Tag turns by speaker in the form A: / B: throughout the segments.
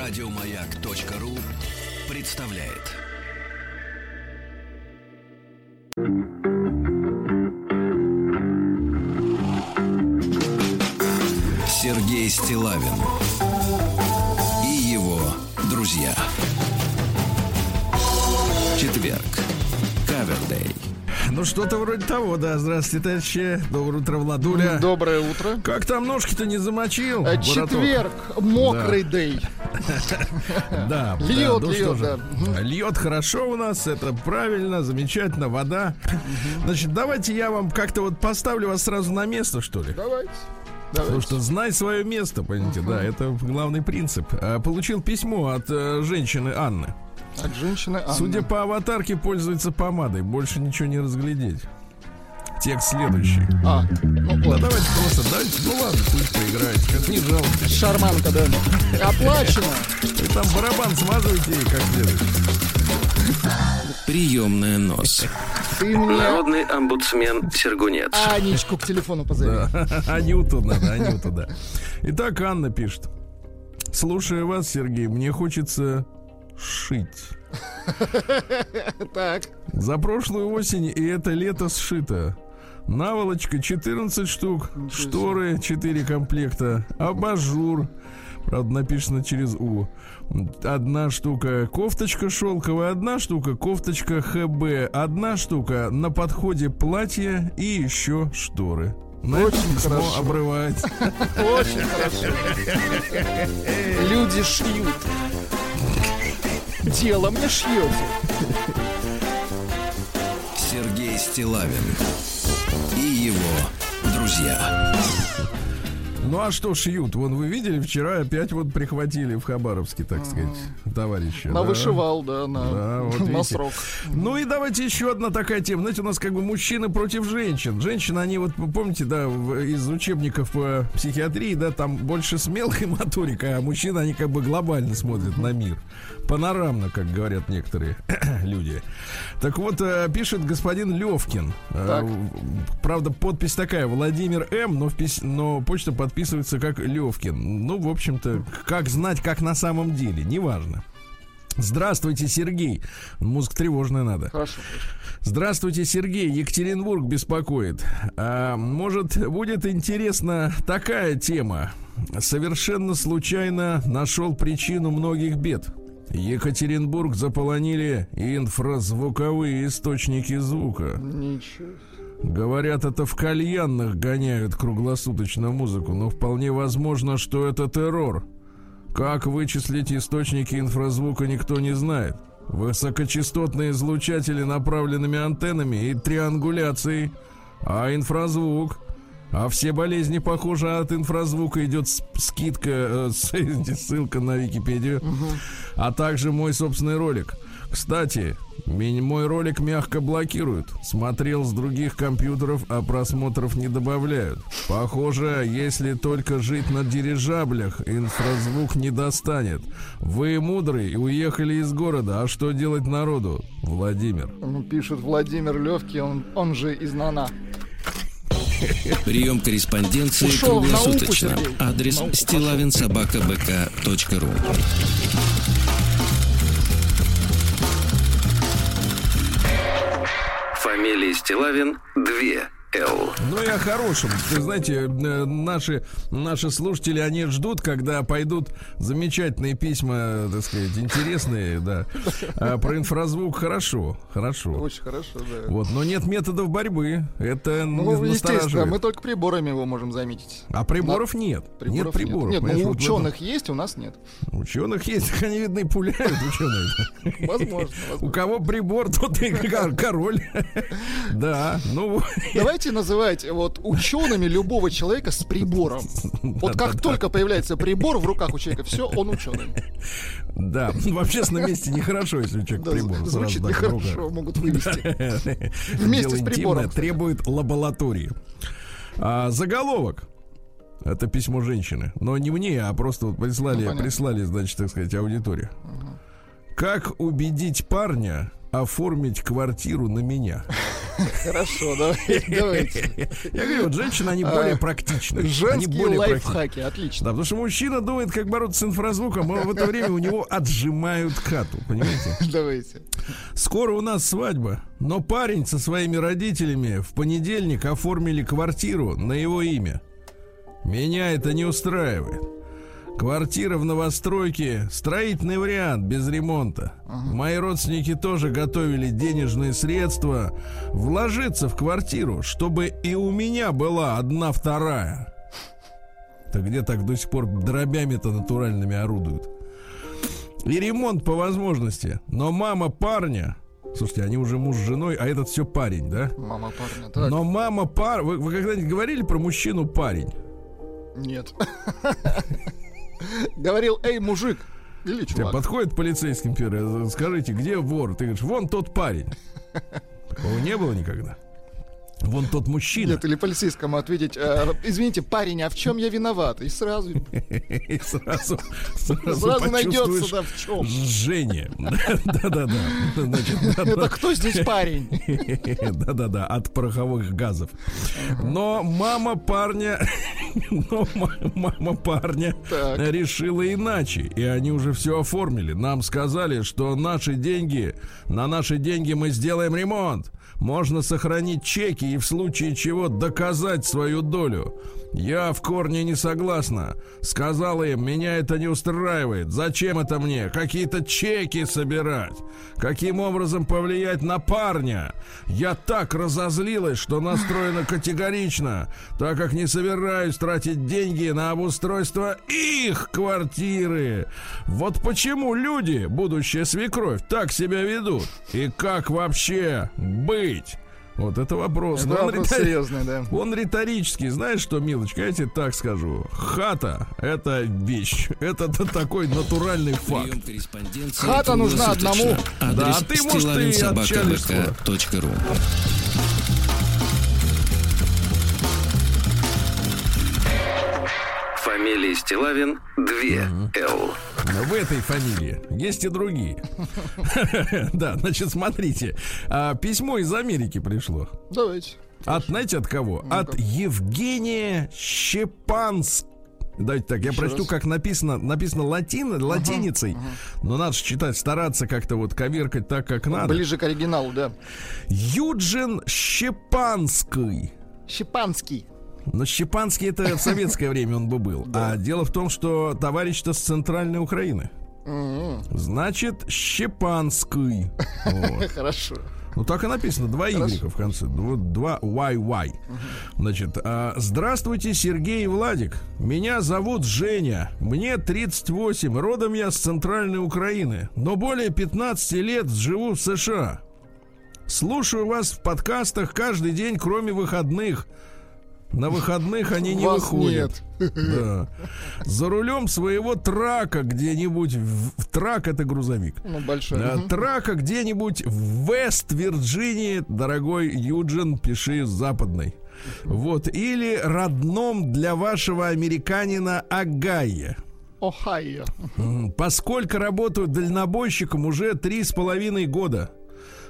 A: Радиомаяк.ру представляет. Сергей Стилавин и его друзья. Четверг. Кавердей.
B: Ну, что-то вроде того, да. Здравствуйте, товарищи. Доброе утро, Владуля.
C: Доброе утро.
B: Как там ножки-то не замочил?
C: Э,
B: Бороток?
C: Четверг, мокрый дей.
B: Да,
C: Льет,
B: да, ну
C: льет,
B: же.
C: да.
B: Льет хорошо у нас, это правильно, замечательно, вода. Значит, давайте я вам как-то вот поставлю вас сразу на место, что ли.
C: Давайте.
B: Потому
C: Давайте.
B: что знай свое место, понимаете, да, это главный принцип. А, Получил письмо от э, женщины Анны.
C: От женщины Анны.
B: Судя по аватарке, пользуется помадой. Больше ничего не разглядеть. Текст следующий.
C: А, ну
B: Да
C: ладно.
B: давайте просто дайте, ну ладно, пусть поиграет, как не жалко.
C: Шарманка, да. Оплачено.
B: Вы там барабан смазывайте как следует.
A: Приемная нос.
C: Ты мне
A: Народный омбудсмен Сергунец.
C: Анечку к телефону позови.
B: Анюту надо, Анюту, да. Итак, Анна пишет. Слушая вас, Сергей, мне хочется шить.
C: Так.
B: За прошлую осень и это лето сшито. Наволочка 14 штук, шторы 4 комплекта, абажур, правда написано через У. Одна штука кофточка шелковая, одна штука кофточка ХБ, одна штука на подходе платье и еще шторы. На
C: Очень хорошо.
B: обрывается.
C: Очень хорошо. Люди шьют. Дело мне шьете.
A: Сергей Стилавин и его друзья.
B: Ну а что шьют? Вон вы видели, вчера опять вот прихватили в Хабаровске, так сказать, товарища.
C: На
B: да?
C: вышивал, да, на,
B: Да, вот
C: на срок.
B: Ну и давайте еще одна такая тема. Знаете, у нас как бы мужчины против женщин. Женщины, они вот, помните, да, из учебников по психиатрии, да, там больше с мелкой моторикой, а мужчины, они как бы глобально смотрят на мир. Панорамно, как говорят некоторые люди. Так вот, э, пишет господин Левкин. Э,
C: Так.
B: Правда, подпись такая, Владимир М, но, в пис- но почта подписывается как Левкин. Ну, в общем-то, как знать, как на самом деле, неважно. Здравствуйте, Сергей. Музыка тревожная надо.
C: Хорошо.
B: Здравствуйте, Сергей. Екатеринбург беспокоит. А, может, будет интересна такая тема. Совершенно случайно нашел причину многих бед. Екатеринбург заполонили инфразвуковые источники звука.
C: Ничего.
B: Говорят, это в кальянных гоняют круглосуточно музыку, но вполне возможно, что это террор. Как вычислить источники инфразвука, никто не знает. Высокочастотные излучатели направленными антеннами и триангуляцией. А инфразвук? А все болезни, похоже, от инфразвука идет скидка, э, ссылка на Википедию, а также мой собственный ролик. Кстати, мой ролик мягко блокируют. Смотрел с других компьютеров, а просмотров не добавляют. Похоже, если только жить на дирижаблях, инфразвук не достанет. Вы мудрый и уехали из города, а что делать народу? Владимир.
C: Ну, пишет Владимир Левки, он, он же из Нана.
A: Прием корреспонденции
C: Ушел науку,
A: круглосуточно.
C: Сергей.
A: Адрес
C: Науку
A: стилавинсобакабк.ру Фамилия Стилавин 2 Л.
B: Ну и о хорошем. Вы знаете, э, наши, наши слушатели, они ждут, когда пойдут замечательные письма, так сказать, интересные, да. А про инфразвук хорошо, хорошо.
C: Очень хорошо, да.
B: Вот, но нет методов борьбы. Это
C: Ну, естественно, мы только приборами его можем заметить.
B: А приборов нет. нет приборов.
C: Нет,
B: понимаешь,
C: ну, у
B: вот
C: ученых есть, у нас нет.
B: Ученых есть, так они, видно, и пуляют ученые.
C: Возможно,
B: У кого прибор, тот и кор- король. Да, ну,
C: Давайте называть вот учеными любого человека с прибором. Вот как только появляется прибор в руках у человека, все, он ученый.
B: да, в общественном месте нехорошо, если у человека прибор.
C: звучит нехорошо, могут вывести. Вместе с прибором,
B: требует лаборатории. А, заголовок. Это письмо женщины. Но не мне, а просто вот прислали,
C: Ну,
B: прислали, значит, так сказать, аудиторию. Как убедить парня оформить квартиру на меня?
C: Хорошо, давай- давайте.
B: Я говорю, вот женщины, они более практичны.
C: А, Женские
B: более
C: лайфхаки,
B: Да,
C: отлично.
B: потому что мужчина думает, как бороться с инфразвуком, а в это время у него отжимают хату, понимаете?
C: Давайте.
B: Скоро у нас свадьба, но парень со своими родителями в понедельник оформили квартиру на его имя. Меня это не устраивает. Квартира в новостройке, строительный вариант без ремонта. Мои родственники тоже готовили денежные средства вложиться в квартиру, чтобы и у меня была одна вторая. Так где так до сих пор дробями-то натуральными орудуют? И ремонт по возможности. Но мама парня... Слушайте, они уже муж с женой, а этот все парень, да?
C: Мама парня. Так,
B: Но мама пар... Вы, вы когда-нибудь говорили про мужчину парень?
C: нет. Говорил, эй, мужик. Или
B: Тебе
C: чувак.
B: подходит полицейский, например, скажите, где вор? Ты говоришь, вон тот парень. Такого не было никогда. Вон тот мужчина.
C: Нет, или полицейскому ответить, «Э, извините, парень, а в чем я виноват? И сразу,
B: И сразу, сразу,
C: сразу найдется, да, в чем.
B: жжение. Да-да-да.
C: Это кто здесь парень?
B: Да-да-да, от пороховых газов. Но мама парня, но ма- мама парня решила иначе, и они уже все оформили. Нам сказали, что наши деньги, на наши деньги мы сделаем ремонт. Можно сохранить чеки и в случае чего доказать свою долю. Я в корне не согласна. Сказала им, меня это не устраивает. Зачем это мне? Какие-то чеки собирать. Каким образом повлиять на парня? Я так разозлилась, что настроена категорично, так как не собираюсь тратить деньги на обустройство их квартиры. Вот почему люди, будущая свекровь, так себя ведут. И как вообще быть? Вот это вопрос.
C: Это
B: Но он
C: вопрос
B: ритори-
C: серьезный, да.
B: он риторический. Знаешь что, Милочка, я тебе так скажу. Хата — это вещь. Это такой натуральный факт.
C: Хата нужна одному.
A: Адрес
B: Да, а ты, может, и
A: стилавинсобакабк.ру Фамилия Стилавин 2 Л.
B: В этой фамилии есть и другие. Да, значит, смотрите. А, Письмо из Америки пришло.
C: Давайте.
B: От, знаете, от кого? От Евгения Щепанск. Давайте так, я
C: Еще
B: прочту,
C: раз.
B: как написано. Написано латино, латиницей. Но надо ж читать, стараться как-то вот коверкать так, как надо.
C: Ближе к оригиналу, да.
B: Юджин Щепанский.
C: Щепанский.
B: Но Щепанский это в советское время он бы был. А дело в том, что товарищ-то с центральной Украины.
C: М,
B: Значит, Щепанский.
C: Хорошо.
B: Ну так и написано, два Y в конце, дв- два YY. Значит, а, здравствуйте, Сергей и Владик. Меня зовут Женя. Мне 38. Родом я с центральной Украины. Но более 15 лет живу в США. Слушаю вас в подкастах каждый день, кроме выходных. На выходных они не
C: Вас
B: выходят.
C: нет.
B: Да. За рулем своего трака где-нибудь. В, трак это грузовик.
C: Ну, большой.
B: Да,
C: Мгм.
B: Трака где-нибудь в Вест-Вирджинии, дорогой Юджин, пиши западной. Вот, или родном для вашего американина.
C: Ohio.
B: М, Поскольку работаю дальнобойщиком уже три с половиной года.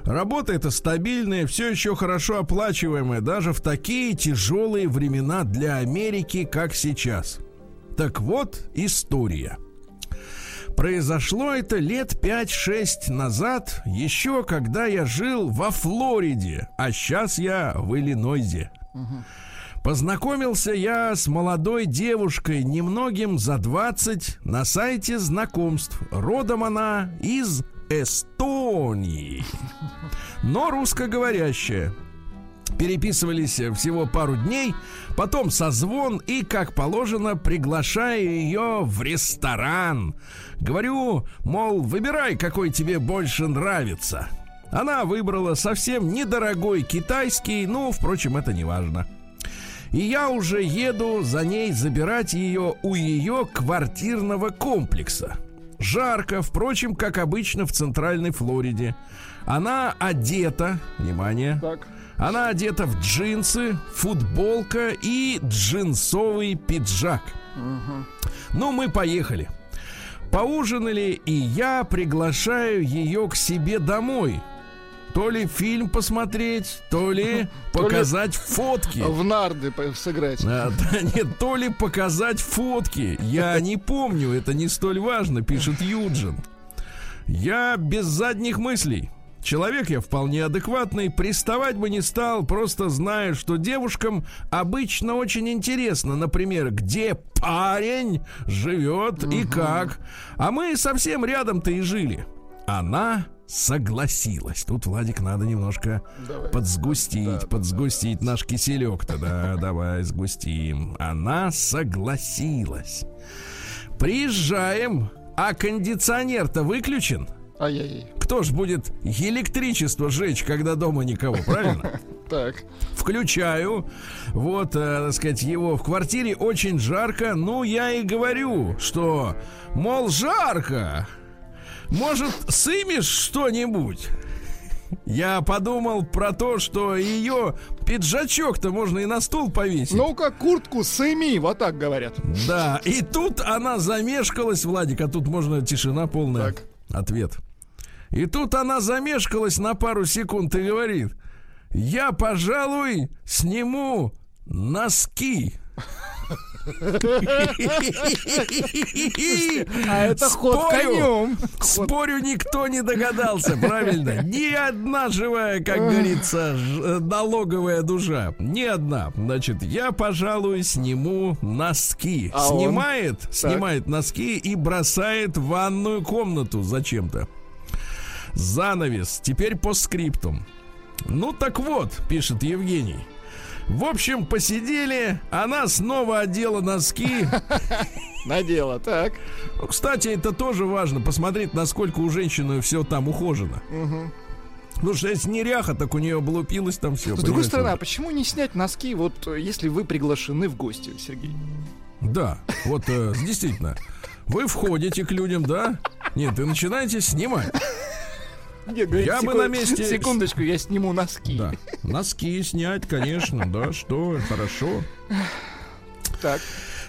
B: Работа эта стабильная, все еще хорошо оплачиваемая, даже в такие тяжелые времена для Америки, как сейчас. Так вот, история. Произошло это лет 5-6 назад, еще когда я жил во Флориде, а сейчас я в Иллинойзе. Познакомился я с молодой девушкой, немногим за 20, на сайте знакомств. Родом она из Эстонии, но русскоговорящая. Переписывались всего пару дней, потом созвон и, как положено, приглашаю ее в ресторан. Говорю, мол, выбирай, какой тебе больше нравится. Она выбрала совсем недорогой китайский, ну, впрочем, это не важно. И я уже еду за ней забирать ее у ее квартирного комплекса. Жарко, впрочем, как обычно в Центральной Флориде. Она одета, внимание,
C: Так.
B: она одета в джинсы, футболка и джинсовый пиджак. Ну, мы поехали. Поужинали, и я приглашаю ее к себе домой. То ли фильм посмотреть, то ли показать фотки.
C: В нарды сыграть.
B: А, да, нет, то ли показать фотки. Я не помню, это не столь важно, пишет Юджин. Я без задних мыслей. Человек я вполне адекватный, приставать бы не стал, просто знаю, что девушкам обычно очень интересно, например, где парень живет и как. А мы совсем рядом-то и жили. Она согласилась. Тут, Владик, надо немножко
C: Давай.
B: подсгустить, подсгустить наш киселек-то. Да, давай сгустим. Она согласилась. Приезжаем, а кондиционер-то выключен.
C: Ай-яй-яй.
B: Кто ж будет электричество жечь, когда дома никого, правильно?
C: Так.
B: Включаю, вот, э, так сказать, его в квартире очень жарко. Ну, я и говорю, что, мол, жарко. Может, сымешь что-нибудь? Я подумал про то, что ее пиджачок-то можно и на стул повесить.
C: Ну-ка, куртку сыми, вот так говорят.
B: Да, и тут она замешкалась, Владик, а тут можно тишина полная.
C: Так.
B: Ответ. И тут она замешкалась на пару секунд и говорит, я, пожалуй, сниму носки.
C: А это ход конем.
B: Спорю, никто не догадался, правильно? Ни одна живая, как говорится, э, налоговая душа. Ни одна. Значит, я, пожалуй, сниму носки.
C: А
B: снимает, снимает носки и бросает в ванную комнату зачем-то. Занавес. Теперь по скриптум. Ну так вот, пишет Евгений. В общем, посидели, она снова одела носки.
C: Надела, так.
B: Кстати, это тоже важно, посмотреть, насколько у женщины все там ухожено. Ну что если неряха, так у нее облупилось там все.
C: С другой стороны, а почему не снять носки, вот если вы приглашены в гости, Сергей?
B: Да, вот э, действительно. Вы входите к людям, да? Нет, и начинаете снимать.
C: Говорит,
B: Я бы на месте-
C: Секундочку, я сниму носки.
B: Да. Носки снять, конечно, да, что, хорошо.
C: Так.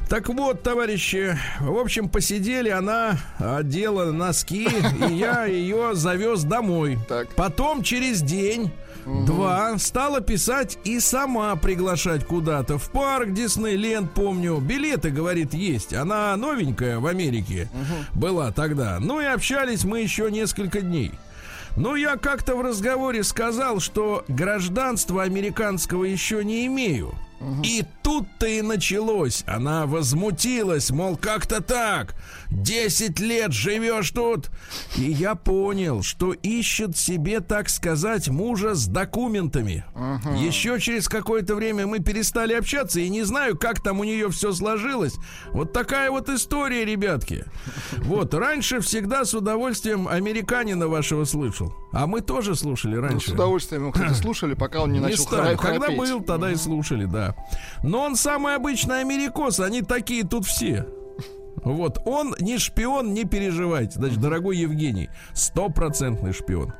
B: Так вот, товарищи, в общем, посидели, она одела носки, и я ее завез домой.
C: Так.
B: Потом через день, два, стала писать и сама приглашать куда-то. В парк Диснейленд, помню. Билеты, говорит, есть. Она новенькая в Америке была тогда. Ну и общались мы еще несколько дней. Но я как-то в разговоре сказал, что гражданства американского еще не имею. И тут-то и началось. Она возмутилась, мол, как-то так. Десять лет живешь тут. И я понял, что ищет себе, так сказать, мужа с документами. Еще через какое-то время мы перестали общаться, и не знаю, как там у нее все сложилось. Вот такая вот история, ребятки. Вот, раньше всегда с удовольствием американина вашего слышал. А мы тоже слушали
C: Ну,
B: раньше.
C: с удовольствием кстати, слушали, пока он не,
B: Не
C: начал
B: стали. Когда был, тогда и слушали, да. Но он самый обычный америкос, они такие тут все. Вот, он не шпион, не переживайте. Значит, дорогой Евгений, стопроцентный шпион.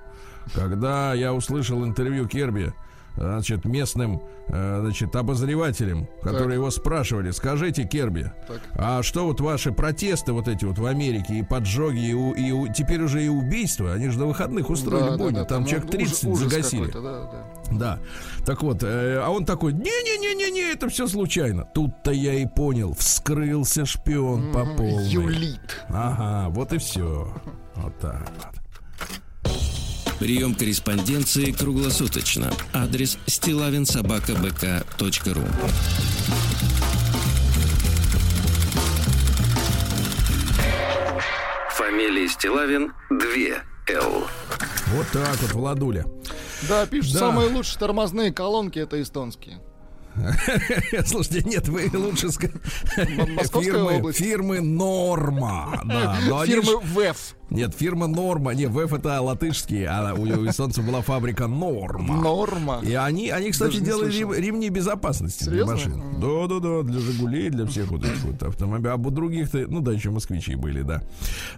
B: Когда я услышал интервью Керби, значит, местным, э, значит, обозревателем, которые его спрашивали, скажите, Керби,
C: Так.
B: а что вот ваши протесты вот эти вот в Америке и поджоги, и, у- и у- теперь уже и убийства, они же на выходных устроили
C: Да, да,
B: бойню,
C: да,
B: там, человек
C: ужас-
B: 30
C: ужас
B: загасили.
C: какой-то, да, да.
B: Да. Так вот, э, а он такой, не-не-не-не-не, это все случайно. Тут-то я и понял, вскрылся шпион по полной.
C: Юлит.
B: Ага, вот и все. Вот так вот.
A: Прием корреспонденции круглосуточно. Адрес стилавинсобакабк.ру Фамилия Стилавин 2 Л.
B: Вот так вот, Владуля.
C: Да, пишут,
B: Да.
C: самые лучшие тормозные колонки это эстонские.
B: Слушайте, нет, вы лучше сказать.
C: Московская
B: фирмы,
C: область.
B: фирмы Норма. Да, но они
C: Фирмы
B: ж-
C: ВЭФ.
B: Нет, фирма Норма. Не, ВФ это латышский, а у эстонцев была фабрика Норма.
C: Норма.
B: И они, они кстати,
C: Даже
B: делали рем- ремни безопасности для
C: Серьезно?
B: машин.
C: М.
B: Да, да, да, для Жигулей, для всех вот этих вот автомобилей. А у других-то, ну да, еще москвичи были, да.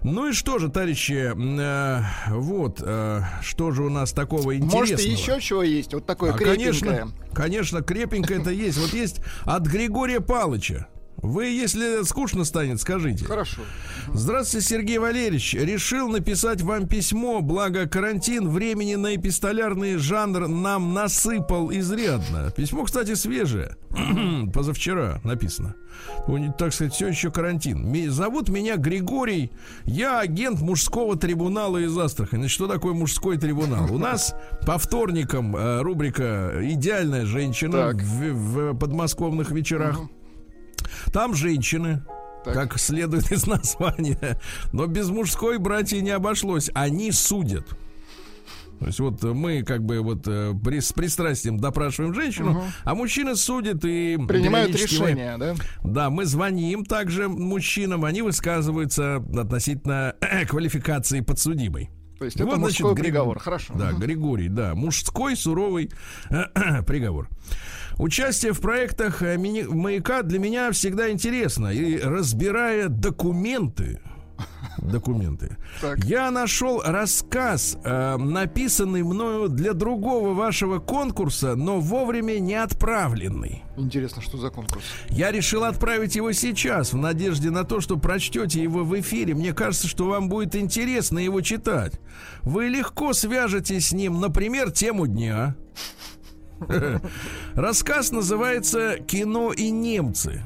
B: Ну и что же, товарищи, э, вот, э, что же у нас такого интересного?
C: Может, еще чего есть? Вот такое
B: А,
C: крепенькое.
B: конечно, конечно, крепенько это есть. Вот есть от Григория Палыча. Вы, если скучно станет, скажите.
C: Хорошо.
B: Здравствуйте, Сергей Валерьевич. Решил написать вам письмо, благо карантин времени на эпистолярный жанр нам насыпал изрядно. Письмо, кстати, свежее. Позавчера написано. Так сказать, все еще карантин. Зовут меня Григорий. Я агент мужского трибунала из Астрахани. Значит, что такое мужской трибунал? У нас по вторникам э, рубрика «Идеальная женщина» в, в подмосковных вечерах. Там женщины,
C: Так.
B: как следует из названия. Но без мужской братья не обошлось. Они судят. То есть вот мы как бы вот э, при- с пристрастием допрашиваем женщину, а мужчина судит и
C: Принимают
B: периодически мы-
C: решение, да?
B: да, мы звоним также мужчинам, они высказываются относительно квалификации подсудимой.
C: То есть
B: Вот,
C: это
B: значит,
C: мужской
B: Григ-
C: приговор. Хорошо.
B: Да, Григорий, да. Мужской суровый приговор. Участие в проектах э, маяка для меня всегда интересно. И разбирая документы, документы,
C: Так.
B: я нашел рассказ, э, написанный мною для другого вашего конкурса, но вовремя не отправленный.
C: Интересно, что за конкурс?
B: Я решил отправить его сейчас, в надежде на то, что прочтете его в эфире. Мне кажется, что вам будет интересно его читать. Вы легко свяжетесь с ним, например, тему дня. Рассказ называется «Кино и немцы».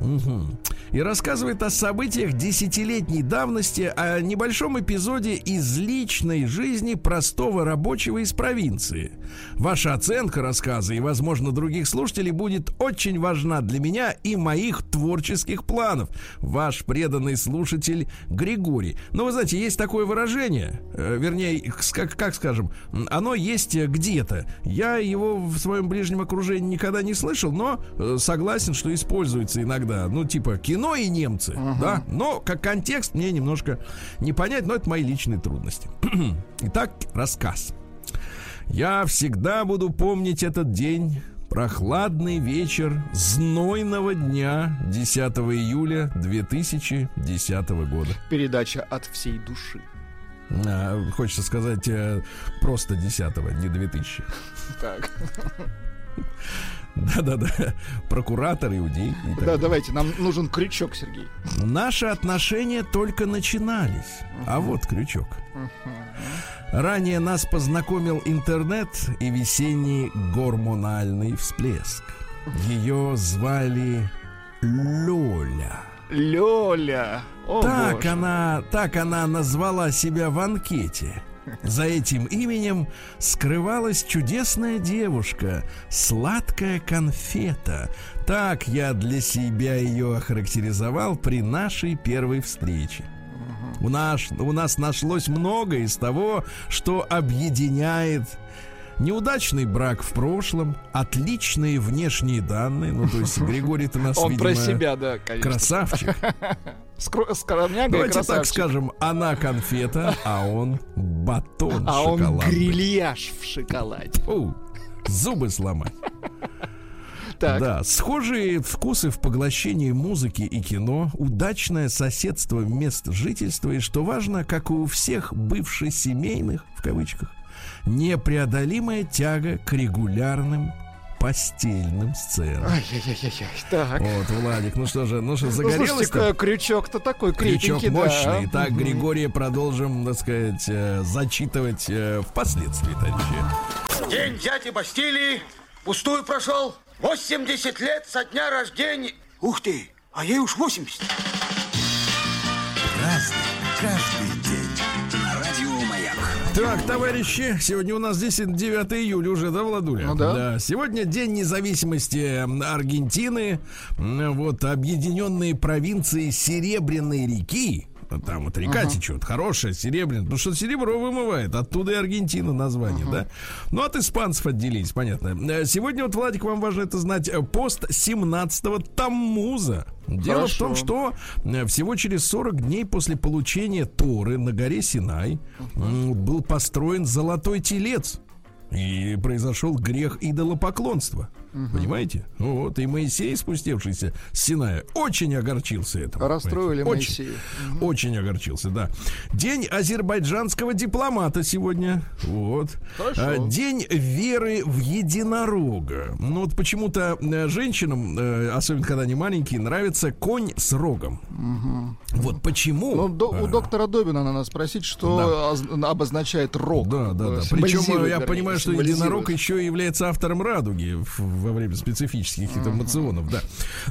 B: Мгм. И рассказывает о событиях десятилетней давности, о небольшом эпизоде из личной жизни простого рабочего из провинции. Ваша оценка рассказа и, возможно, других слушателей будет очень важна для меня и моих творческих планов. Ваш преданный слушатель Григорий. Но вы знаете, есть такое выражение, э, вернее, как, как скажем, оно есть где-то. Я его в своем ближнем окружении никогда не слышал, но э, согласен, что используется иногда. Ну, типа кино и немцы, да. Но как контекст мне немножко не понять, но это мои личные трудности. Итак, рассказ. Я всегда буду помнить этот день. Прохладный вечер знойного дня 10 июля 2010 года.
C: Передача от всей души.
B: А, хочется сказать э, просто 10 не 2000.
C: Так.
B: Да-да-да. Прокуратор, иудей.
C: Да, давайте, нам нужен крючок, Сергей.
B: Наши отношения только начинались. А вот крючок. Ранее нас познакомил интернет и весенний гормональный всплеск. Ее звали Лоля.
C: Лёля. О,
B: Так
C: боже.
B: она, так она назвала себя в анкете. За этим именем скрывалась чудесная девушка, сладкая конфета. Так я для себя ее охарактеризовал при нашей первой встрече. У нас, у нас нашлось много из того, что объединяет неудачный брак в прошлом, отличные внешние данные. Ну, то есть Григорий-то нас,
C: Он про
B: видимо,
C: себя, да, конечно.
B: красавчик.
C: Скро- Скромняга
B: Давайте так
C: красавчик.
B: скажем, она конфета, а он батон
C: А он
B: шоколадный.
C: грильяж в шоколаде.
B: Фу, зубы сломать.
C: Так.
B: Да, схожие вкусы в поглощении музыки и кино, удачное соседство мест жительства и, что важно, как и у всех бывших семейных, в кавычках, непреодолимая тяга к регулярным постельным сценам.
C: Ай-яй-яй-яй. Так.
B: Вот, Владик, ну что же, ну что,
C: Ну,
B: загорелось
C: слушайте, э, крючок-то такой
B: Крючок
C: крепенький, да.
B: мощный. Так, Григория продолжим, так сказать, э, зачитывать э, впоследствии, товарищи.
D: День дяди Бастилии пустую прошел. 80 лет со дня рождения. Ух ты, а ей уж 80.
E: Разный, каждый день. Радио Маяк.
B: Так, товарищи, сегодня у нас здесь 9 июля уже, да, Владуля?
C: Ну да.
B: Сегодня День независимости Аргентины. Вот объединенные провинции Серебряной реки. Там вот река течет, хорошая, серебряная. Потому что серебро вымывает. Оттуда и Аргентина название, да? Ну, от испанцев отделились, понятно. Э, Сегодня вот, Владик, вам важно это знать. э, Пост 17-го Таммуза. Дело в том,
C: Хорошо.
B: что э, всего через 40 дней после получения Торы на горе Синай был построен золотой телец. И произошел грех идолопоклонства. Понимаете? Вот, и Моисей, спустившийся с Синая, очень огорчился этому.
C: Расстроили
B: понимаете? очень,
C: Моисея.
B: Очень огорчился, да. День азербайджанского дипломата сегодня. Вот.
C: Хорошо.
B: А, День веры в единорога. Ну вот почему-то э, женщинам, э, особенно когда они маленькие, нравится конь с рогом. Вот почему?
C: Ну, до- у
B: А,
C: доктора Добина надо спросить, что оз- обозначает рок.
B: Да, да,
C: Э,
B: да. Причем
C: символизирует,
B: я понимаю, что единорог еще является автором радуги в- во время специфических каких-то эмоционов, да.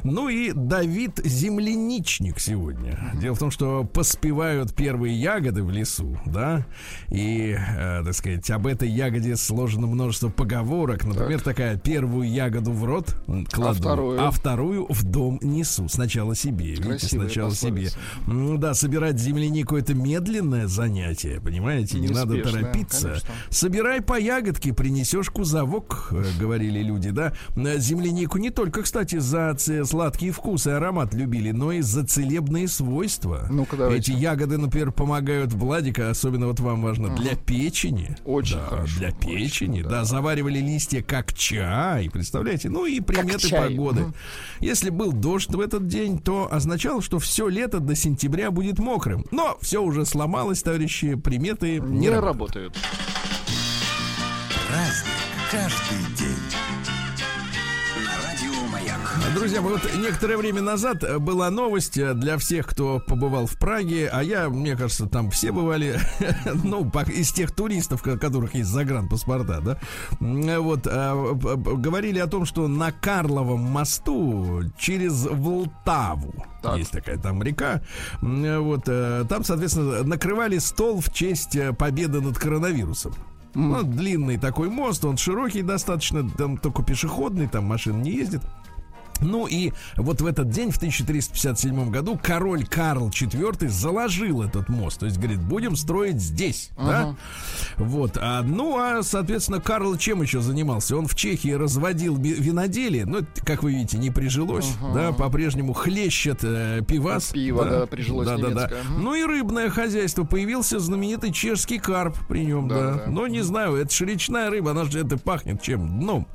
B: Ну и Давид Земляничник сегодня. Дело в том, что поспевают первые ягоды в лесу, да, и, э, так сказать, об этой ягоде сложено множество поговорок. Например, такая: первую ягоду в рот кладу,
C: вторую?
B: а вторую в дом несу. Сначала себе, видите,
C: Красивая
B: сначала себе.
C: пословица.
B: Ну да, собирать землянику это медленное занятие, понимаете, не надо
C: Неспешное,
B: торопиться.
C: конечно.
B: Собирай по ягодке, принесешь кузовок, э, говорили люди, да. Землянику не только, кстати, за сладкий вкус и аромат любили, но и за целебные свойства.
C: Давайте.
B: Эти ягоды, например, помогают Владика, особенно вот вам важно, для печени.
C: Очень
B: Да,
C: хорошо,
B: Для
C: очень,
B: печени,
C: да.
B: да. заваривали листья как чай, представляете? Ну и приметы погоды.
C: мгм.
B: Если был дождь в этот день, то означало, что все лето до сентября будет мокрым. Но все уже сломалось, товарищи, приметы не,
C: Не
B: работают.
C: работают.
E: Праздник каждый день.
B: Друзья, вот некоторое время назад э, была новость э, для всех, кто побывал в Праге, а я, мне кажется, там все бывали, ну, из тех туристов, ко- которых есть загранпаспорта, да, вот, э, п- п- говорили о том, что на Карловом мосту через Волтаву,
C: Так.
B: есть такая там река, вот, там, соответственно, накрывали стол в честь победы над коронавирусом. Ну, длинный такой мост, он широкий достаточно, там только пешеходный, там машин не ездит. Ну и вот в этот день, в 1357 году, король Карл IV заложил этот мост. То есть, говорит, будем строить здесь, да? Вот. А, ну, а, соответственно, Карл чем еще занимался? Он в Чехии разводил виноделие. Ну, как вы видите, не прижилось, да? По-прежнему хлещет э, пивас.
C: Пиво, да, прижилось
B: да, да, да.
C: немецкое. Мгм.
B: Ну и рыбное хозяйство. Появился знаменитый чешский карп при нем,
C: Да,
B: да.
C: да.
B: Но не знаю, это же речная рыба, она же это пахнет чем? Дном.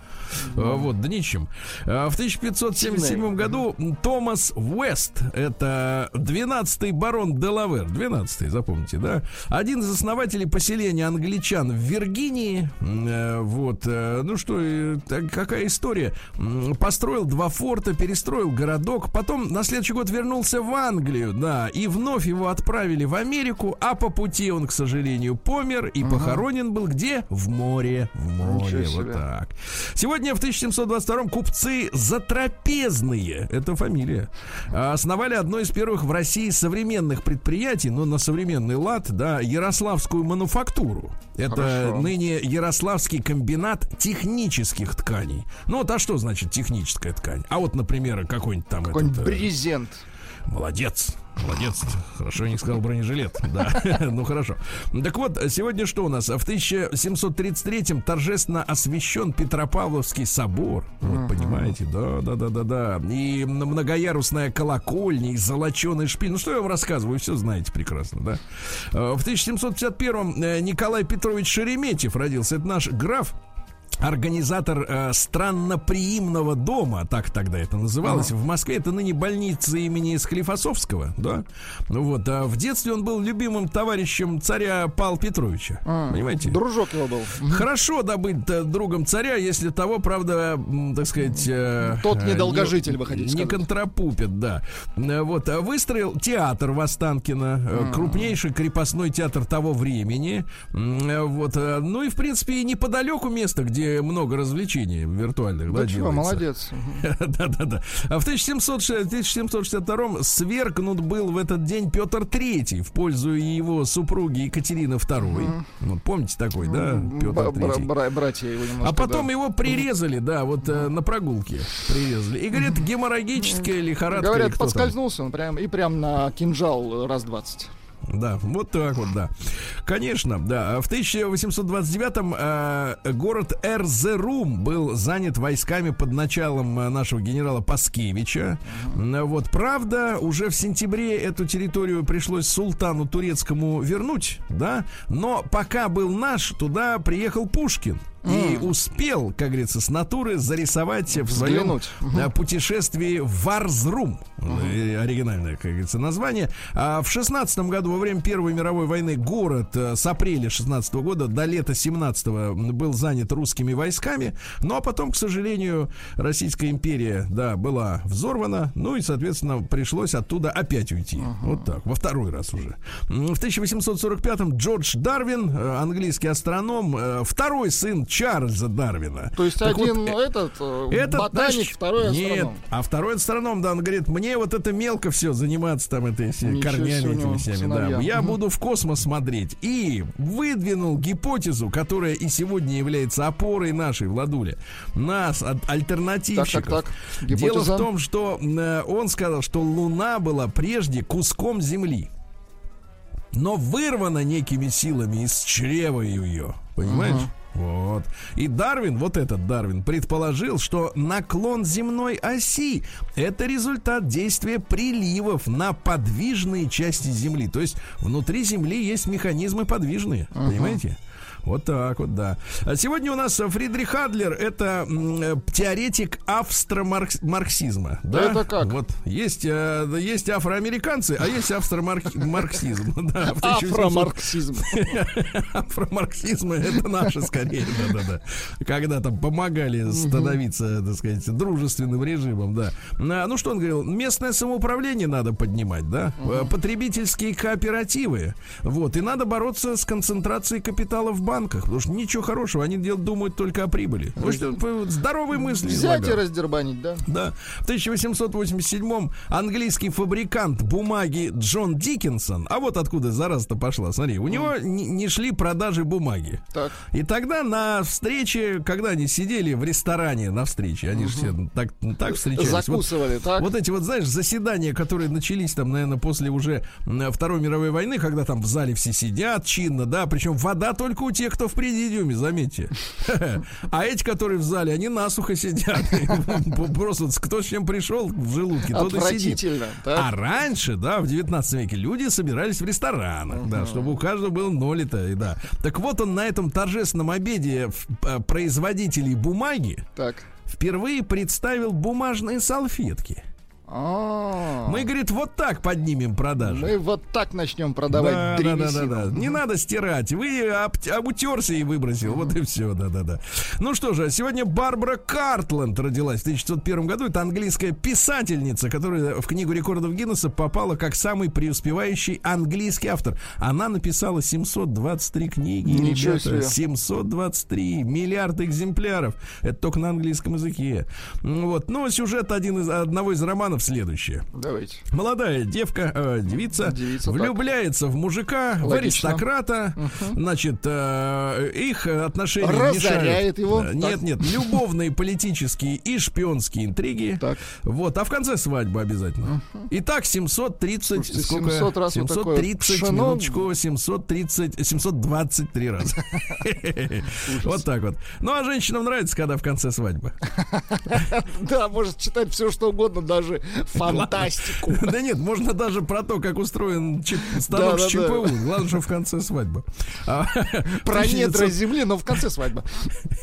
B: А, Вот, днищем. А, В 1577 году Томас Уэст, это 12-й барон Делавер, 12-й, запомните, да? Один из основателей поселения англичан в Виргинии. Э, Вот, э, ну что, какая история? Построил два форта, перестроил городок, потом на следующий год вернулся в Англию, да, и вновь его отправили в Америку, а по пути он, к сожалению, помер и похоронен был где? В море, в море, вот так. Сегодня в 1722 купцы Затрапезные, это фамилия, а, основали одно из первых в России современных предприятий, ну, на современный лад, да, Ярославскую мануфактуру. Это
C: Хорошо.
B: ныне Ярославский комбинат технических тканей. Ну, вот, а что значит техническая ткань? А вот, например, какой-нибудь там...
C: Какой-нибудь
B: этот, э,
C: брезент.
B: Молодец. Молодец. Хорошо, не сказал бронежилет. Да. ну хорошо. Так вот, сегодня что у нас? В 1733-м торжественно освящен Петропавловский собор. Вот, понимаете? Да, да, да, да, да. И многоярусная колокольня, и золоченый шпиль. Ну что я вам рассказываю, все знаете прекрасно, да. Э, В 1751-м э, Николай Петрович Шереметьев родился. Это наш граф. Организатор э, странноприимного дома, так тогда это называлось, в Москве это ныне больница имени Склифосовского, да. Ну вот, а в детстве он был любимым товарищем царя Павла Петровича,
C: А,
B: понимаете?
C: Дружок его был.
B: Хорошо добыть э, другом царя, если того, правда, так сказать... э,
C: Тот
B: э,
C: недолгожитель,
B: не-
C: вы хотите
B: Не
C: сказать.
B: контрапупит, да. Э, Вот, а выстроил театр в Останкино, э, крупнейший крепостной театр того времени. Вот, ну и, в принципе, и неподалеку место, где много развлечений виртуальных, да,
C: Да чего, молодец.
B: Да-да-да. А в 1762 свергнут был в этот день Петр III в пользу его супруги Екатерины II. Вот помните такой, да, Петр III?
C: бра- Братья его.
B: А потом его прирезали, да, вот э, на прогулке прирезали. И говорят, геморрагическая лихорадка.
C: Говорят, подскользнулся он прям и прям на кинжал раз двадцать.
B: Да, вот так вот, да. Конечно, да. В 1829-м э, город Эрзерум был занят войсками под началом э, нашего генерала Паскевича. Вот, правда, уже в сентябре эту территорию пришлось султану турецкому вернуть, да. Но пока был наш, туда приехал Пушкин. И успел, как говорится, с натуры зарисовать в своем
C: Взглянуть.
B: э, путешествии в Варзрум. Э, Оригинальное, как говорится, название. А в шестнадцатом году, во время Первой мировой войны, город э, с апреля 16 года до лета 17 был занят русскими войсками. Ну, а потом, к сожалению, Российская империя, да, была взорвана. Ну, и, соответственно, пришлось оттуда опять уйти. Вот так, во второй раз уже. В 1845-м Джордж Дарвин, английский астроном, второй сын Чарльза Дарвина.
C: То есть
B: Так вот,
C: один
B: э,
C: этот э,
B: этот,
C: ботаник,
B: знаешь,
C: второй
B: Нет,
C: астроном.
B: а второй астроном, да, он говорит, мне вот это мелко все заниматься там этой
C: Ничего
B: корнями этими всеми, да. Я
C: Мгм.
B: буду в космос смотреть. И выдвинул гипотезу, которая и сегодня является опорой нашей, Владули, нас, от альтернативщиков.
C: Так, так, так.
B: Дело в том, что э, он сказал, что Луна была прежде куском Земли. Но вырвана некими силами из чрева ее. Понимаешь? Вот. И Дарвин, вот этот Дарвин, предположил, что наклон земной оси это результат действия приливов на подвижные части Земли. То есть внутри Земли есть механизмы подвижные. Понимаете? Вот так вот, да. А сегодня у нас Фридрих Адлер это э, теоретик австромарксизма. Да?
C: Это как?
B: Вот есть, э, есть афроамериканцы, а есть австромарксизм. Да, в 1800
C: Афромарксизм.
B: Афромарксизм это наше скорее, да-да-да. Когда там помогали становиться, так сказать, дружественным режимом, да. Ну что он говорил, местное самоуправление надо поднимать, да, потребительские кооперативы, вот, и надо бороться с концентрацией капитала в банках, потому что ничего хорошего, они дел- думают только о прибыли. В общем, п- здоровые мысли
C: Взять и раздербанить, да?
B: Да. В 1887-м английский фабрикант бумаги Джон Диккенсон, а вот откуда зараза-то пошла, смотри, у него не, не шли продажи бумаги.
C: Так.
B: И тогда на встрече, когда они сидели в ресторане на встрече, они же все так, так встречались. Вот-
C: Закусывали, так?
B: вот эти вот, знаешь, заседания, которые начались там, наверное, после уже Второй мировой войны, когда там в зале все сидят чинно, да, причем вода только у тех, кто в президиуме, заметьте. А эти, которые в зале, они насухо сидят. Просто кто с чем пришел в желудке, тот и сидит. А раньше, да, в 19 веке люди собирались в ресторанах, да, чтобы у каждого было нолито, и да. Так вот он на этом торжественном обеде э, производителей бумаги впервые представил бумажные салфетки.
C: А,
B: Мы, говорит, вот так поднимем продажи.
C: Мы вот так начнем продавать
B: да, да, да, да, да. Не надо стирать. Вы об, обутерся и выбросил. Вот и все, да, да, да. Ну что же, сегодня Барбара Картленд родилась в 1901 году. Это английская писательница, которая в книгу рекордов Гиннесса попала как самый преуспевающий английский автор. Она написала 723 книги.
C: Ничего
B: ребята.
C: себе.
B: 723 миллиарда экземпляров. Это только на английском языке. Ну Вот. Но сюжет один из, одного из романов следующее.
C: Давайте.
B: Молодая девка, э, девица,
C: Девица,
B: влюбляется в мужика, в
C: Логично.
B: аристократа. Значит, э, их отношения
C: Разоряет
B: мешают.
C: его.
B: Нет,
C: Так.
B: нет, любовные, политические и шпионские интриги.
C: Так.
B: Вот, а в конце свадьба обязательно. Итак, 730,
C: Слушайте,
B: сколько?
C: 700 раз вот такое
B: 730,
C: пшено.
B: минуточку, 730, 723 раза. Вот так вот. Ну, а женщинам нравится, когда в конце свадьба.
C: Да, может читать все, что угодно, даже фантастику.
B: Да нет, можно даже про то, как устроен станок с. ЧПУ. Главное, что в конце свадьба. А,
C: Про
B: 1900
C: недра Земли, но в конце свадьба.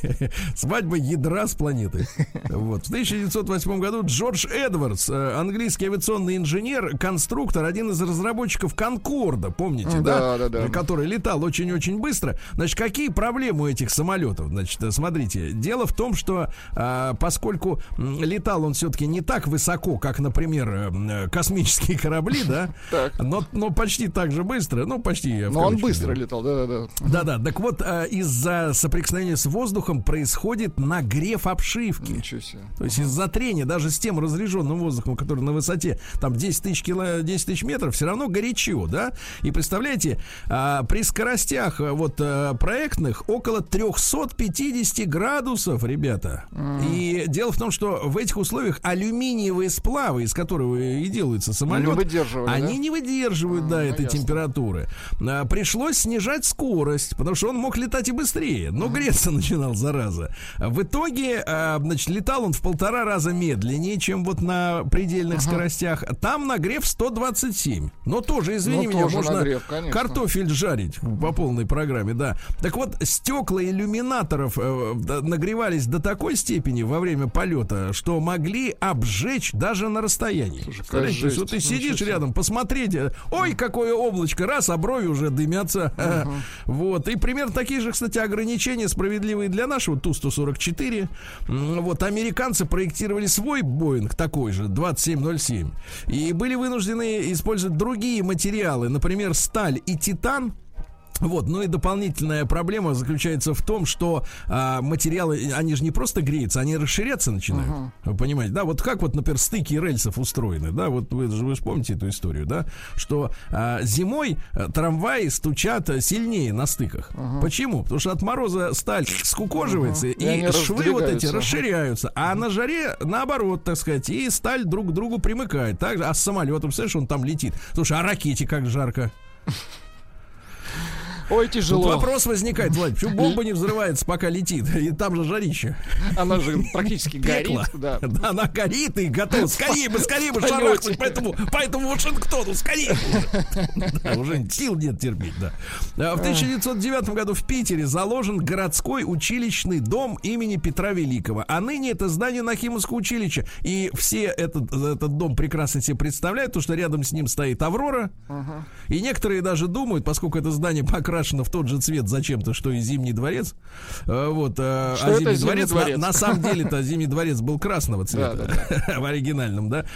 B: Свадьба ядра с планеты. Вот. В 1908 году Джордж Эдвардс, э, английский авиационный инженер, конструктор, один из разработчиков Конкорда, помните, да?
C: Да, да, да.
B: Который летал очень-очень быстро. Значит, какие проблемы у этих самолетов? Значит, э, смотрите, дело в том, что а, поскольку летал он все-таки не так высоко, как, например, э, э, космические корабли, да?
C: Так.
B: Но, но почти так же быстро, ну, почти. в
C: Но он быстро летал, да-да-да.
B: Да-да, так вот, э, из-за соприкосновения с воздухом происходит нагрев обшивки.
C: Ничего себе.
B: То есть из-за трения даже с тем разряженным воздухом, который на высоте там 10 тысяч, кило, 10 тысяч метров, все равно горячо, да? И представляете, а, при скоростях вот проектных около 350 градусов, ребята. И дело в том, что в этих условиях алюминиевые сплавы, из которого и делаются самолеты,
C: выдерживали,
B: они
C: да?
B: не выдерживают, да,
C: ну,
B: этой
C: ясно.
B: температуры. А, Пришлось снижать скорость, потому что он мог летать и быстрее, но греться начинал, зараза. В итоге, а, значит, летал он в полтора раза медленнее, чем вот на предельных скоростях. Там нагрев 127. Но тоже, извини
C: Ну,
B: меня,
C: тоже
B: можно
C: нагрев, конечно.
B: картофель жарить по полной программе, да. Так вот, стекла иллюминаторов э, нагревались до такой степени во время полета, что могли обжечь даже на расстоянии. Представляете, то есть вот ты сидишь
C: себе.
B: рядом, посмотрите, ой, какое облачко, раз, а брови уже дымятся. Вот. И примерно такие же, кстати, ограничения справедливые для нашего Ту-144. М, Вот американцы проектировали свой Боинг такой же, 2707. И были вынуждены использовать другие материалы, например, сталь и титан. Вот, ну и дополнительная проблема заключается в том, что а, материалы, они же не просто греются, они расширяться начинают. Вы понимаете, да? Вот как вот, например, стыки рельсов устроены, да? Вот вы же вы же помните эту историю, да? Что а, зимой а, трамваи стучат а, сильнее на стыках. Почему? Потому что от мороза сталь скукоживается,
C: И они
B: и швы вот эти расширяются. А на жаре наоборот, так сказать, и сталь друг к другу примыкает. Так, а с самолетом, представляешь, он там летит. Слушай, а ракете как жарко?
C: Ой,
B: Тут
C: тяжело.
B: вопрос возникает, Владь, почему бомба не взрывается, пока летит? И там же жарище.
C: Она же практически горит.
B: Пекло.
C: Да.
B: Да, она горит и готова. Скорее бы, скорее бы шарахнуть по этому, по этому Вашингтону, скорее уже. Да, уже сил нет терпеть, да. А В 1909 году в Питере заложен городской училищный дом имени Петра Великого. А ныне это здание Нахимовского училища. И все этот, этот дом прекрасно себе представляют, потому что рядом с ним стоит Аврора. И некоторые даже думают, поскольку это здание покрашено в тот же цвет зачем-то, что и Зимний дворец. э, Вот, э,
C: Что
B: а Зимний
C: Зимний
B: дворец, на-
C: дворец?
B: на самом деле-то Зимний дворец был красного цвета
C: Да,
B: в оригинальном, да.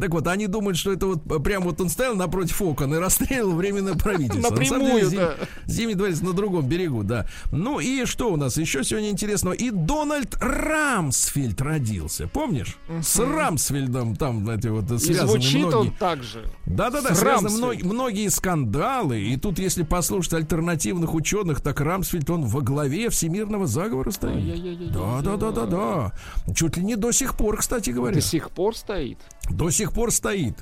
B: Так вот, они думают, что это вот прям вот он стоял напротив окон и расстреливал временное правительство. На
C: Напрямую,
B: деле,
C: да.
B: Зимний дворец на другом берегу, да. Ну и что у нас еще сегодня интересного? И Дональд Рамсфельд родился, помнишь? С Рамсфельдом там, знаете, вот
C: И
B: связаны
C: звучит
B: многие...
C: он так же.
B: Да-да-да, связаны мно- многие скандалы. И тут, если послушать альтернативных ученых, так Рамсфельд, он во главе всемирного заговора стоит. Да-да-да-да-да. Чуть ли не до сих пор, кстати говоря.
C: До сих пор стоит.
B: До сих пор стоит.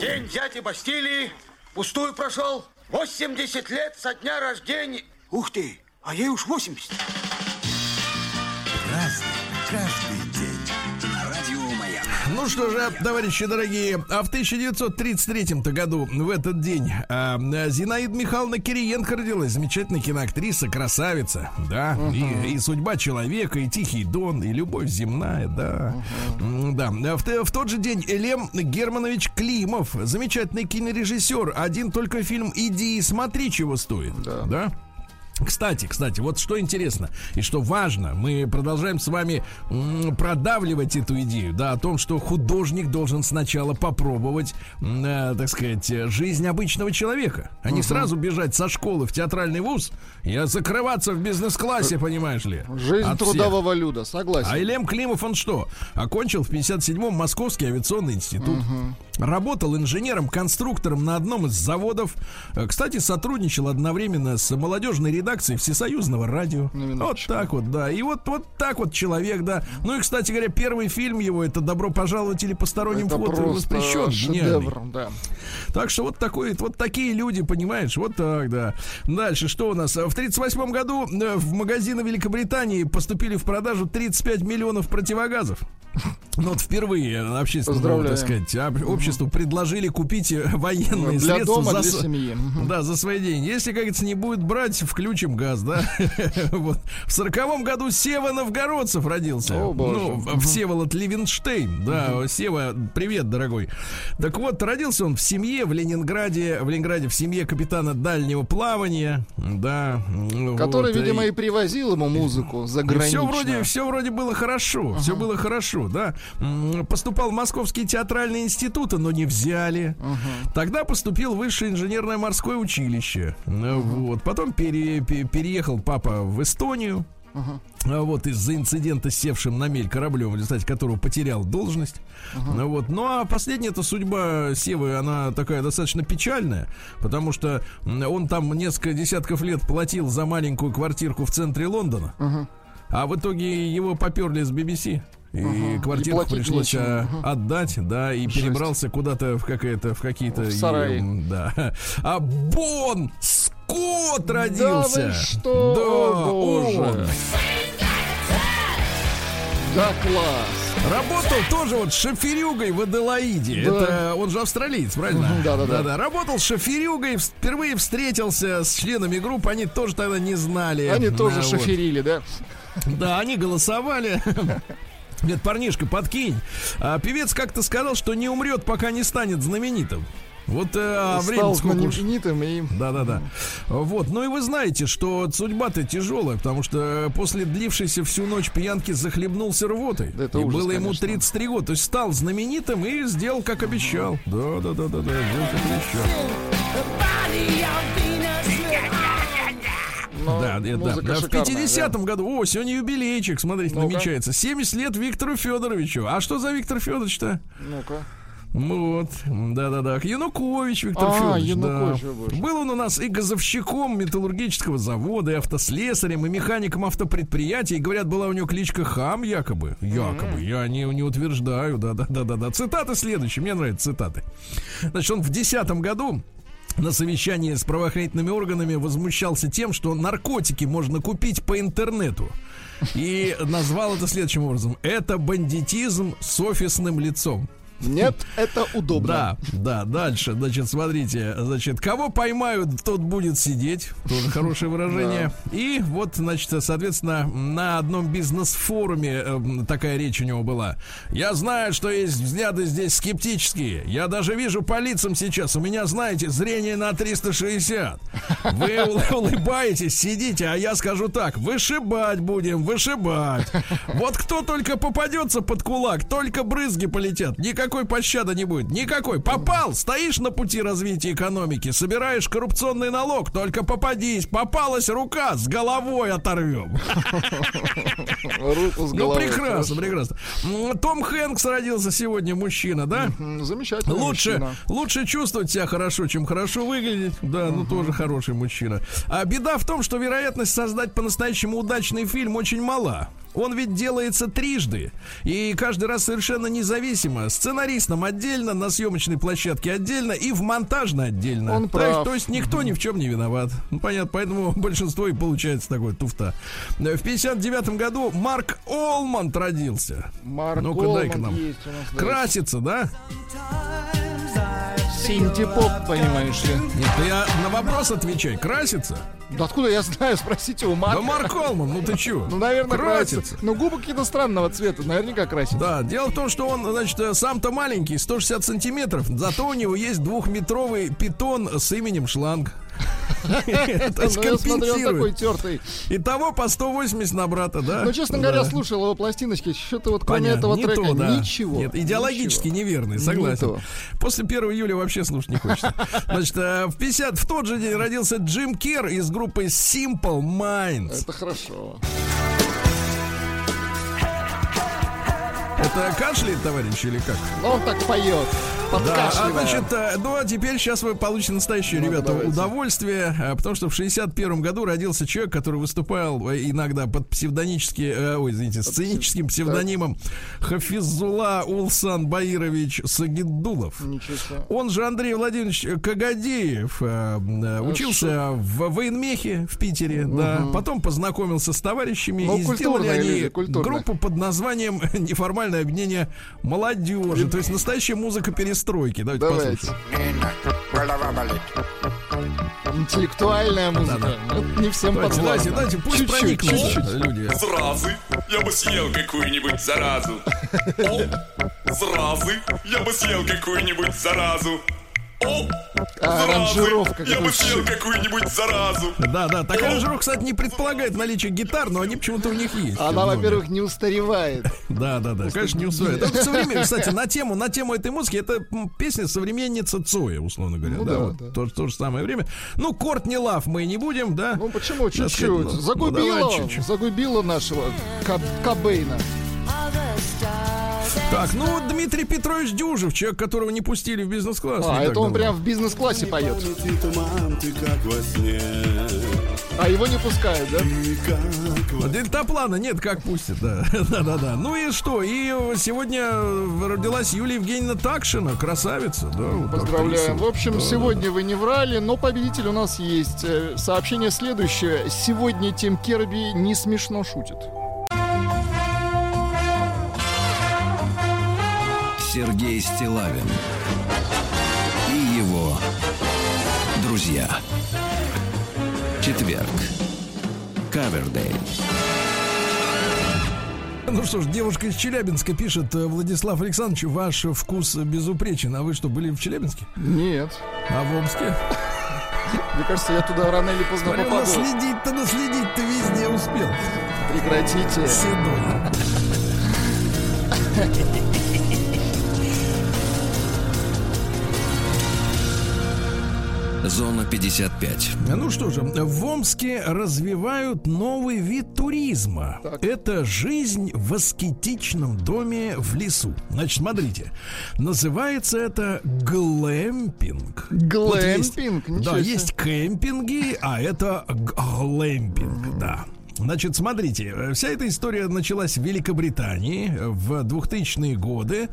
D: День дяди Бастилии пустую прошел. 80 лет со дня рождения. Ух ты, а ей уж 80.
E: Разный,
B: Ну что же, товарищи дорогие, а в 1933 году, в этот день, а, Зинаида Михайловна Кириенко родилась. Замечательная киноактриса, красавица, да. И, и судьба человека, и Тихий Дон, и любовь земная, да. М, Да. А В, в тот же день Лем Германович Климов, замечательный кинорежиссер. Один только фильм «Иди и смотри, чего стоит». да? Кстати, кстати, вот что интересно и что важно, мы продолжаем с вами продавливать эту идею, да, о том, что художник должен сначала попробовать, э, так сказать, жизнь обычного человека, а не сразу бежать со школы в театральный вуз и закрываться в бизнес-классе, понимаешь ли.
C: Жизнь
B: от всех.
C: трудового люда, согласен.
B: А Илем Климов, он что? Окончил в 57-м Московский авиационный институт. Работал инженером-конструктором на одном из заводов. Э, Кстати, сотрудничал одновременно с молодежной редакцией Всесоюзного радио.
C: На
B: Вот так вот, да. И вот, вот так вот человек, да. Ну и, кстати говоря, первый фильм его это «Добро пожаловать» или «Посторонним
C: Это
B: вход воспрещен».
C: Шедевр, да.
B: Так что вот такой, вот такие люди, понимаешь, вот так, да. Дальше, что у нас? В 38 году э, в магазины Великобритании поступили в продажу 35 миллионов противогазов. Ну вот впервые общественному,
C: Поздравляю.
B: так сказать, об- обществу предложили купить военные
C: Для
B: средства
C: дома,
B: за,
C: для семьи.
B: Да, за свои деньги. Если, как говорится, не будет брать, включим газ, да. вот. В сороковом году Сева Новгородцев родился.
C: О, боже.
B: Ну, Всеволод Левинштейн. Да, Сева, привет, дорогой. Так вот, родился он в семье в Ленинграде, в Ленинграде в семье капитана дальнего плавания, да.
C: Который,
B: вот,
C: видимо,
B: и-
C: и привозил ему музыку
B: и
C: заграничную.
B: все вроде, все вроде было хорошо, все было хорошо, да. М, Поступал в Московские театральные институты, но не взяли. Тогда поступил в высшее инженерное морское училище. Э, Вот. Потом пере- пе- переехал папа в Эстонию. А Вот из-за инцидента с севшим на мель кораблем, в результате которого потерял должность. Ну Вот. Ну а последняя эта судьба Севы, она такая достаточно печальная, потому что он там несколько десятков лет платил за маленькую квартирку в центре Лондона. А в итоге его поперли с BBC. И квартиру
C: платить
B: пришлось
C: нечем.
B: а,
C: Ага.
B: отдать, да, и
C: Жесть.
B: перебрался куда-то в какие-то в какие-то
C: В сарай.
B: м, да. А Бон Скотт родился.
C: Да вы что?
B: Да,
C: О, боже.
B: он.
C: Да, класс.
B: Работал тоже вот шоферюгой в Аделаиде.
C: Да.
B: Это он же австралиец, правильно?
C: Мгм, да-да-да.
B: Да-да. Работал шоферюгой, впервые встретился с членами группы, они тоже тогда не знали.
C: Они
B: Да,
C: тоже
B: вот.
C: шоферили, да?
B: Да, они голосовали. Нет, парнишка, подкинь. А, певец как-то сказал, что не умрет, пока не станет знаменитым. Вот э, а время
C: Стал
B: сколько уж.
C: и...
B: Да-да-да. Вот. Ну и вы знаете, что судьба-то тяжелая, потому что после длившейся всю ночь пьянки захлебнулся рвотой.
C: Да это
B: и
C: ужас,
B: было ему
C: конечно.
B: 33 года. То есть стал знаменитым и сделал, как обещал. Да-да-да-да-да. Сделал, как обещал.
C: Но
B: Да, да. Да, В
C: шикарная,
B: 50-м году, о, сегодня юбилейчик, смотрите, намечается. 70 лет Виктору Федоровичу. А что за Виктор Федорович-то?
C: Ну-ка.
B: Вот, да-да-да. Янукович Виктор
C: А,
B: Федорович,
C: Янукович,
B: да. Был он у нас и газовщиком металлургического завода, и автослесарем, и механиком автопредприятия. И говорят, была у него кличка Хам, якобы. Якобы. Я не, не утверждаю, да-да-да-да. Цитаты следующие, мне нравятся цитаты. Значит, он в 2010 году на совещании с правоохранительными органами возмущался тем, что наркотики можно купить по интернету. И назвал это следующим образом. Это бандитизм с офисным лицом.
C: Нет, это удобно.
B: Да, да, дальше, значит, смотрите, значит, кого поймают, тот будет сидеть, тоже хорошее выражение. И вот, значит, соответственно, на одном бизнес-форуме э, такая речь у него была. Я знаю, что есть взгляды здесь скептические. Я даже вижу по лицам сейчас. У меня, знаете, зрение на 360. Вы ул- улыбаетесь, сидите, а я скажу так: вышибать будем, вышибать. Вот кто только попадется под кулак, только брызги полетят. Никакой пощады не будет. Никакой. Попал, стоишь на пути развития экономики, собираешь коррупционный налог, только попадись. Попалась рука, с головой оторвем.
C: Руку с
B: Ну,
C: головой.
B: прекрасно, прекрасно. М, Том Хэнкс родился сегодня, мужчина, да?
C: Замечательно.
B: Лучше, лучше чувствовать себя хорошо, чем хорошо выглядеть. Да, ну тоже хороший мужчина. А беда в том, что вероятность создать по-настоящему удачный фильм очень мала. Он ведь делается трижды. И каждый раз совершенно независимо. Сценаристом отдельно, на съемочной площадке отдельно и в монтажно отдельно.
C: Он
B: то, есть,
C: прав.
B: то есть никто ни в чем не виноват. Ну, понятно, поэтому большинство и получается такое туфта. В 59 году Марк Олманд родился.
C: Марк
B: Ну-ка, дай-ка
C: Олманд
B: нам.
C: есть у нас, да.
B: Красится, да?
C: Синтепоп, понимаешь ли.
B: Нет, я на вопрос отвечай. Красится?
C: Да откуда я знаю, спросите у Марка.
B: Да Марк Колман, ну ты чё?
C: Ну, наверное, красится.
B: красится.
C: Ну, губы какие-то странного цвета, наверняка красится.
B: Да, дело в том, что он, значит, э, сам-то маленький, 160 сантиметров, зато у него есть двухметровый питон с именем шланг.
C: Ну, я смотрю, он такой тертый.
B: Итого по 180 на брата, да?
C: Ну, честно говоря, слушал его пластиночки, что-то вот кроме этого трека ничего.
B: Нет, идеологически неверный,
C: Не
B: согласен. После 1 июля вообще слушать не хочется. Значит, э, в 50 в тот же день родился Джим Кер из группы Simple Minds.
C: Это хорошо.
B: Это кашляет, товарищ, или как?
C: Он так поет,
B: Да, а значит, э, ну а теперь сейчас вы получите настоящее,
C: Ну,
B: ребята,
C: давайте.
B: удовольствие, э, потому что в 61 году родился человек, который выступал э, иногда под псевдонически, ой, извините, сценическим псевдонимом Хафизула Улсан Баирович Сагидулов. Он же Андрей Владимирович Кагадеев э, учился в военмехе в Питере, да. Потом познакомился с товарищами
C: Ну,
B: и сделали они
C: люди,
B: группу под названием неформальное объединение молодежи. То есть настоящая музыка перестройки. Давайте,
C: Давайте.
B: послушаем.
C: Интеллектуальная музыка. Это не всем
B: Давайте, давайте, давайте, пусть
C: Чуть-чуть,
B: проникнут
C: чуть-чуть.
B: люди.
F: Зразы, я бы съел какую-нибудь заразу. О, зразы, я бы съел какую-нибудь заразу. О,
C: А, аранжировка
F: я бы съел какую-нибудь заразу.
B: Да, да, такая аранжировка, кстати, не предполагает наличие гитар, но они почему-то у них есть.
C: Она, во-первых, не устаревает.
B: Да, да, да, конечно, не усвоит. Это современ- Кстати, на тему, на тему этой музыки, это песня современница Цоя, условно говоря.
C: Ну
B: да,
C: да,
B: вот
C: да.
B: То, то же самое время. Ну, Кортни Лав мы не будем, да?
C: Ну почему? Чуть-чуть.
B: ну, ну,
C: Загубила,
B: давай чуть-чуть.
C: загубила нашего Каб- Кобейна.
B: Так, ну вот Дмитрий Петрович Дюжев, человек, которого не пустили в бизнес-класс.
C: А, это он
B: давно.
C: прям в бизнес-классе поет.
G: Помните туман, ты как во сне,
C: А его не пускают, да?
G: во
B: Дельтаплана нет, как пустят, да. Да-да-да. Ну и что? И сегодня родилась Юлия Евгеньевна Такшина, красавица, да. вот
C: Поздравляем.
B: актриса.
C: В общем,
B: Да,
C: сегодня вы не врали, но победитель у нас есть. Э, Сообщение следующее. Сегодня Тим Керби не смешно шутит.
A: Сергей Стилавин и его друзья. Четверг. Кавердей.
B: Ну что ж, девушка из Челябинска пишет, э, Владислав Александрович, ваш вкус безупречен. А вы что, были в Челябинске?
C: Нет.
B: А в Омске?
C: Мне кажется, я туда рано или поздно
B: Смотрю,
C: попаду.
B: наследить-то, наследить-то везде успел.
C: Прекратите.
B: Седой.
A: Зона 55.
B: Ну что же, в Омске развивают новый вид туризма.
C: Так.
B: Это жизнь в аскетичном доме в лесу. Значит, смотрите, называется это глэмпинг. Вот есть-
C: Глэмпинг?
B: Да, есть кемпинги, а это глэмпинг, да. Значит, смотрите, э, вся эта история началась в Великобритании в 2000-е годы.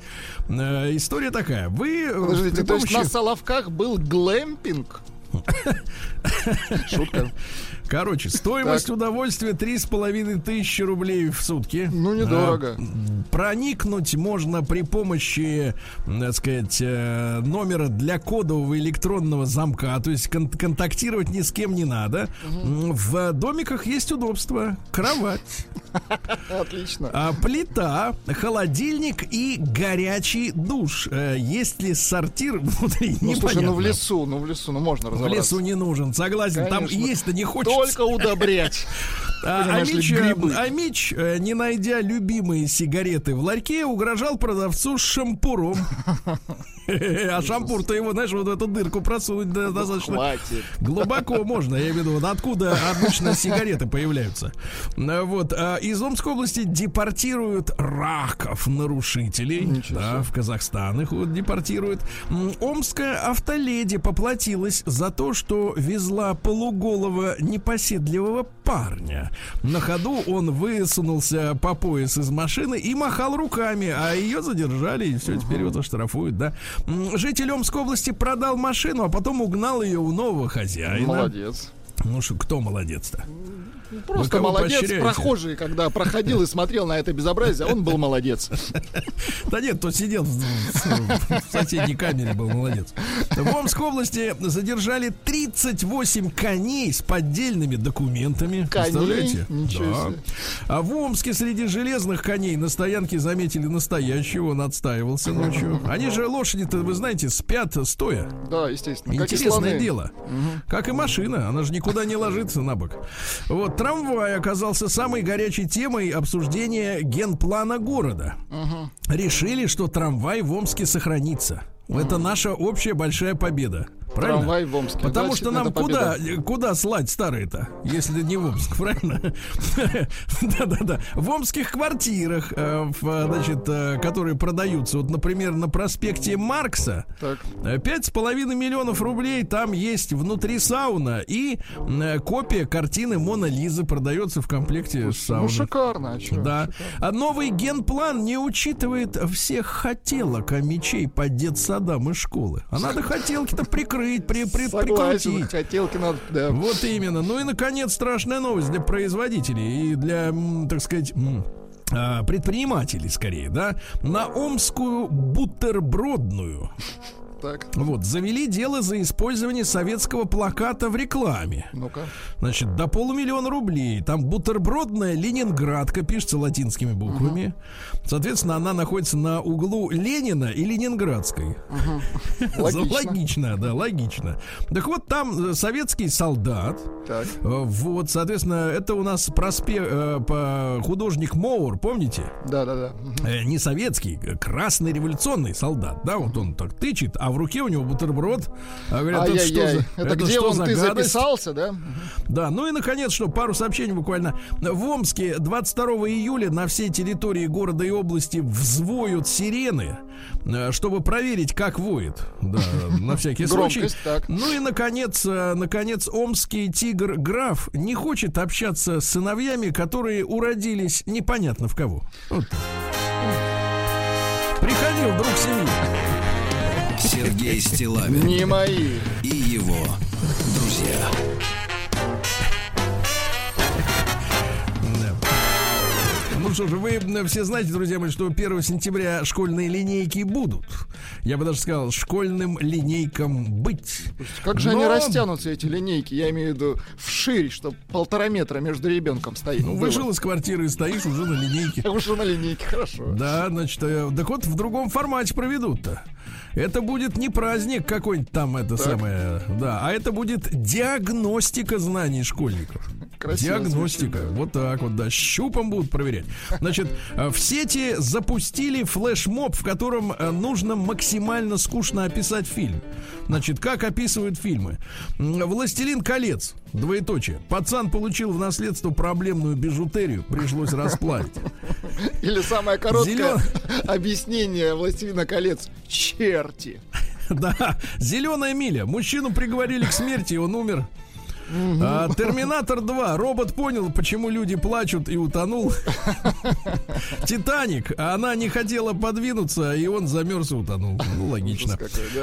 B: Э, История такая. Вы э,
C: Подождите,
B: при
C: то есть
B: помощи-
C: на Соловках был глэмпинг? Шутка.
B: Короче, стоимость удовольствия три с половиной тысячи рублей в сутки.
C: Ну, недорого.
B: Проникнуть можно при помощи, так сказать, э, номера для кодового электронного замка, то есть кон- контактировать ни с кем не надо. М, В домиках есть удобства. Кровать,
C: Отлично.
B: а, плита, холодильник и горячий душ. Э, Есть ли сортир внутри?
C: Ну, слушай, ну в лесу, ну в лесу, ну можно
B: В
C: разобраться.
B: лесу не нужен, согласен. Там есть-то не хочется.
C: Только удобрять.
B: А, а
C: Понимаешь ли,
B: Мич, э,
C: грибы.
B: а Мич, э, не найдя любимые сигареты в ларьке, угрожал продавцу шампуром. А шампур-то его, знаешь, вот в эту дырку просунуть да, достаточно
C: Хватит.
B: глубоко можно. Я имею в виду, вот откуда обычно сигареты появляются. А, Вот. а Из Омской области депортируют раков нарушителей. Да, в Казахстан их вот депортируют. Омская автоледи поплатилась за то, что везла полуголого непоседливого парня. На ходу он высунулся по пояс из машины и махал руками, а ее задержали, и все, теперь его оштрафуют, да. Житель Омской области продал машину, а потом угнал ее у нового хозяина.
C: Молодец.
B: Ну что, кто молодец-то?
C: Просто
B: кого
C: молодец.
B: поощряете?
C: Прохожий, когда проходил и смотрел на это безобразие, он был молодец.
B: Да нет, кто сидел в, соседней камере, был молодец. В Омской области задержали 38 коней с поддельными документами. Представляете?
C: Ничего.
B: А в Омске среди железных коней на стоянке заметили настоящего, он отстаивался ночью. Они же лошади-то, вы знаете, спят стоя.
C: Да, естественно.
B: Интересное дело. Как и машина, она же никуда не ложится на бок. Вот трамвай оказался самой горячей темой обсуждения генплана города. Решили, что трамвай в Омске сохранится. Это наша общая большая победа. Правильно?
C: Трамвай в Омске.
B: Потому
C: Значит,
B: что нам куда, куда слать старые-то, если не в Омск, правильно? Да-да-да. В омских квартирах, э, значит, э, которые продаются, вот, например, на проспекте Маркса. Э, Пять с половиной миллионов рублей там есть внутри сауна и копия картины Мона Лизы продается в комплекте с
C: Ну,
B: сауной.
C: шикарно, а чё?
B: Да. А новый генплан не учитывает всех хотелок о мечей по детсадам и школы. А надо хотелки-то прикрыть, при, при-
C: Согласен,
B: прикрутить.
C: хотелки надо, да.
B: Вот именно. Ну и, наконец, страшная новость для производителей и для, так сказать, а, предпринимателей, скорее, да, на омскую бутербродную
C: Так,
B: вот, завели дело за использование советского плаката в рекламе.
C: ну-ка.
B: Значит, до полумиллиона рублей. Там бутербродная Ленинградка, пишется латинскими буквами. Соответственно, она находится на углу Ленина и Ленинградской.
C: Логично.
B: Логично, да, логично. Так вот, там э, советский солдат.
C: Так.
B: Э, Вот, соответственно, это у нас проспе э, художник Моур, помните?
C: Да-да-да. Мгм.
B: Э, не советский, красный революционный солдат, да, вот он так тычет, а в руке у него бутерброд. А говорят, это что за,
C: Это где
B: что
C: он,
B: за
C: ты
B: гадость?
C: записался, да?
B: Да, ну и наконец, что пару сообщений буквально. В Омске 22 июля на всей территории города и области взвоют сирены, э, чтобы проверить, как воет. Да, на всякий случай. Ну и наконец, э, наконец, омский тигр Граф не хочет общаться с сыновьями, которые уродились непонятно в кого. Вот. Приходил друг семьи.
A: Сергей Стилавин
C: Не мои.
A: и его друзья.
B: Ну что же, вы все знаете, друзья мои, что 1 сентября школьные линейки будут. Я бы даже сказал, школьным линейкам быть.
C: Как же они
B: Но-
C: растянутся, эти линейки? Я имею в виду вширь, чтобы полтора метра между ребенком стоит.
B: Ну,
C: было.
B: вышел из квартиры и стоишь уже на линейке.
C: Уже на линейке, хорошо.
B: Да, значит, э, так вот в другом формате проведут-то. Это будет не праздник какой-нибудь там, это самое, да, а это будет диагностика знаний школьников.
C: Красиво
B: Диагностика.
C: звучит, да.
B: Вот так вот, да. Щупом будут проверять. Значит, э, в сети запустили флешмоб, в котором э, нужно максимально скучно описать фильм. Значит, как описывают фильмы? «Властелин колец». Двоеточие. Пацан получил в наследство проблемную бижутерию, пришлось расплавить.
C: Или самое короткое
B: Зелё-
C: объяснение «Властелина колец». Черти.
B: Да, зеленая миля. Мужчину приговорили к смерти, он умер. А, Терминатор 2. Робот понял, почему люди плачут и утонул. Титаник. А она не хотела подвинуться, и он замерз и утонул. Ну, логично.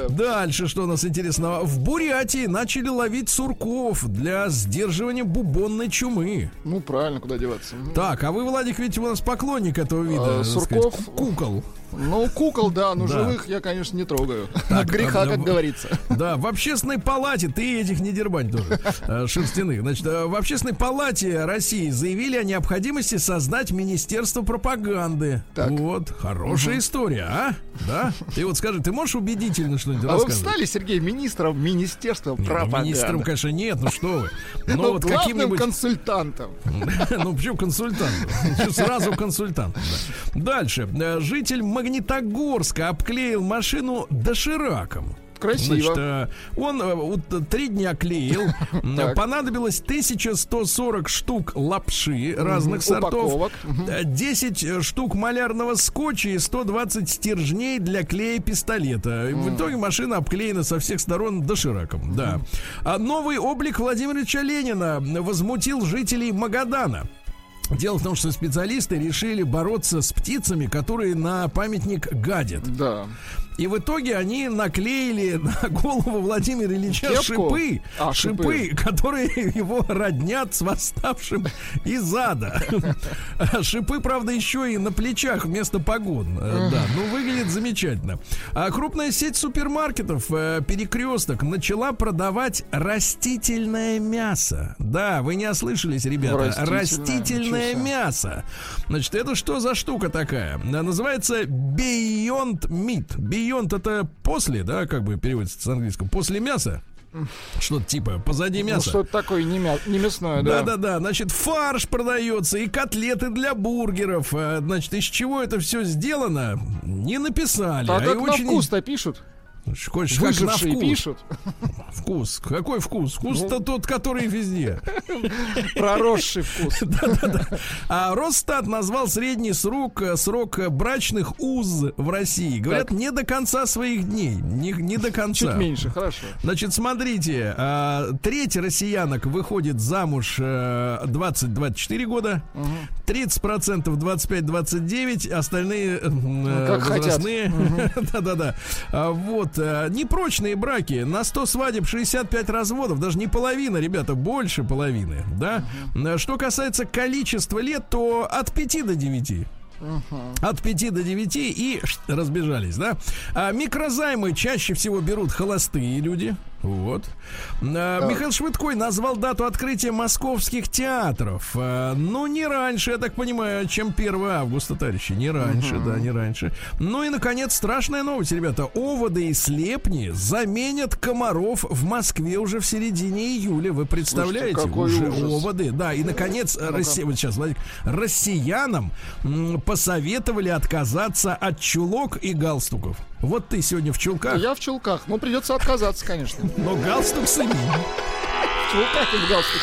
B: Дальше, что у нас интересного? В Бурятии начали ловить сурков для сдерживания бубонной чумы.
C: Ну, правильно, куда деваться.
B: Так, а вы, Владик, ведь у нас поклонник этого вида.
C: А, сурков?
B: кукол.
C: Ну, кукол, да, но
B: Да.
C: живых я, конечно, не трогаю.
B: Так,
C: греха,
B: а,
C: как говорится.
B: Да, в общественной палате, ты этих не дербань тоже, э, шерстяных. Значит, э, в общественной палате России заявили о необходимости создать Министерство пропаганды.
C: Так.
B: Вот, хорошая история, а? Да? Ты вот скажи, ты можешь убедительно что-нибудь
C: А вы
B: рассказывать?
C: встали, Сергей, министром Министерства
B: ну,
C: пропаганды?
B: Министром, конечно, нет, ну что вы.
C: Ну,
B: Ну, вот каким-нибудь...
C: консультантом.
B: Ну, почему консультант? Чё Сразу консультант. да. Дальше. Э, Житель Магнитогорска обклеил машину дошираком.
C: Красиво.
B: Значит, э, он э, вот, три дня клеил. Понадобилось 1140 штук лапши разных сортов.
C: упаковок. Мгм.
B: э, 10 э, штук малярного скотча и 120 стержней для клея пистолета. В итоге машина обклеена со всех сторон дошираком. Да. А новый облик Владимира Ильича Ленина возмутил жителей Магадана. Дело в том, что специалисты решили бороться с птицами, которые на памятник гадят.
C: Да.
B: И в итоге они наклеили на голову Владимира Ильича
C: Кепку?
B: шипы,
C: А,
B: шипы,
C: шипы.
B: которые его роднят с восставшим из ада. Шипы, правда, еще и на плечах вместо погон. Э, Да, ну выглядит замечательно. А крупная сеть супермаркетов э, Перекресток начала продавать растительное мясо. Да, вы не ослышались, ребята.
C: Растительное,
B: Растительное мясо. Значит, это что за штука такая? Э, Называется Beyond Meat. Beyond это после, да, как бы переводится с английского. После мяса. Что-то типа позади
C: Ну,
B: мяса.
C: что-то такое не, мя- не мясное, да.
B: Да, да, да. Значит, фарш продается и котлеты для бургеров. А, Значит, из чего это все сделано, не написали.
C: А
B: и
C: как на
B: очень-
C: вкус-то пишут?
B: Хочешь, как на вкус?
C: пишут.
B: Вкус. Какой вкус? Вкус-то тот, который везде.
C: Проросший вкус.
B: Да-да-да. А Росстат назвал средний срок, э, срок э, брачных уз в России. Говорят, не до конца своих дней. Не, не до конца.
C: Чуть меньше, хорошо.
B: Значит, смотрите, а, треть россиянок выходит замуж э, 20-24 года, 30% 25-29, остальные э,
C: Ну, как
B: возрастные. Да-да-да. А, Вот, э, непрочные браки. На 100 свадеб 65 разводов, даже не половина, ребята, больше половины, да? Э, Что касается количества лет, то от 5 до 9. От 5 до 9 и разбежались, да? А микрозаймы чаще всего берут холостые люди. Вот. А, Михаил Швыдкой назвал дату открытия московских театров. А, ну, не раньше, я так понимаю, чем 1 августа, товарищи. Не раньше, да, не раньше. Ну и, наконец, страшная новость, ребята. Оводы и слепни заменят комаров в Москве уже в середине июля. Вы представляете?
C: какой
B: уже
C: ужас.
B: оводы. Да, и, наконец, Россия, вот сейчас, Владик, россиянам посоветовали отказаться от чулок и галстуков. Вот ты сегодня в чулках,
C: Я в чулках. Ну, придется отказаться, конечно.
B: но галстук сними.
C: В чулках и в галстуке.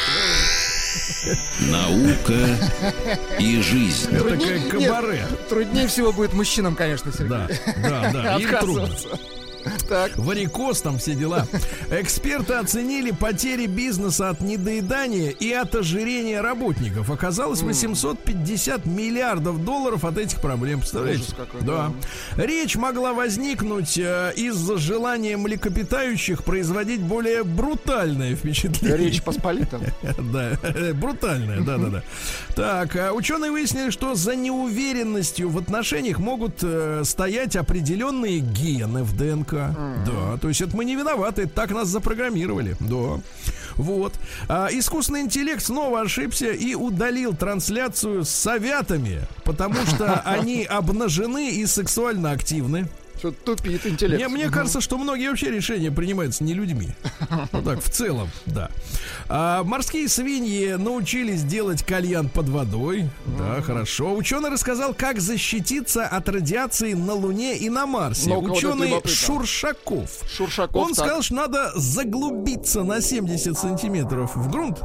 A: Наука и жизнь.
B: Это
C: нет,
B: кабаре.
C: Труднее всего будет мужчинам, конечно, Сергей.
B: Да, да, да. Им трудно.
C: Так.
B: Варикоз там все дела. Эксперты оценили потери бизнеса от недоедания и от ожирения работников. Оказалось 850 миллиардов долларов от этих проблем. Представляете?
C: Какой,
B: да. Речь могла возникнуть э, из-за желания млекопитающих производить более брутальное впечатление.
C: Речь Посполита.
B: Да, брутальная, да, да, да. Так, а ученые выяснили, что за неуверенностью в отношениях могут э, стоять определенные гены в ДНК. Да, то есть это мы не виноваты, так нас запрограммировали. Да. Вот. А, искусственный интеллект снова ошибся и удалил трансляцию с советами, потому что они обнажены и сексуально активны.
C: Что-то тупит интеллект.
B: Мне, мне кажется, что многие вообще решения принимаются не людьми. Ну так, в целом, да. А, морские свиньи научились делать кальян под водой. Да, хорошо. Ученый рассказал, как защититься от радиации на Луне и на Марсе.
C: Это
B: Ученый. Шуршаков.
C: Шуршаков,
B: Он
C: так.
B: сказал, что надо заглубиться на 70 сантиметров в грунт.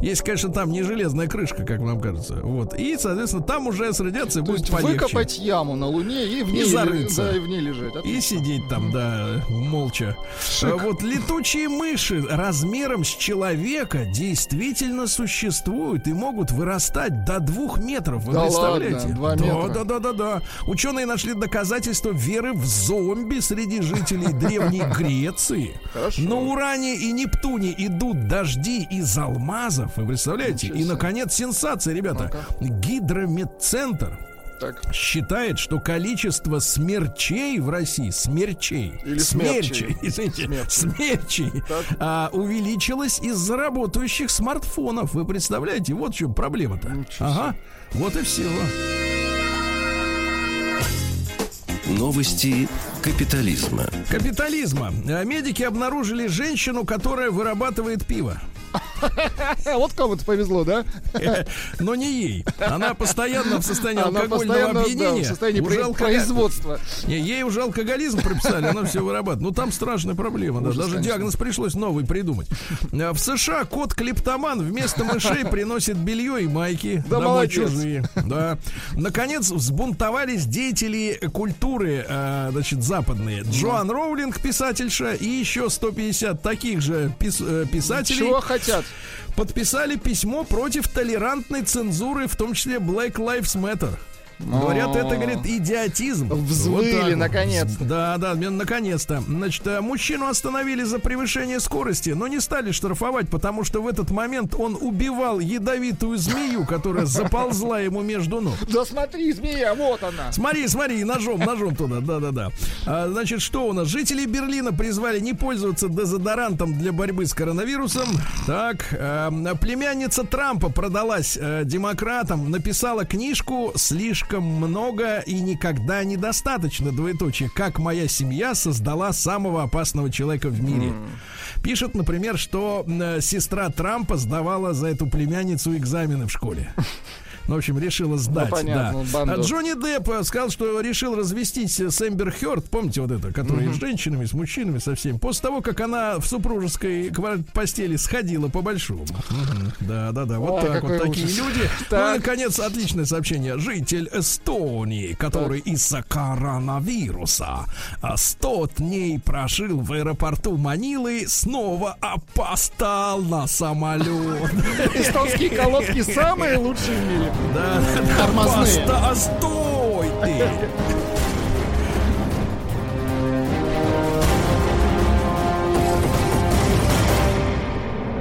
B: Если, конечно, там не железная крышка, как нам кажется. Вот. И, соответственно, там уже с радиацией
C: То
B: будет полегче.
C: выкопать яму на Луне и в ней,
B: зарыться.
C: да, и в ней лежать.
B: И
C: Отлично.
B: сидеть там, да, молча. А Вот летучие мыши размером с человека действительно существуют и могут вырастать до двух метров. Вы
C: Да
B: представляете?
C: ладно, два
B: да,
C: метра.
B: да, да, да, да. Ученые нашли доказательства веры в зомби среди жителей Древней Греции.
C: Хорошо.
B: На Уране и Нептуне идут дожди из алмазов. Вы представляете? И, наконец, сенсация, ребята. Гидрометцентр
C: Так.
B: считает, что количество смерчей в России, смерчей,
C: Или
B: смерчей,
C: смерчей.
B: извините,
C: Смерчей.
B: смерчей, а, увеличилось из-за работающих смартфонов. Вы представляете, вот в чем проблема-то.
C: Ничего
B: Ага, вот и все.
A: Новости капитализма.
B: Капитализма. А, Медики обнаружили женщину, которая вырабатывает пиво.
C: Вот кому-то повезло, да?
B: Но не ей. Она постоянно в состоянии
C: Она
B: алкогольного
C: постоянно да,
B: опьянения.
C: в состоянии
B: уже
C: производства.
B: Не, ей уже алкоголизм прописали, она все вырабатывает. Ну, там страшная проблема, да.
C: Ужас,
B: Даже
C: конечно.
B: диагноз пришлось новый придумать. А, В США кот клептоман вместо мышей приносит белье и майки.
C: Да
B: домой
C: молодец.
B: чужие. Да. Наконец, взбунтовались деятели культуры, э, значит, западные. Джоан Роулинг, писательша, и еще 150 таких же пис- э, писателей
C: Чего хотят?
B: подписали письмо против толерантной цензуры, в том числе Black Lives Matter. Говорят, это, говорит, идиотизм.
C: Взвыли,
B: Вот
C: наконец-то.
B: Да, да, наконец-то. Значит, э, мужчину остановили за превышение скорости, но не стали штрафовать, потому что в этот момент он убивал ядовитую змею, которая заползла ему между ног.
C: Да смотри, змея, вот она.
B: Смотри, смотри, ножом, ножом туда, да-да-да. А, значит, что у нас? Жители Берлина призвали не пользоваться дезодорантом для борьбы с коронавирусом. Так, э, племянница Трампа продалась э, демократам, написала книжку «Слишком много и никогда недостаточно», двоеточие, «Как моя семья создала самого опасного человека в мире». Пишет, например, что э, сестра Трампа сдавала за эту племянницу экзамены в школе. Ну, в общем, решила сдать.
C: понятно,
B: да.
C: банду.
B: А Джонни Депп э, сказал, что решил развестись с Эмбер Хёрд. Помните вот это, которая с женщинами, с мужчинами, со всеми. После того, как она в супружеской постели сходила по большому. Мгм. Да, да, да. Вот
C: Ой,
B: так вот такие
C: ужас.
B: люди. Ну и,
C: Так.
B: наконец, отличное сообщение. Житель Эстонии, который из-за коронавируса а, 100 дней прожил в аэропорту Манилы, снова опоздал на самолет.
C: Эстонские колодки самые лучшие в мире.
B: Да,
C: Тормозные.
B: Поста- стой ты!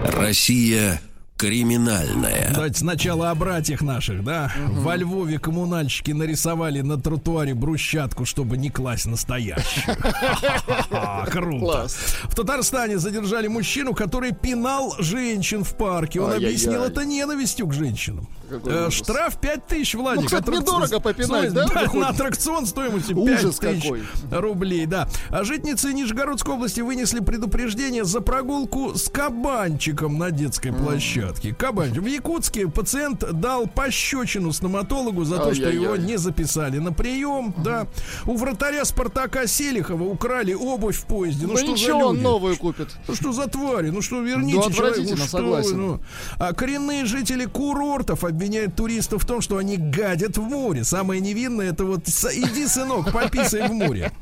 A: Россия криминальная.
B: Давайте сначала о братьях наших, да? Во Львове коммунальщики нарисовали на тротуаре брусчатку, чтобы не класть настоящую. Круто. В Татарстане задержали мужчину, который пинал женщин в парке. Он объяснил это ненавистью к женщинам. Э. Штраф 5 тысяч, Владик.
C: Ну, кстати, недорого попинать, да?
B: На аттракцион стоимостью 5
C: Ужас
B: тысяч
C: какой.
B: рублей, да. А житницы Нижегородской области вынесли предупреждение за прогулку с кабанчиком на детской площадке. Загадки. Кабанч, в Якутске пациент дал пощечину стоматологу за то, что его не записали на прием. Да. У вратаря Спартака Селихова украли обувь в поезде. Ну, что за
C: он новую купит.
B: Ну что за твари? Ну что, верните человеку, что ну. А коренные жители курортов обвиняют туристов в том, что они гадят в море. Самое невинное это вот иди, сынок, пописай в море.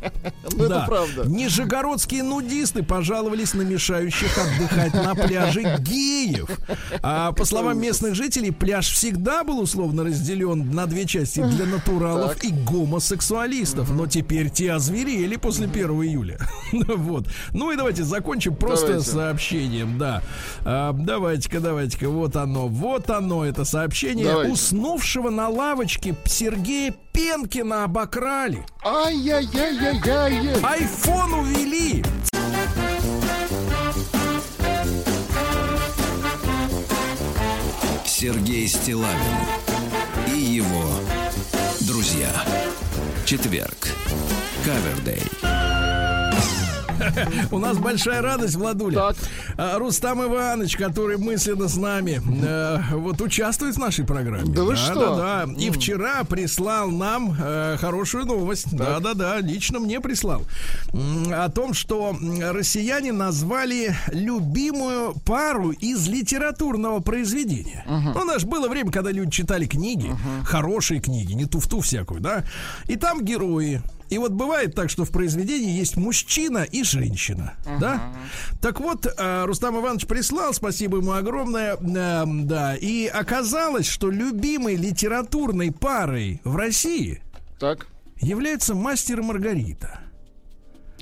C: Ну, это правда.
B: Нижегородские нудисты пожаловались на мешающих отдыхать на пляже геев. А по словам местных жителей, пляж всегда был условно разделен на две части для натуралов
C: Так.
B: и гомосексуалистов. Но теперь те озверели после 1 июля. Вот. Ну и давайте закончим просто
C: Давайте.
B: сообщением. Да. А, давайте-ка, давайте-ка. Вот оно. Вот оно, это сообщение.
C: Давайте.
B: Уснувшего на лавочке Сергея Пенкина обокрали.
C: Ай-яй-яй-яй-яй.
B: Айфон увели.
A: Сергей Стилавин и его друзья. Четверг. Кавердей.
B: У нас большая радость, Владуля.
C: Так.
B: А, Рустам Иванович, который мысленно с нами, э, вот участвует в нашей программе.
C: Да вы что?
B: Да, да. И вчера прислал нам э, хорошую новость. Да, да, да. Лично мне прислал. О том, что россияне назвали любимую пару из литературного произведения. Ну, у нас было время, когда люди читали книги, хорошие книги, не туфту всякую, да. И там герои. И вот бывает так, что в произведении есть мужчина и женщина, да? Так вот, э, Рустам Иванович прислал, спасибо ему огромное, э, да, и оказалось, что любимой литературной парой в России
C: Так,
B: является мастер Маргарита.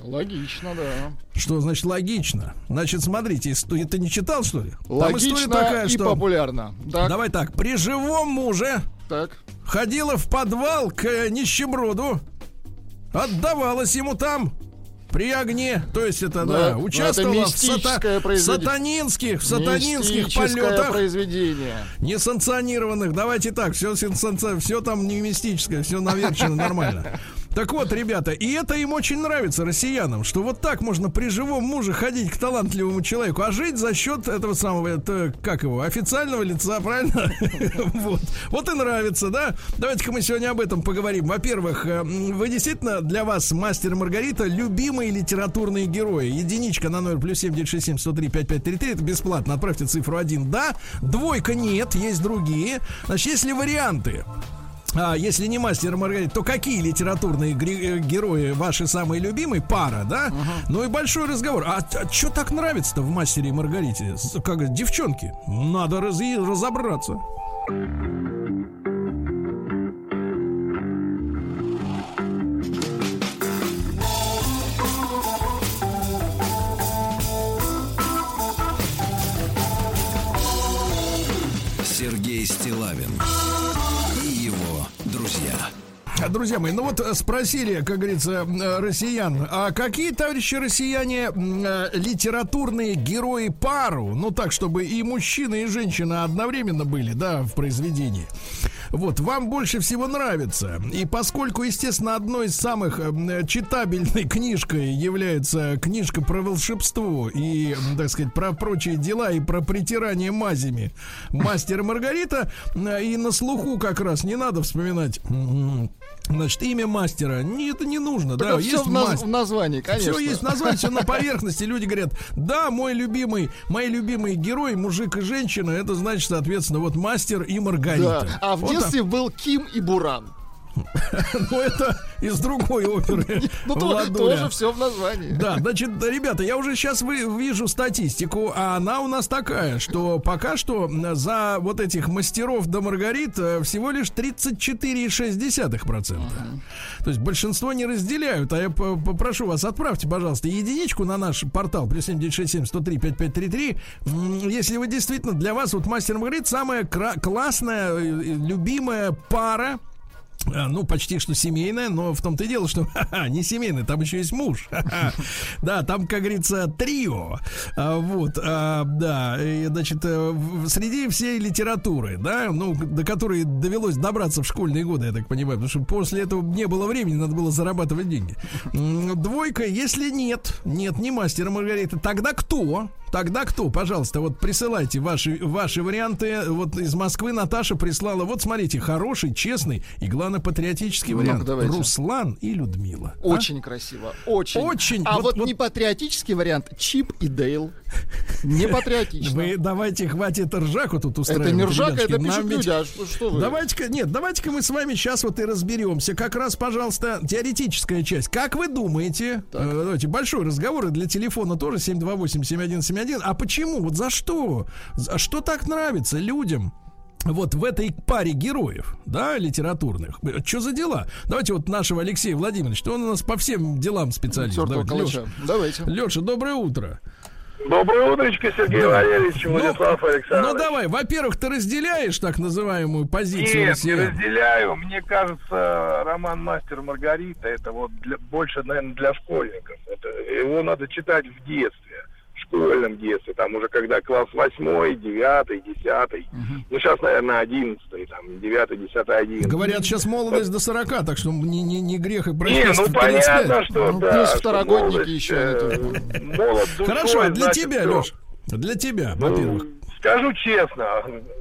C: логично, да.
B: Что значит логично? Значит, смотрите, ты не читал, что ли? Там история
C: Логично
B: такая,
C: и
B: что...
C: популярно. Так,
B: Давай так, при живом муже
C: так.
B: ходила в подвал к нищеброду, отдавалась ему там при огне, то есть это,
C: Да,
B: да,
C: ну,
B: участвовала
C: это
B: в, сата- сатанинских, в сатанинских полетах,
C: произведение.
B: несанкционированных. Давайте так, все, все там не мистическое, все наверчено нормально. Так вот, ребята, и это им очень нравится, россиянам, что вот так можно при живом муже ходить к талантливому человеку, а жить за счет этого самого, это, как его, официального лица, правильно? Вот. Вот и нравится, да? Давайте-ка мы сегодня об этом поговорим. Во-первых, э, вы действительно для вас, мастер Маргарита, любимые литературные герои. Единичка на номер плюс 7967 103 5533, это бесплатно. Отправьте цифру 1, да. Двойка нет, есть другие. Значит, есть ли варианты? А если не мастер и Маргарита, то какие литературные э, герои ваши самые любимые? Пара, да? Ну и большой разговор. А, что так нравится-то в мастере и Маргарите? Как девчонки, надо раз- разобраться.
A: Сергей Стилавин Друзья
B: мои, ну вот э, спросили, как говорится, э, россиян, а какие, товарищи россияне, э, литературные герои пару? Ну так, чтобы и мужчина, и женщина одновременно были, да, в произведении. Вот, вам больше всего нравится. И поскольку, естественно, одной из самых э, читабельной книжкой является книжка про волшебство и, так сказать, про прочие дела и про притирание мазями «Мастер Маргарита», э, и на слуху как раз не надо вспоминать Значит, имя мастера. Не, это не нужно,
C: Так
B: да.
C: всё
B: есть
C: в, наз- в названии, конечно.
B: Все есть название, все на поверхности. Люди говорят, да, мой любимый, мои любимые герои, мужик и женщина, это значит, соответственно, вот мастер и Маргарита.
C: Да. А в
B: Вот
C: детстве был Ким и Буран.
B: Так. Ну, это из другой оперы.
C: Ну, тоже все в названии.
B: Да, значит, ребята, я уже сейчас вижу статистику, а она у нас такая, что пока что за вот этих мастеров до Маргарит э, всего лишь 34,6%. То есть большинство не разделяют, а я попрошу вас, отправьте, пожалуйста, единичку на наш портал плюс 7967 103 5533, М, если вы действительно, для вас вот мастер Маргарит самая кра- классная, э, любимая пара, Ну, почти что семейная, но в том-то и дело, что ха-ха, не семейная, там еще есть муж. Ха-ха. Да, там, как говорится, трио. А, Вот, а, да, и, значит, э, среди всей литературы, да, ну, до которой довелось добраться в школьные годы, я так понимаю, потому что после этого не было времени, надо было зарабатывать деньги. Двойка, если нет, нет, не мастера Маргарита, тогда кто? тогда кто? Пожалуйста, вот присылайте ваши, ваши варианты. Вот из Москвы Наташа прислала. Вот смотрите, хороший, честный и, главное, патриотический вариант.
C: давайте.
B: Руслан и Людмила. А?
C: Очень красиво, очень.
B: Очень.
C: А
B: Вот-
C: вот,
B: вот-
C: не патриотический вариант, Чип и Дейл. Не патриотично.
B: Вы давайте, хватит ржаку тут устраивать.
C: Это не ржака, это пишут люди, а что, что вы?
B: Давайте-ка, нет, давайте-ка мы с вами сейчас вот и разберемся. Как раз, пожалуйста, теоретическая часть. Как вы думаете, э, давайте большой разговор и для телефона тоже 728-7171. А почему? Вот за что? За что так нравится людям? Вот в этой паре героев, да, литературных. Что за дела? Давайте вот нашего Алексея Владимировича, он у нас по всем делам специалист. Давайте. Лёша.
C: Давайте.
B: Леша, доброе утро.
H: Доброе утречко, Сергей
B: Да.
H: Валерьевич, Владислав
B: Ну
H: Александрович.
B: давай, во-первых, ты разделяешь так называемую позицию
H: Нет, не разделяю. Мне кажется, роман «Мастер Маргарита» это вот для- больше, наверное, для школьников. Это, его надо читать в детстве, школьном детстве. Там уже когда класс восьмой, девятый, десятый. Ну, сейчас, наверное, одиннадцатый, там, девятый, десятый, одиннадцатый.
B: Говорят, сейчас молодость до 40, так что не, не, не грех и
H: Не,
B: прочесть
H: ну
B: в 35.
H: понятно, что
C: Ну,
H: да.
C: плюс второгодники
H: молодость,
C: еще
H: э, молод душой,
B: Хорошо, а для тебя. Леш, для тебя,
H: Ну,
B: во-первых.
H: Скажу честно,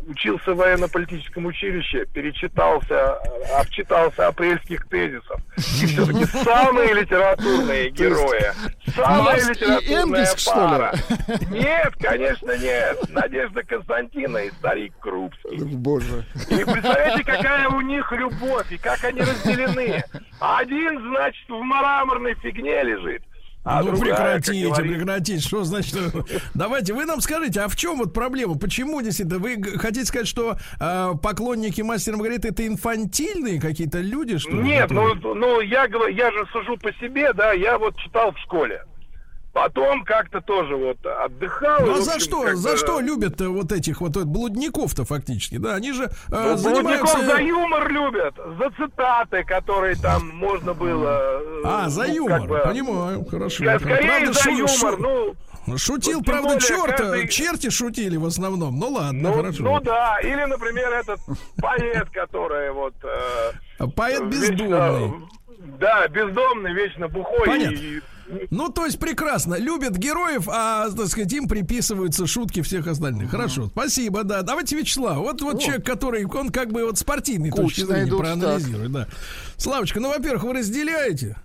H: учился в военно-политическом училище, перечитался, обчитался апрельских тезисов. И все-таки самые литературные герои, самая литературная пара. Нет, конечно, нет. Надежда Константина и старик Крупский.
C: Боже.
H: И представляете, какая у них любовь, и как они разделены. Один, значит, в мраморной фигне лежит. А
B: ну
H: другая,
B: прекратите, прекратите. Что значит? Давайте, вы нам скажите, а в чем вот проблема? Почему действительно? Вы хотите сказать, что э, поклонники мастера Маргариты это инфантильные какие-то люди, что?
H: Нет, ну,
B: которые-
H: ну я, говорю- я же сужу по себе, да, я вот читал в школе. Потом как-то тоже вот отдыхал.
B: Ну а
H: в
B: за
H: общем,
B: что? За что любят э, вот этих вот э, блудников-то фактически? Да, они же э,
H: ну,
B: занимаются...
H: Блудников за юмор любят, за цитаты, которые там можно было... э,
B: А, за
H: ну,
B: юмор,
H: как бы,
B: понимаю, хорошо.
H: я Скорее
B: Правда,
H: за
B: шу-
H: юмор,
B: шу-
H: ну,
B: Шутил,
H: вот
B: правда, черт,
H: каждый-
B: черти шутили в основном. Ну ладно,
H: ну,
B: хорошо.
H: ну да, или, например, этот поэт, который вот... э,
B: Поэт
H: вечно-
B: бездомный.
H: Да, бездомный, вечно бухой.
B: Понятно.
H: и-
B: Ну, то есть прекрасно. Любят героев, а, так сказать, им приписываются шутки всех остальных. Хорошо, спасибо, да. Давайте Вячеслав. Вот, вот человек, который, он как бы вот спортивный точки зрения проанализирует, да. Славочка, ну, во-первых, вы разделяете?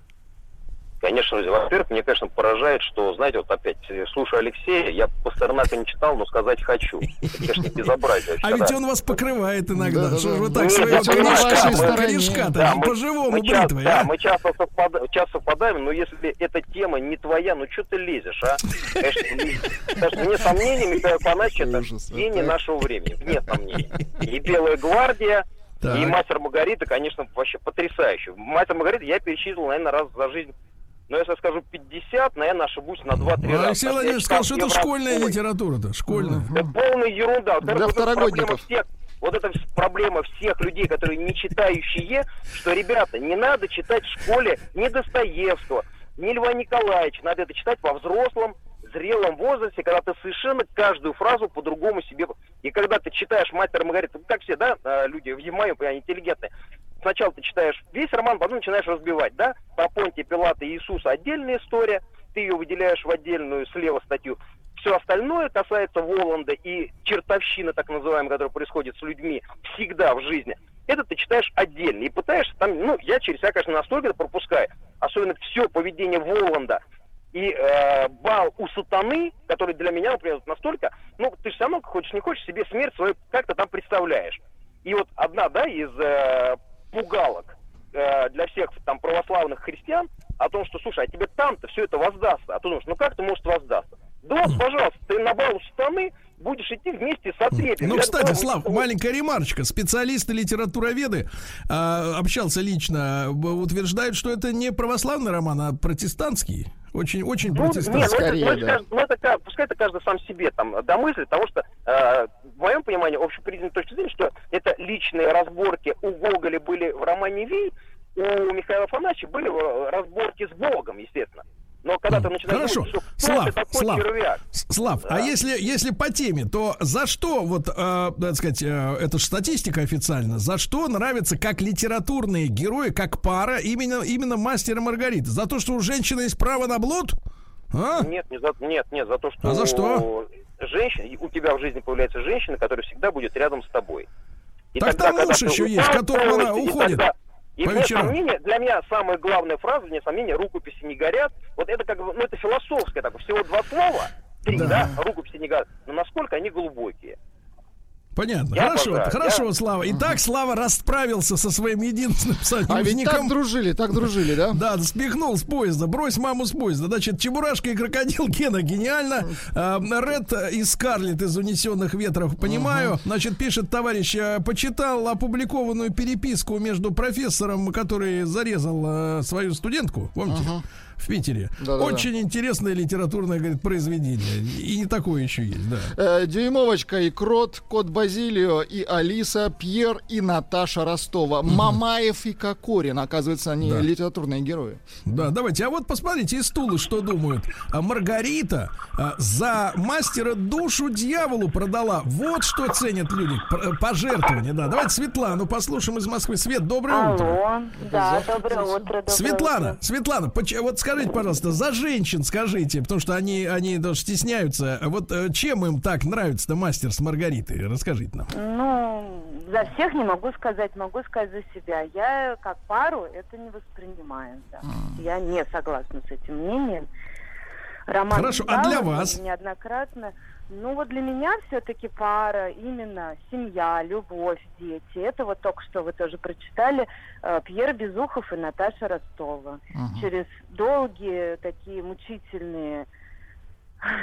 I: Конечно, во-первых, мне, конечно, поражает, что, знаете, вот опять, э, слушаю Алексея, я Пастернака не читал, но сказать хочу. Это, конечно, безобразие.
B: А ведь он вас покрывает иногда. Что ж вы
C: Ну,
B: так своего по-живому бритвой,
I: да,
B: а?
I: мы часто, совпада- часто совпадаем, но если эта тема не твоя, ну что ты лезешь, а? Конечно, не- конечно, вне сомнений, Михаил Афанасьевич это гений нашего времени, вне сомнений. И «Белая гвардия»,
B: Так.
I: и «Мастер Маргарита», конечно, вообще потрясающе. «Мастер Маргарита» я перечислил, наверное, раз за жизнь но если я скажу 50, наверное, ошибусь на 2-3
B: Ну,
I: раза.
B: Алексей Владимирович сказал, что это школьная литература-то, школьная.
I: Это полная ерунда. Вот
C: Для
I: это вот эта
C: второгодников.
I: проблема всех, вот это проблема всех людей, которые не читающие, что, ребята, не надо читать в школе ни Достоевского, ни Льва Николаевича. Надо это читать во взрослом, зрелом возрасте, когда ты совершенно каждую фразу по-другому себе... И когда ты читаешь «Мастера и Маргариту», как все, да, э, люди, в моем понимании, интеллигентные, сначала ты читаешь весь роман, потом начинаешь разбивать, да? Про Понтия, Пилата и Иисуса отдельная история, ты ее выделяешь в отдельную слева статью. Все остальное касается Воланда и чертовщины, так называемой, которая происходит с людьми всегда в жизни. Это ты читаешь отдельно и пытаешься там, ну, я через себя, конечно, настолько это пропускаю. Особенно все поведение Воланда и э, бал у сатаны, который для меня, например, настолько, ну, ты же все хочешь не хочешь, себе смерть свою как-то там представляешь. И вот одна, да, из э, пугалок э, для всех там православных христиан о том, что, слушай, а тебе там-то все это воздастся. А ты думаешь, ну как ты может воздастся? Да вот, пожалуйста, ты на балу страны будешь идти вместе с отрепьем.
B: Ну,
I: Я
B: кстати,
I: думаю,
B: Слав,
I: что-
B: маленькая ремарочка. Специалисты, литературоведы, а, общался лично, утверждают, что это не православный роман, а протестантский. Очень, очень
I: Ну, не, ну,
B: протестантский.
I: это,
C: Скорее,
I: ну, это
C: да.
I: ну, это ка- пускай это каждый сам себе там домыслит, потому что э, в моем понимании, общепризнанной точки зрения, что это личные разборки у Гоголя были в романе «Вий», у Михаила Афанасьевича были э, разборки с Богом, естественно. Но когда ты начинаешь
B: Хорошо.
I: думать, что
B: Слав,
I: ты такой
B: Слав,
I: червяк,
B: Слав, а
I: Да.
B: если, если по теме, то за что, вот, э, так сказать, э, это же статистика официально, за что нравятся как литературные герои, как пара, именно, именно мастер и Маргарита? За то, что у женщины есть право на блуд? А?
I: Нет, не за, нет, нет, за то, что...
B: А за что?
I: Женщина, у тебя в жизни появляется женщина, которая всегда будет рядом с тобой. И
B: Так там
I: когда
B: муж
I: ты
B: еще есть, которого она уходит
I: тогда- И
B: по
I: вне
B: вечерам.
I: сомнения, для меня самая главная фраза, вне сомнения, рукописи не горят. Вот это как бы, ну это философское, так, всего два слова, три,
B: Да.
I: да, рукописи не горят. Но насколько они глубокие.
B: Понятно.
I: Я
B: хорошо,
I: обожаю,
B: хорошо,
I: я-
B: Слава. Итак, Слава расправился со своим единственным
C: А ведь так дружили, так дружили, да?
B: Да, спихнул с поезда, брось маму с поезда. Значит, Чебурашка и крокодил Гена гениально. А, Ред и Скарлетт из «Унесенных ветров» понимаю. Значит, пишет товарищ, а, почитал опубликованную переписку между профессором, который зарезал а, свою студентку, помните? В Питере.
C: Да-да-да.
B: Очень интересное литературное, говорит, произведение. И не такое еще есть, да.
C: Э, Дюймовочка и Крот, Кот Базилио и Алиса, Пьер и Наташа Ростова, Мамаев и Кокорин. Оказывается, они
B: Да.
C: литературные герои.
B: Да, давайте. А вот посмотрите, из Тулы что думают. А Маргарита а, за мастера душу дьяволу продала. Вот что ценят люди. П- Пожертвование, да. Давайте Светлану послушаем из Москвы. Свет, доброе утро.
J: Алло, да, доброе утро. доброе
B: Светлана,
J: утро.
B: Светлана, поч- вот скажите, пожалуйста, за женщин скажите, потому что они, они даже стесняются. Вот э, чем им так нравится-то мастер с Маргаритой? Расскажите нам.
J: Ну, за всех не могу сказать, могу сказать за себя. Я как пару это не воспринимаю. да. Я не согласна с этим мнением. Роман
B: Хорошо, а для вас?
J: Неоднократно. Ну вот для меня все-таки пара, именно семья, любовь, дети. Это вот только что вы тоже прочитали э, Пьер Безухов и Наташа Ростова. Через долгие такие мучительные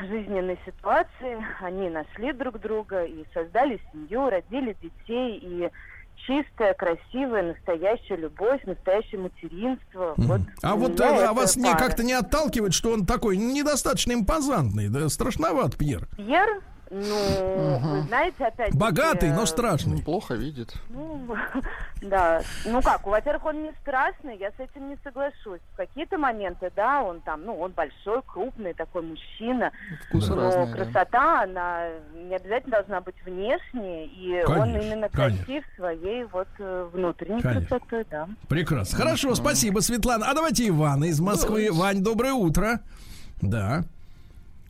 J: жизненной ситуации они нашли друг друга и создали семью, родили детей и чистая, красивая, настоящая любовь, настоящее материнство. Вот
B: А вот э, а вас не как-то не отталкивает, что он такой недостаточно импозантный, да, страшноват, Пьер.
J: Пьер, ну, вы знаете, опять
B: Богатый, но страшный.
C: Плохо видит.
J: Ну, да. Ну как, во-первых, он не страшный, я с этим не соглашусь. В какие-то моменты, да, он там, ну, он большой, крупный такой мужчина.
C: Вкусы
J: но
C: разные, да.
J: красота, она не обязательно должна быть внешней, и он
B: Конечно,
J: именно
B: конечно.
J: красив своей вот э, внутренней
B: Конечно.
J: красотой, да.
B: Прекрасно. Хорошо, спасибо, Светлана. А давайте Ивана из Москвы. Вань, доброе утро. Да.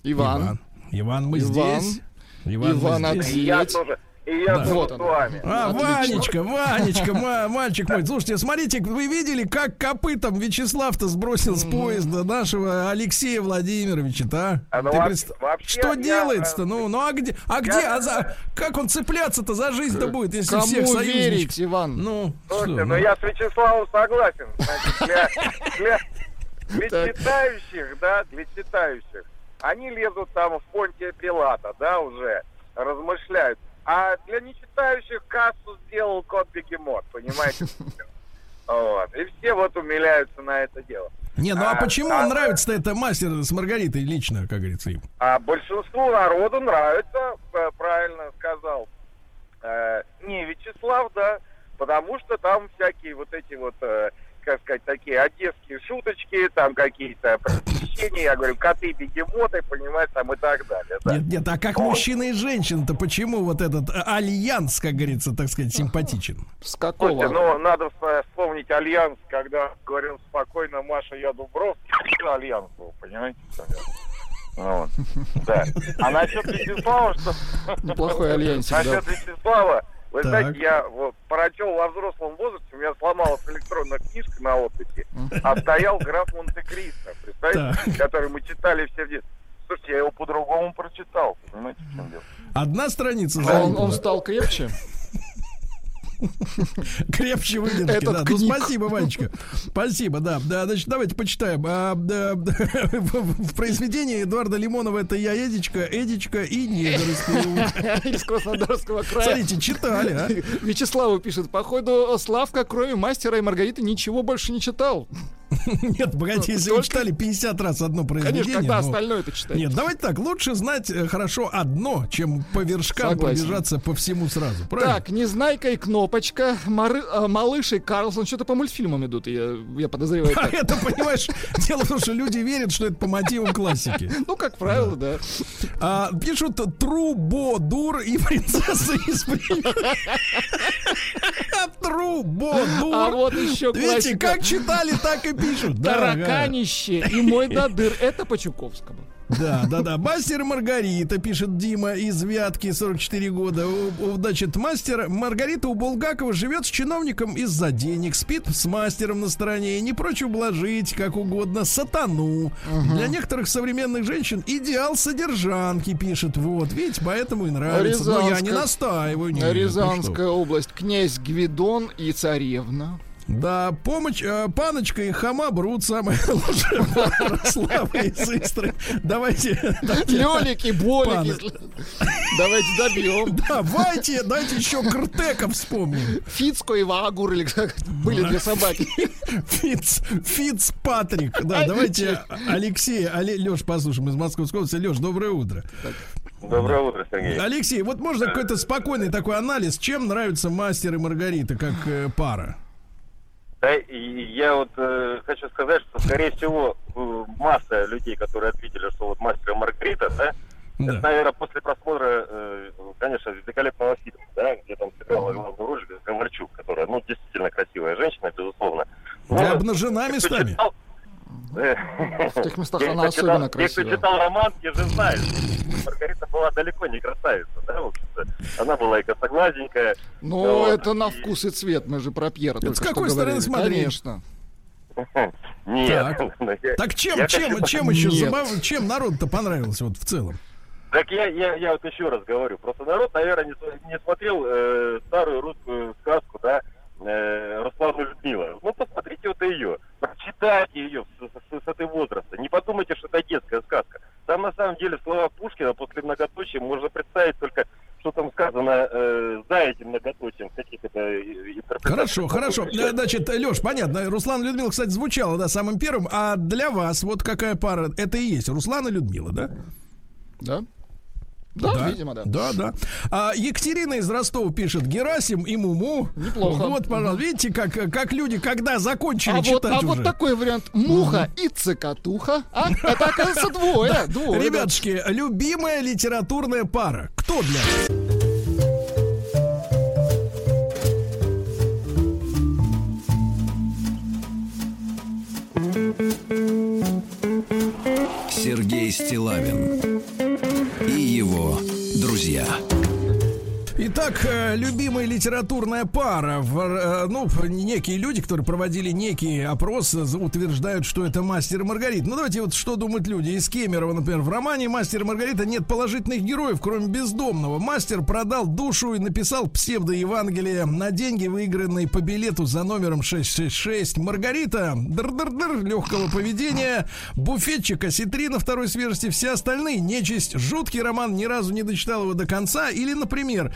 C: Иван.
B: Иван, Иван, мы
C: Иван.
B: здесь. Иван, мы
C: Иван,
B: здесь.
C: ответь.
I: И я тоже, и я
B: Да.
I: тоже
C: Вот
I: с вами.
B: А,
C: Отлично.
B: Ванечка, Ванечка, ма- мальчик мой. Слушайте, смотрите, вы видели, как копытом Вячеслав-то сбросил с поезда нашего Алексея Владимировича-то, а?
I: А, ну,
B: Ты
I: во-
B: представ-
I: вообще,
B: Что
I: я,
B: делается-то?
I: э,
B: Ну, ну а где? А где? А за... Как он цепляться-то за жизнь-то будет, если
C: Кому
B: всех союзничков?
C: верить, Иван?
B: Ну,
I: Слушайте,
B: что,
I: ну
B: ну?
I: я с Вячеславом согласен. Значит, для, для, для читающих, да, для читающих, они лезут там в Понтия Пилата, да, уже размышляют. А для нечитающих кассу сделал кот Бегемот, понимаете? Вот. И все вот умиляются на это дело.
B: Не, ну а,
I: А,
B: почему
I: а,
B: нравится-то это мастер с Маргаритой лично, как говорится, им?
I: А большинству народу нравится, э, правильно сказал э, не Вячеслав, да, потому что там всякие вот эти вот, э, как сказать, такие одесские шуточки, там какие-то просвещения, я говорю, коты-бегемоты, понимаешь, там и так далее. Да.
B: Нет, нет, а как мужчина и женщина-то почему вот этот э, альянс, как говорится, так сказать, симпатичен?
C: С
I: Слушайте,
C: какого?
I: ну, надо вспо- вспомнить Альянс, когда говорил спокойно Маша, я Дубровский, Альянс был, понимаете? Вот. Да. А насчет Вячеслава, что...
C: Неплохой альянсик, да.
I: Насчет Вячеслава, вы
B: Так.
I: знаете, я вот прочел во взрослом возрасте, у меня сломалась электронная книжка на отдыхе, а стоял граф Монте-Кристо, представляете, который мы читали все в детстве. Слушайте, я его по-другому прочитал, понимаете, в чем дело?
B: Одна страница
C: А Он, он стал крепче.
B: Крепче выдержки,
C: Этот
B: да. Ну, спасибо, Ванечка. Спасибо, да. да. Значит, давайте почитаем. А, да, в, в произведении Эдуарда Лимонова это я, Эдичка, Эдичка и негр. Из
C: Краснодарского края.
B: Смотрите, читали, а?
C: Вячеславу пишет, походу, Славка, кроме мастера и Маргариты, ничего больше не читал.
B: Нет, погодите, если вы читали 50 раз одно произведение...
C: Конечно, когда остальное это читать.
B: Нет, давайте так, лучше знать э, хорошо одно, чем по вершкам пробежаться по всему сразу.
C: Так, Незнайка и Кнопочка, а, Малыш и Карлсон, что-то по мультфильмам идут, я, подозреваю.
B: А это, понимаешь, дело в том, что люди верят, что это по мотивам классики.
C: Ну, как правило, да.
B: А, пишут Трубодур и принцесса из Ру, бо, дур.
C: А вот еще
B: Видите, как читали, так и пишут.
C: Тараканище и мой додыр. Это по Чуковскому.
B: Да, да, да. Мастер и Маргарита, пишет Дима из Вятки, 44 года. Значит, мастер Маргарита у Булгакова живет с чиновником из-за денег, спит с мастером на стороне и не прочь ублажить, как угодно, сатану. Для некоторых современных женщин идеал содержанки, пишет. Вот, видите, поэтому и нравится. Но я не настаиваю. нет, ну
C: Рязанская область. Князь Гвидон и царевна.
B: Да, помощь, э, паночка и хама брут лучшая пара Слава из Истры. Давайте.
C: Лёлики, болики. Давайте добьем.
B: Давайте, давайте еще Кртека вспомним.
C: Фицко и Вагур или как были две собаки.
B: Фиц, Фиц Патрик. Да, давайте Алексей, Але, Леш, послушаем из Московской области. Леш, доброе утро.
K: Доброе утро, Сергей.
B: Алексей, вот можно какой-то спокойный такой анализ, чем нравится мастер и Маргарита как э, пара?
K: Да, и я вот э, хочу сказать, что, скорее всего, э, масса людей, которые ответили, что вот мастер Маргарита, да,
B: Да.
K: это, наверное, после просмотра, э, конечно, великолепного фильма, да, где там сыграла главную роль Ковальчук, которая, ну, действительно красивая женщина, безусловно.
B: Да,
K: Ну,
B: обнажена
K: те, кто
B: местами.
K: читал,
C: В тех местах
K: те,
C: она
K: читал-
C: особенно
K: Те, кто
C: красивая.
K: читал роман, те же знают. Маргарита была далеко не красавица, да, в общем-то. Она была и косоглазенькая.
C: Ну,
K: Вот.
C: это на вкус и цвет. Мы же про Пьера
B: с какой стороны смотреть?
C: Конечно.
K: Нет.
B: Так.
K: Ну,
B: Так чем,
K: я
B: чем,
K: хочу-
B: чем еще забав... чем народ-то понравился вот в целом?
K: Так я, я, я вот еще раз говорю. Просто народ, наверное, не, не смотрел э, старую русскую сказку, да, э, Руслану Людмила. Ну, посмотрите вот ее. Прочитайте ее с, с- с этой возраста. Не подумайте, что это детская сказка. Там, на самом деле, слова Пушкина после многоточия можно представить только, что там сказано э, за этим многоточием, в каких это э, интерпретациях.
B: Хорошо, хорошо. Значит, Леш, понятно. Руслан и Людмила, кстати, звучала, да, самым первым. А для вас вот какая пара? Это и есть Руслан и Людмила, да?
C: Да? Да, видимо, да.
B: Да, да. А Екатерина из Ростова пишет Герасим и Муму.
C: Неплохо.
B: Вот, пожалуйста, видите, как, как люди, когда закончили
C: А вот,
B: читать
C: а
B: уже.
C: вот такой вариант. Муха и цикатуха. А? Это, оказывается, двое. двое да.
B: Ребятушки, любимая литературная пара. Кто для вас?
A: Сергей Стилавин его друзья.
B: Итак, э, любимая литературная пара. Э, ну, некие люди, которые проводили некий опрос, э, утверждают, что это мастер и Маргарита. Ну, давайте вот что думают люди. Из Кемерово, например, в романе «Мастер и Маргарита» нет положительных героев, кроме бездомного. Мастер продал душу и написал псевдо-евангелие на деньги, выигранные по билету за номером 666. Маргарита, др-др-др, легкого поведения, буфетчик, осетрина второй свежести, все остальные нечисть. Жуткий роман, ни разу не дочитал его до конца. Или, например,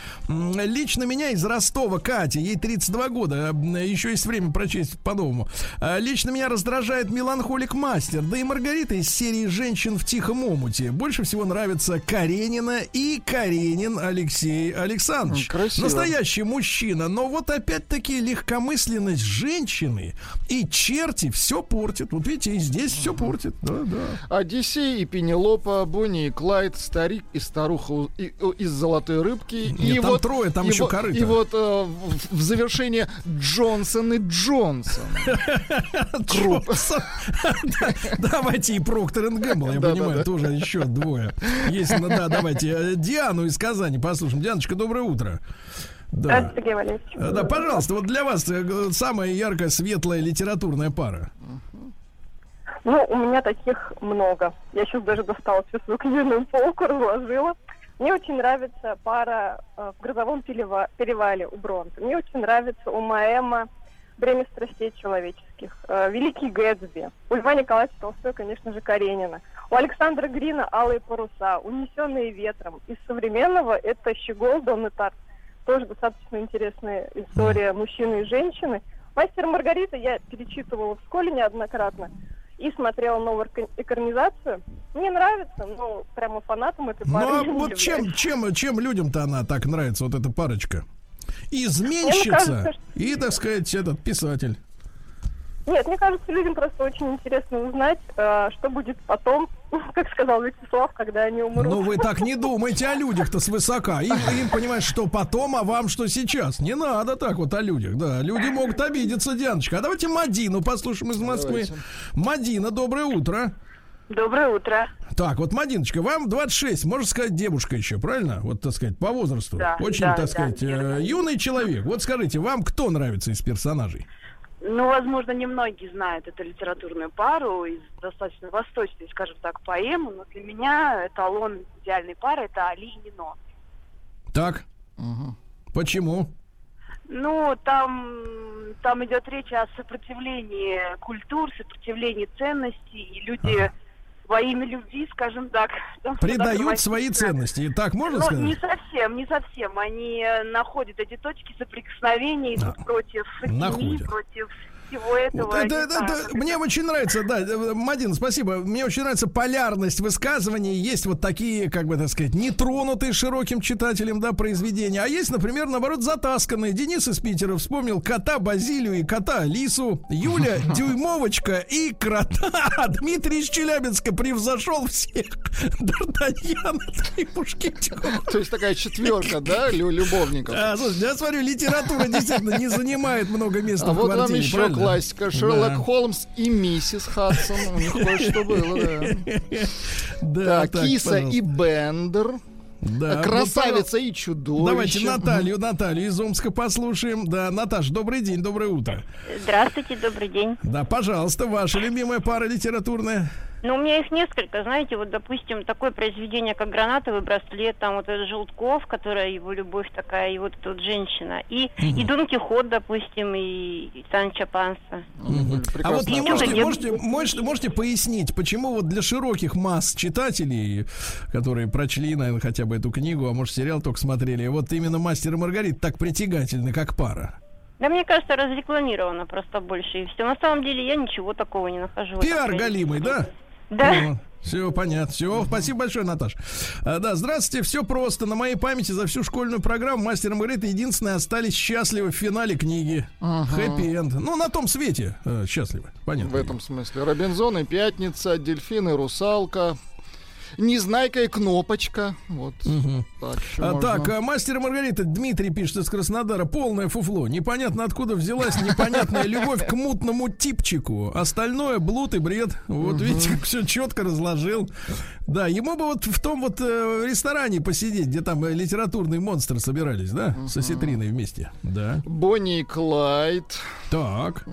B: лично меня из Ростова Катя, ей 32 года, м, еще есть время прочесть по-новому. А, Лично меня раздражает меланхолик мастер, да и Маргарита из серии «Женщин в тихом омуте». Больше всего нравится Каренина и Каренин Алексей Александрович.
C: Красиво.
B: Настоящий мужчина, но вот опять-таки легкомысленность женщины и черти все портит. Вот видите, и здесь все портит. Да, да.
C: Одиссей и Пенелопа, Бонни и Клайд, старик и старуха из золотой рыбки.
B: Нет,
C: и
B: там
C: вот,
B: трое, там
C: и
B: еще
C: вот-
B: корыто.
C: И вот э, в, завершение Джонсон и Джонсон.
B: Джонсон. Да, Давайте и Проктор и Гэмбл, я понимаю, тоже еще двое. Есть, ну да, давайте э, Диану из Казани послушаем. Дианочка, доброе утро. Да. Э, Да, пожалуйста, вот для вас э, самая яркая, светлая литературная пара.
L: Ну, у меня таких много. Я сейчас даже достала всю свою книжную полку, разложила. Мне очень нравится пара э, в «Грозовом перева- перевале» у Бронта. Мне очень нравится у Маэма «Бремя страстей человеческих», э, «Великий Гэтсби». У Льва Николаевича Толстой, конечно же, Каренина. У Александра Грина «Алые паруса», «Унесенные ветром». Из современного это «Щегол», «Дон и Тарт». Тоже достаточно интересная история мужчины и женщины. «Мастер Маргарита» я перечитывала в школе неоднократно и смотрела новую экран- экранизацию. Мне нравится, но прямо фанатом этой пары
B: Ну, а вот чем, чем, чем людям-то она так нравится, вот эта парочка? Изменщица
L: кажется,
B: и, так сказать, этот писатель.
L: Нет, мне кажется, людям просто очень интересно узнать, э, что будет потом как сказал Вячеслав, когда они умрут.
B: Ну вы так не думайте о людях-то свысока. Им, им понимаешь, что потом, а вам что сейчас. Не надо так вот о людях, да. Люди могут обидеться, Дианочка. А давайте Мадину послушаем из Москвы.
C: Давайте.
B: Мадина, доброе утро.
J: Доброе утро.
B: Так, вот, Мадиночка, вам 26, можно сказать, девушка еще, правильно? Вот, так сказать, по возрасту.
J: Да,
B: Очень,
J: да,
B: так
J: да,
B: сказать, э, юный человек. Вот скажите, вам кто нравится из персонажей?
J: Ну, возможно, немногие знают эту литературную пару из достаточно восточной, скажем так, поэмы, но для меня эталон идеальной пары это Али и Нино.
B: Так. Почему?
J: Ну, там, там идет речь о сопротивлении культур, сопротивлении ценностей, и люди во имя любви, скажем так, там
B: Предают свои ценности. Так можно
J: Ну,
B: сказать?
J: не совсем, не совсем. Они э, находят эти точки соприкосновения, идут против семьи, против всего этого.
B: Это-
J: знаю,
B: это-
J: как
B: мне очень нравится, да, э, Мадин, спасибо. Мне очень нравится полярность высказываний. Есть вот такие, как бы так сказать, нетронутые широким читателем, да, произведения. А есть, например, наоборот, затасканные. Денис из Питера вспомнил кота Базилию и кота Алису. Юля Дюймовочка и крота. Дмитрий из Челябинска превзошел всех. Д'Артаньян и Мушкетер.
C: То есть такая четверка, да, лю- любовников.
B: А, слушай, я смотрю, литература действительно не занимает много места
C: А
B: в
C: вот вам
B: квартире,
C: еще
B: правильно?
C: Классика. Шерлок
B: Да.
C: Холмс и миссис Хадсон. У них кое-что было, да.
B: Да,
C: Так,
B: так,
C: Киса
B: пожалуйста.
C: и Бендер.
B: Да,
C: Красавица
B: ну,
C: и чудовище.
B: Давайте Наталью, Наталью из Омска послушаем. Да, Наташ, добрый день, доброе утро.
M: Здравствуйте, добрый день.
B: Да, пожалуйста, ваша любимая пара литературная.
M: Ну, у меня их несколько, знаете, вот, допустим, такое произведение, как «Гранатовый браслет», там вот этот Желтков, которая его любовь такая, и вот эта вот женщина, и, и Дон Кихот, допустим, и, и Санчо Панса.
B: А вот не можете,
M: Нет.
B: можете, можете, можете пояснить, почему вот для широких масс читателей, которые прочли, наверное, хотя бы эту книгу, а может сериал только смотрели, вот именно «Мастер и Маргарита» так притягательны, как пара?
M: Да, мне кажется, разрекламировано просто больше, и все. На самом деле я ничего такого не нахожу.
B: Пиар галимый, да?
M: Да.
B: все понятно. Все, спасибо большое, Наташ. А, да, здравствуйте. Все просто. На моей памяти за всю школьную программу Мастер Маргарита единственные остались счастливы в финале книги. Хэппи-энд. Ну, на том свете э, счастливы. Понятно.
C: В этом смысле. Робинзон и Пятница, Дельфин и Русалка. Незнайка и Кнопочка. Вот. Так, еще
B: А,
C: можно.
B: так, а, мастер Маргарита, Дмитрий пишет из Краснодара, полное фуфло. Непонятно откуда взялась непонятная любовь к мутному типчику. Остальное блуд и бред. Вот видите, как все четко разложил. Да, ему бы вот в том вот э, ресторане посидеть, где там э, литературные монстры собирались, да? Со Ситриной вместе. Да.
C: Бонни и Клайд.
B: Так.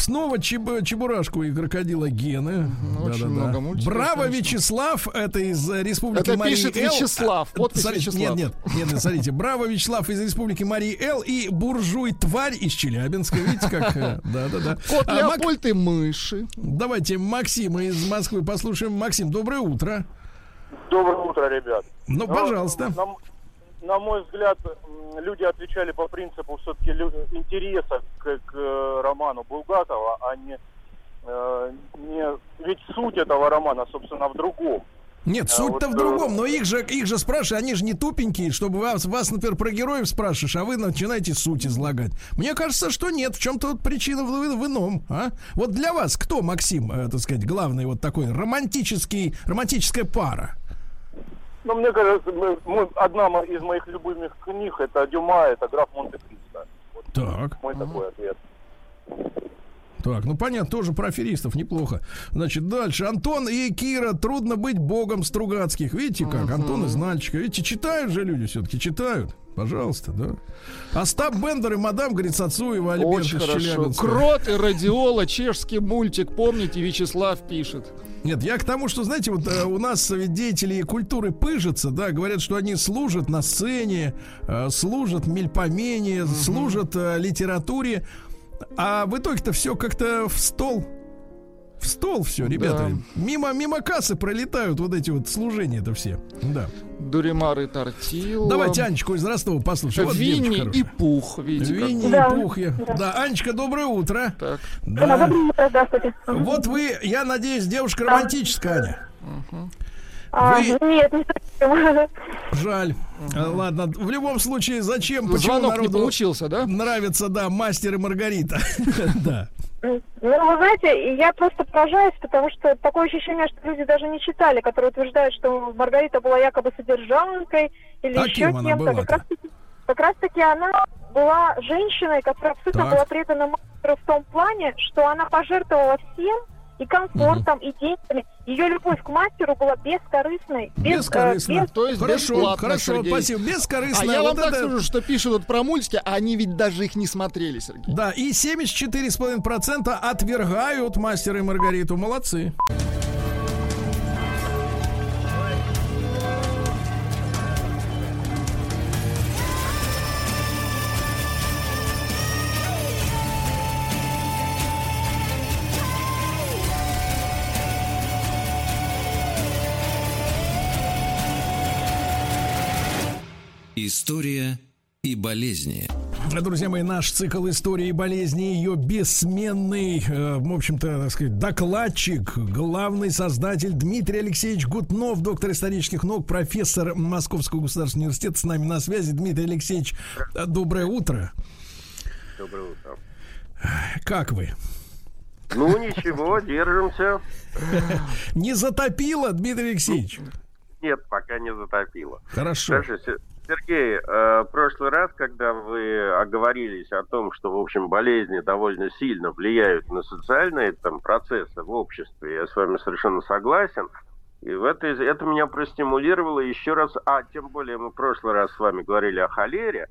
B: Снова чеб- Чебурашку и крокодила Гены.
C: очень много мультиков,
B: Браво,
C: конечно.
B: Вячеслав, это из э, Республики
C: Это
B: Марии
C: пишет
B: Эл.
C: Вячеслав, подпись
B: Смотрите,
C: Вячеслав.
B: Нет, нет, нет, нет, смотрите. Браво, Вячеслав из Республики Марии Эл и буржуй тварь из Челябинска. Видите, как... э, Да-да-да.
C: Кот
B: А, Мак-
C: Леопольд и мыши.
B: Давайте Максима из Москвы послушаем. Максим, доброе утро.
N: Доброе утро, ребят.
B: Ну, пожалуйста.
N: На, на мой взгляд, люди отвечали по принципу все-таки интереса к, к, э, роману Булгакова, а не, э, не... Ведь суть этого романа, собственно, в другом.
B: Нет,
N: А
B: суть-то
N: вот,
B: в другом,
N: э,
B: но их же, их же спрашивают, они же не тупенькие, чтобы вас, вас, например, про героев спрашиваешь, а вы начинаете суть излагать. Мне кажется, что нет, в чем-то вот причина в, в ином, а? Вот для вас кто, Максим, э, так сказать, главный вот такой романтический, романтическая пара?
N: Ну, мне кажется, мы- мы- одна из моих любимых книг это Дюма, это граф Монте-Кристо. Вот
B: Так.
N: мой такой ответ.
B: Так, ну понятно, тоже про аферистов, неплохо. Значит, дальше. Антон и Кира, трудно быть богом Стругацких. Видите как? Антон из Нальчика. Видите, читают же люди все-таки, читают. Пожалуйста, да. Остап Бендер и мадам, говорит, Сацуева, Альберт
C: Очень хорошо. Крот и Радиола, чешский мультик. Помните, Вячеслав пишет.
B: Нет, я к тому, что, знаете, вот э, у нас деятели культуры пыжатся, да, говорят, что они служат на сцене, э, служат мельпомене, служат э, литературе, а в итоге-то все как-то в стол. В стол все, ребята. Мимо, мимо кассы пролетают вот эти вот служения-то все. Да.
C: Дуримар и Тортила.
B: Давайте Анечку из Ростова послушаем. Вот
C: Винни и Пух, видите. как.
B: Винни
L: Да.
B: и Пух. я-
L: Да.
B: Да, Анечка, доброе утро.
C: Так.
L: Да,
B: Да.
L: доброе утро, здравствуйте.
B: Вот вы, я надеюсь, девушка романтическая, Аня.
L: А,
B: Вы-
L: Нет, не совсем.
B: Жаль. А, Ладно, в любом случае, зачем, почему
C: Звонок не
B: народу
C: получился, да?
B: нравится, да, мастер и Маргарита. Да.
L: Ну, вы знаете, я просто поражаюсь, потому что такое ощущение, что люди даже не читали, которые утверждают, что Маргарита была якобы содержанкой или
B: А
L: еще кем-то. Как раз, таки, как раз таки она была женщиной, которая абсолютно
B: Так.
L: была предана мастеру в том плане, что она пожертвовала всем и комфортом, и деньгами. Ее любовь к мастеру была бескорыстной. без, э, без-
C: То есть
B: Хорошо,
C: бесплатно,
B: хорошо,
C: Сергей.
B: спасибо. Бескорыстно.
C: А я вам
B: Вот
C: так
B: это-
C: скажу, что пишут вот про мультики, а они ведь даже их не смотрели, Сергей.
B: Да, и 74,5% отвергают мастера и Маргариту. Молодцы.
A: История и болезни.
B: Друзья мои, наш цикл истории и болезни, ее бессменный, э, в общем-то, так сказать, докладчик, главный создатель Дмитрий Алексеевич Гутнов, доктор исторических наук, профессор Московского государственного университета с нами на связи. Дмитрий Алексеевич, э, доброе утро.
O: Доброе утро.
B: Как вы?
O: Ну, ничего, держимся.
B: Не затопило, Дмитрий Алексеевич?
O: Нет, пока не затопило.
B: Хорошо.
O: Сергей, э, в прошлый раз, когда вы оговорились о том, что, в общем, болезни довольно сильно влияют на социальные там, процессы в обществе, я с вами совершенно согласен. И в это, это меня простимулировало еще раз, а тем более мы в прошлый раз с вами говорили о холере,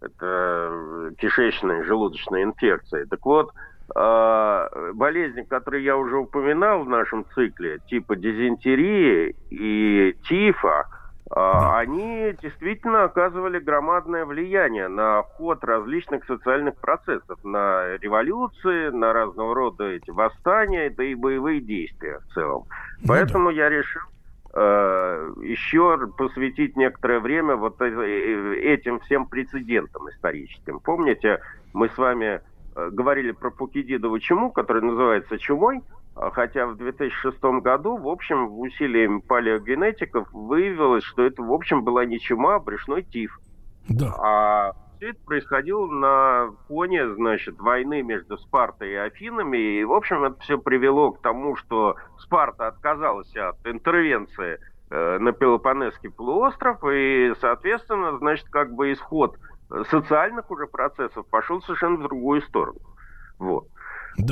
O: это э, кишечная желудочная инфекция. Так вот, э, болезни, которые я уже упоминал в нашем цикле, типа дизентерии и тифа, э, они действительно оказывали громадное влияние на ход различных социальных процессов, на революции, на разного рода эти восстания, да и боевые действия в целом. Поэтому я решил э, еще посвятить некоторое время вот э- э- этим всем прецедентам историческим. Помните, мы с вами э, говорили про Пукидидову чуму, которая называется чумой, а хотя в 2006 году, в общем, усилиями палеогенетиков выявилось, что это, в общем, была не чума, а брюшной тиф.
B: Да.
O: А все это происходило на фоне, значит, войны между Спартой и Афинами. И, в общем, это все привело к тому, что Спарта отказалась от интервенции э, на Пелопонесский полуостров. И, соответственно, значит, как бы исход социальных уже процессов пошел совершенно в другую сторону. Вот.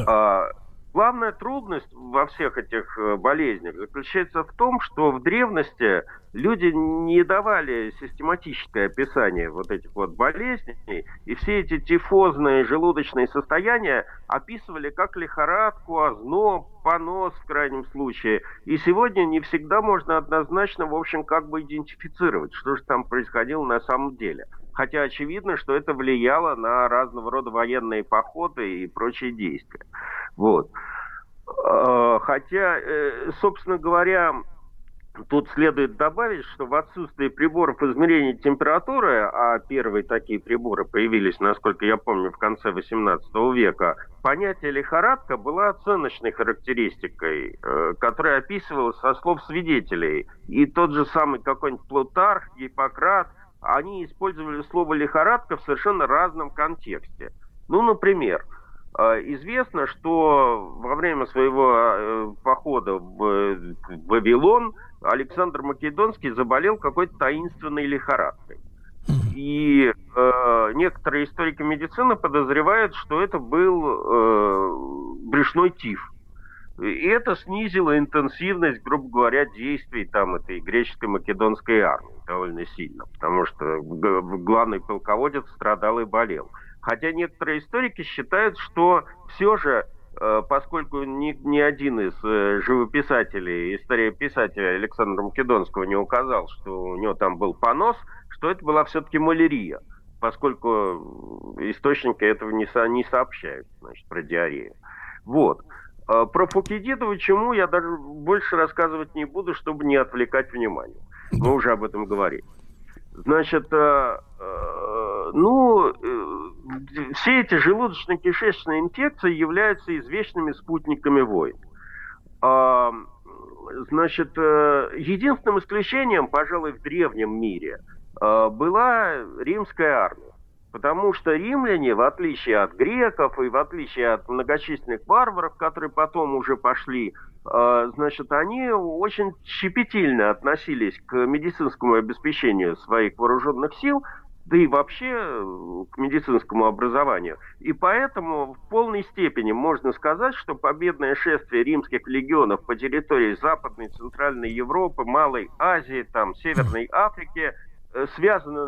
O: А, главная трудность во всех этих э, болезнях заключается в том, что в древности люди не давали систематическое описание вот этих вот болезней, и все эти тифозные желудочные состояния описывали как лихорадку, озноб, понос в крайнем случае. И сегодня не всегда можно однозначно, в общем, как бы идентифицировать, что же там происходило на самом деле. Хотя очевидно, что это влияло на разного рода военные походы и прочие действия. Вот. Э, Хотя, э, собственно говоря, Тут следует добавить, что в отсутствии приборов измерения температуры, а первые такие приборы появились, насколько я помню, в конце 18 века, понятие лихорадка было оценочной характеристикой, э, которая описывалась со слов свидетелей. И тот же самый какой-нибудь Плутарх, Гиппократ, они использовали слово лихорадка в совершенно разном контексте. Ну, например, э, Известно, что во время своего э, похода в э, в Вавилон Александр Македонский заболел какой-то таинственной лихорадкой. И э, некоторые историки медицины подозревают, что это был э, брюшной тиф. И это снизило интенсивность, грубо говоря, действий там этой греческой македонской армии довольно сильно, потому что главный полководец страдал и болел. Хотя некоторые историки считают, что все же, э, поскольку ни, ни один из э, живописателей, историописателей Александра Македонского не указал, что у него там был понос, что это была все-таки малярия, поскольку источники этого не, со- не сообщают значит, про диарею. Вот. А Про Фукидидову чему я даже больше рассказывать не буду, чтобы не отвлекать внимание. Мы уже об этом говорили. Значит, э, э, ну, э, все эти желудочно-кишечные инфекции являются извечными спутниками войн. А, значит, э, единственным исключением, пожалуй, в древнем мире э, была римская армия. Потому что римляне, в отличие от греков и в отличие от многочисленных варваров, которые потом уже пошли, э, значит, они очень щепетильно относились к медицинскому обеспечению своих вооруженных сил, да и вообще э, к медицинскому образованию. И поэтому в полной степени можно сказать, что победное шествие римских легионов по территории Западной, Центральной Европы, Малой Азии, там, Северной Африки э, связано,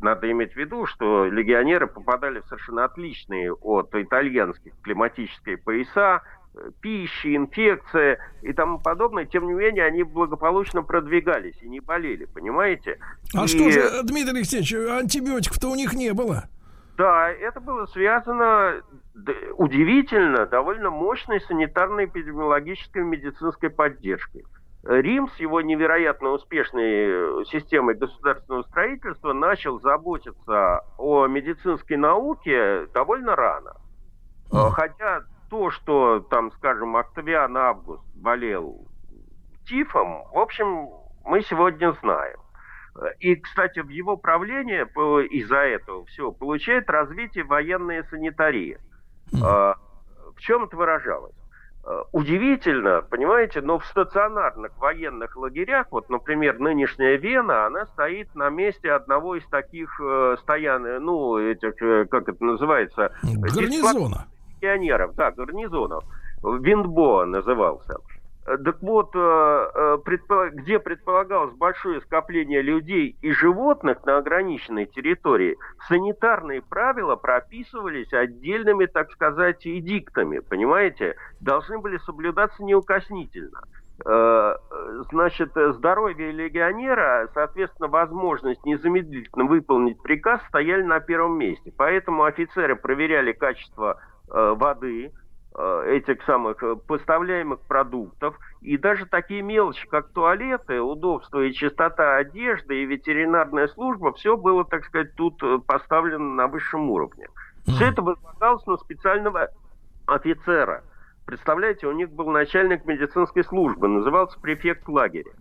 O: надо иметь в виду, что легионеры попадали в совершенно отличные от итальянских климатические пояса, пищи, инфекция и тому подобное, тем не менее, они благополучно продвигались и не болели, понимаете?
B: А
O: и...
B: что же, Дмитрий Алексеевич, антибиотиков-то у них не было?
O: Да, это было связано удивительно, довольно мощной санитарной эпидемиологической медицинской поддержкой. Рим с его невероятно успешной системой государственного строительства начал заботиться о медицинской науке довольно рано. Хотя то, что там, скажем, Октавиан Август болел тифом, в общем, мы сегодня знаем. И, кстати, в его правлении из-за этого всего получает развитие военная санитария. Mm. В чем это выражалось? Удивительно, понимаете, но в стационарных военных лагерях, вот, например, нынешняя Вена, она стоит на месте одного из таких э, стоян, ну, этих, э, как это называется?
B: Гарнизона
O: пионеров, да, гарнизонов. Виндбоа назывался. Так вот, э, э, где предполагалось большое скопление людей и животных на ограниченной территории, санитарные правила прописывались отдельными, так сказать, эдиктами, понимаете? Должны были соблюдаться неукоснительно. Э, значит, здоровье легионера, соответственно, возможность незамедлительно выполнить приказ стояли на первом месте. Поэтому офицеры проверяли качество воды, этих самых э, поставляемых продуктов, и даже такие мелочи, как туалеты, удобство и чистота одежды, и ветеринарная служба, все было, так сказать, тут поставлено на высшем уровне. Все это возлагалось на специального офицера. Представляете, у них был начальник медицинской службы, назывался префект лагеря.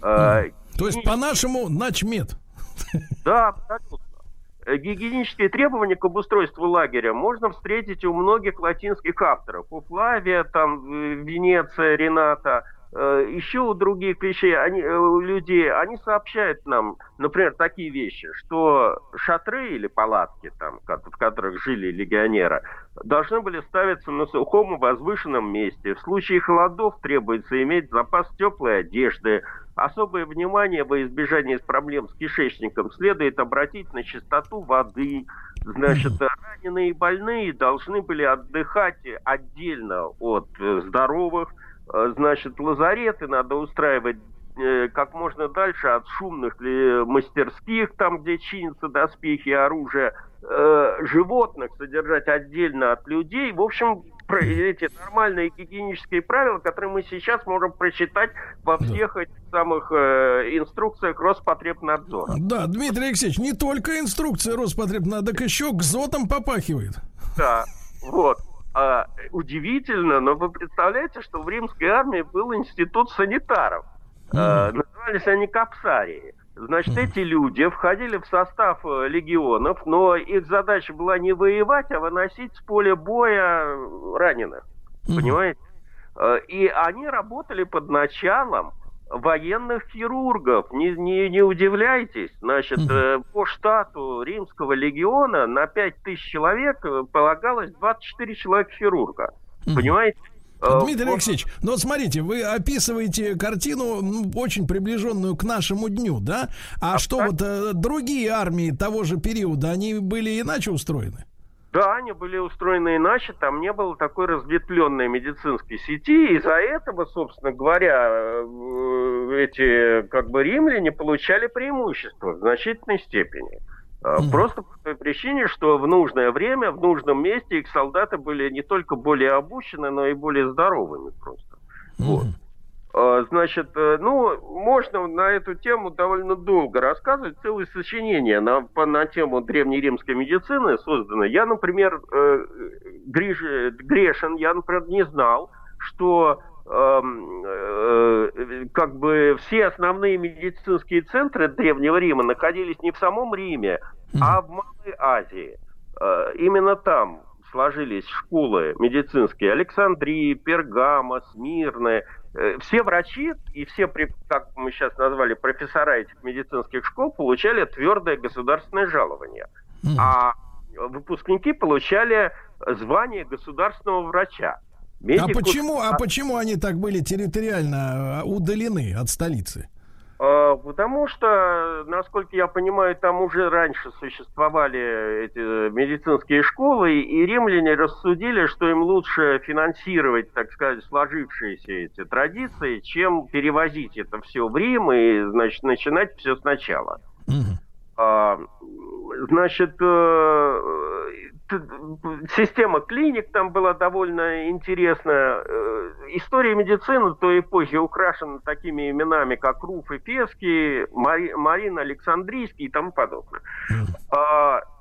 B: То есть, по-нашему, начмед.
O: Да, абсолютно. Э, гигиенические требования к обустройству лагеря можно встретить у многих латинских авторов. У Флавия, там, э, Венеция, Рената, э, еще у других вещей, они, у людей, они сообщают нам, например, такие вещи, что шатры или палатки, там, в которых жили легионеры, должны были ставиться на сухом и возвышенном месте. В случае холодов требуется иметь запас теплой одежды, Особое внимание во избежание проблем с кишечником следует обратить на чистоту воды. Значит, раненые и больные должны были отдыхать отдельно от э, здоровых. Э, значит, лазареты надо устраивать э, как можно дальше от шумных мастерских, там, где чинятся доспехи и оружие, животных содержать отдельно от людей. В общем, эти нормальные гигиенические правила, которые мы сейчас можем прочитать во всех этих самых э, инструкциях Роспотребнадзора.
B: Да, Дмитрий Алексеевич, не только инструкция Роспотребнадзора, так еще к зотам попахивает.
O: Да, вот. А, удивительно, но вы представляете, что в римской армии был институт санитаров. Mm. А, назывались они капсарии. Значит, эти люди входили в состав э, легионов, но их задача была не воевать, а выносить с поля боя раненых. Понимаете? Э, и они работали под началом военных хирургов. Не, не, не удивляйтесь. Значит, э, по штату римского легиона на 5000 человек полагалось 24 человека хирурга. Понимаете?
B: Э, Дмитрий вот. Алексеевич, ну вот смотрите, вы описываете картину ну, очень приближенную к нашему дню, да? А, а что так? вот э, другие армии того же периода, они были иначе устроены?
O: Да, они были устроены иначе, там не было такой разветвленной медицинской сети, из-за этого, собственно говоря, э, эти как бы римляне получали преимущество в значительной степени. Mm. Просто по той причине, что в нужное время, в нужном месте их солдаты были не только более обучены, но и более здоровыми просто. Mm. Вот. А, значит, э, ну, можно на эту тему довольно долго рассказывать. Целое сочинение на, на тему древнеримской медицины создано. Я, например, э, греш, грешен, я, например, не знал, что э, как бы все основные медицинские центры Древнего Рима находились не в самом Риме, а в Малой Азии. Э, именно там сложились школы медицинские Александрии, Пергама, Смирны. Э, все врачи и все, как мы сейчас назвали, профессора этих медицинских школ получали твердое государственное жалование. А выпускники получали звание государственного врача.
P: Медику... А почему, а почему они так были территориально э, удалены от столицы?
O: А, потому что, насколько я понимаю, там уже раньше существовали эти медицинские школы, и римляне рассудили, что им лучше финансировать, так сказать, сложившиеся эти традиции, чем перевозить это все в Рим и, значит, начинать все сначала. Угу. Значит, э, система клиник там была довольно интересная. Э, история медицины той эпохи украшена такими именами, как Руф Эфесский, Мари, Марина Александрийский и тому подобное.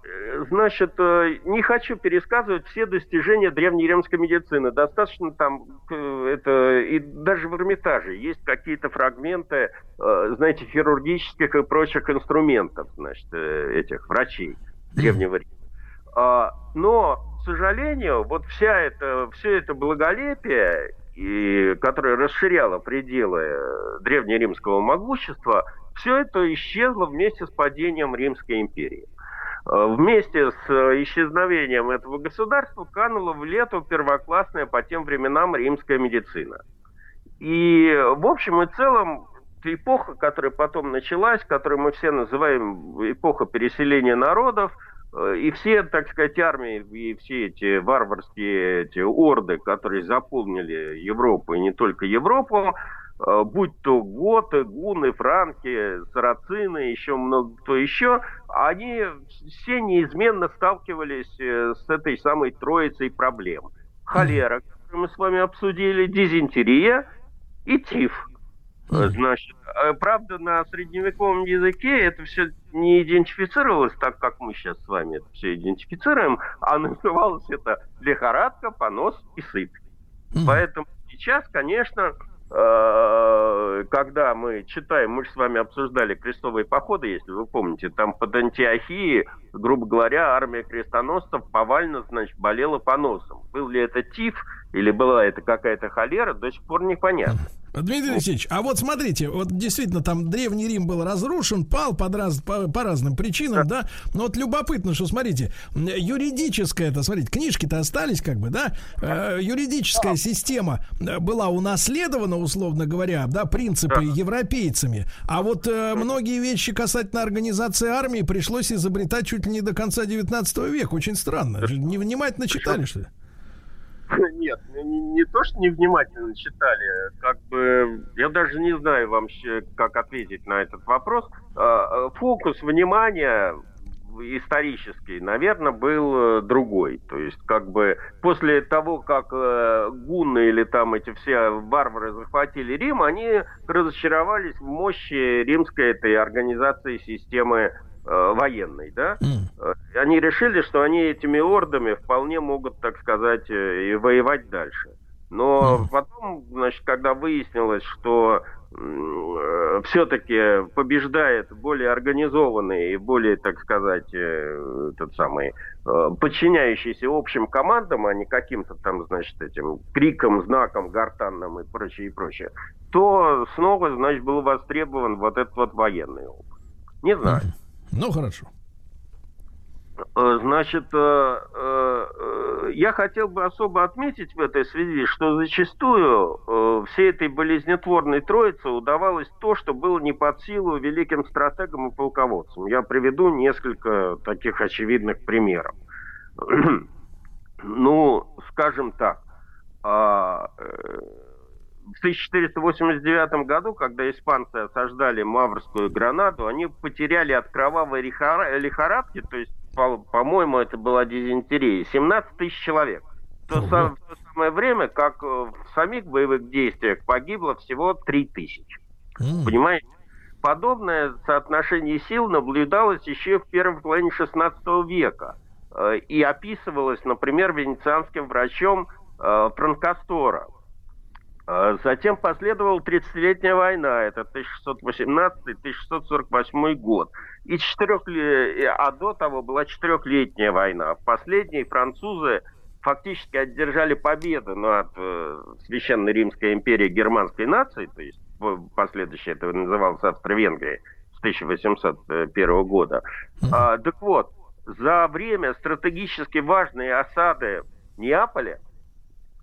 O: Э, значит, э, не хочу пересказывать все достижения древнеримской медицины. Достаточно там, это и даже в Эрмитаже есть какие-то фрагменты, знаете, хирургических и прочих инструментов, значит, этих врачей Древнего Рима. А, но, к сожалению, вот вся это, все это благолепие, и, которое расширяло пределы э, древнеримского могущества, все это исчезло вместе с падением Римской империи. А, вместе с э, исчезновением этого государства канула в лету первоклассная по тем временам римская медицина. И в общем и целом эпоха, которая потом началась, которую мы все называем эпоха переселения народов – Э, и все, так сказать, армии, и все эти варварские эти орды, которые заполнили Европу, и не только Европу, э, будь то готы, гуны, франки, сарацины, еще много кто еще, они все неизменно сталкивались э, с этой самой троицей проблем. Холера, которую мы с вами обсудили, дизентерия и тиф. Значит, а, правда, на средневековом языке это все не идентифицировалось так, как мы сейчас с вами это все идентифицируем, а называлось это лихорадка, понос и сыпь. Поэтому сейчас, конечно, когда мы читаем, мы же с вами обсуждали крестовые походы, если вы помните, там под Антиохией, грубо говоря, армия крестоносцев повально, значит, болела поносом. Был ли это тиф или была это какая-то холера, до сих пор непонятно.
P: Дмитрий Алексеевич, а вот смотрите, вот действительно там Древний Рим был разрушен, пал под раз, по, по разным причинам, да. да, но вот любопытно, что, смотрите, юридическая это, смотрите, книжки-то остались как бы, да, э, юридическая система э, была унаследована, условно говоря, да, принципы европейцами, а вот э, многие вещи касательно организации армии пришлось изобретать чуть ли не до конца 19 века, очень странно, невнимательно читали, что ли?
O: Нет, не, не то, что невнимательно читали, как бы я даже не знаю вам, как ответить на этот вопрос. А, а, фокус внимания исторический, наверное, был э, другой. То есть, как бы после того, как э, гунны или там эти все варвары захватили Рим, они разочаровались в мощи римской этой организации системы военной, да, mm. они решили, что они этими ордами вполне могут, так сказать, э, и воевать дальше. Но mm. потом, значит, когда выяснилось, что э, все-таки побеждает более организованный и более, так сказать, э, тот самый э, подчиняющийся общим командам, а не каким-то там, значит, этим криком, знаком, гортанным и прочее, и прочее, то снова, значит, был востребован вот этот вот военный опыт. Не знаю. Mm.
P: Ну, хорошо.
O: Э, значит, э, э, я хотел бы особо отметить в этой связи, что зачастую всей этой болезнетворной троице удавалось то, что было не под силу великим стратегам и полководцам. Я приведу несколько таких очевидных примеров. ну, скажем так, а, в 1489 году, когда испанцы осаждали Маврскую Гранаду, они потеряли от кровавой лихорадки, то есть, по-моему, это была дизентерия, 17 тысяч человек. То, сам, в то самое время, как в самих боевых действиях погибло всего 3 тысячи. Mm. Понимаете? Подобное соотношение сил наблюдалось еще в первой половине 16 века э, и описывалось, например, венецианским врачом э, Франкастора. А Затем последовала 30-летняя война, это 1618-1648 год. И четырех... А до того была четырехлетняя война. В последней французы фактически одержали победу над э, Священной Римской империей германской нации, то есть последующее это называлось Австро-Венгрией с 1801 года. А, так вот, за время стратегически важной осады Неаполя,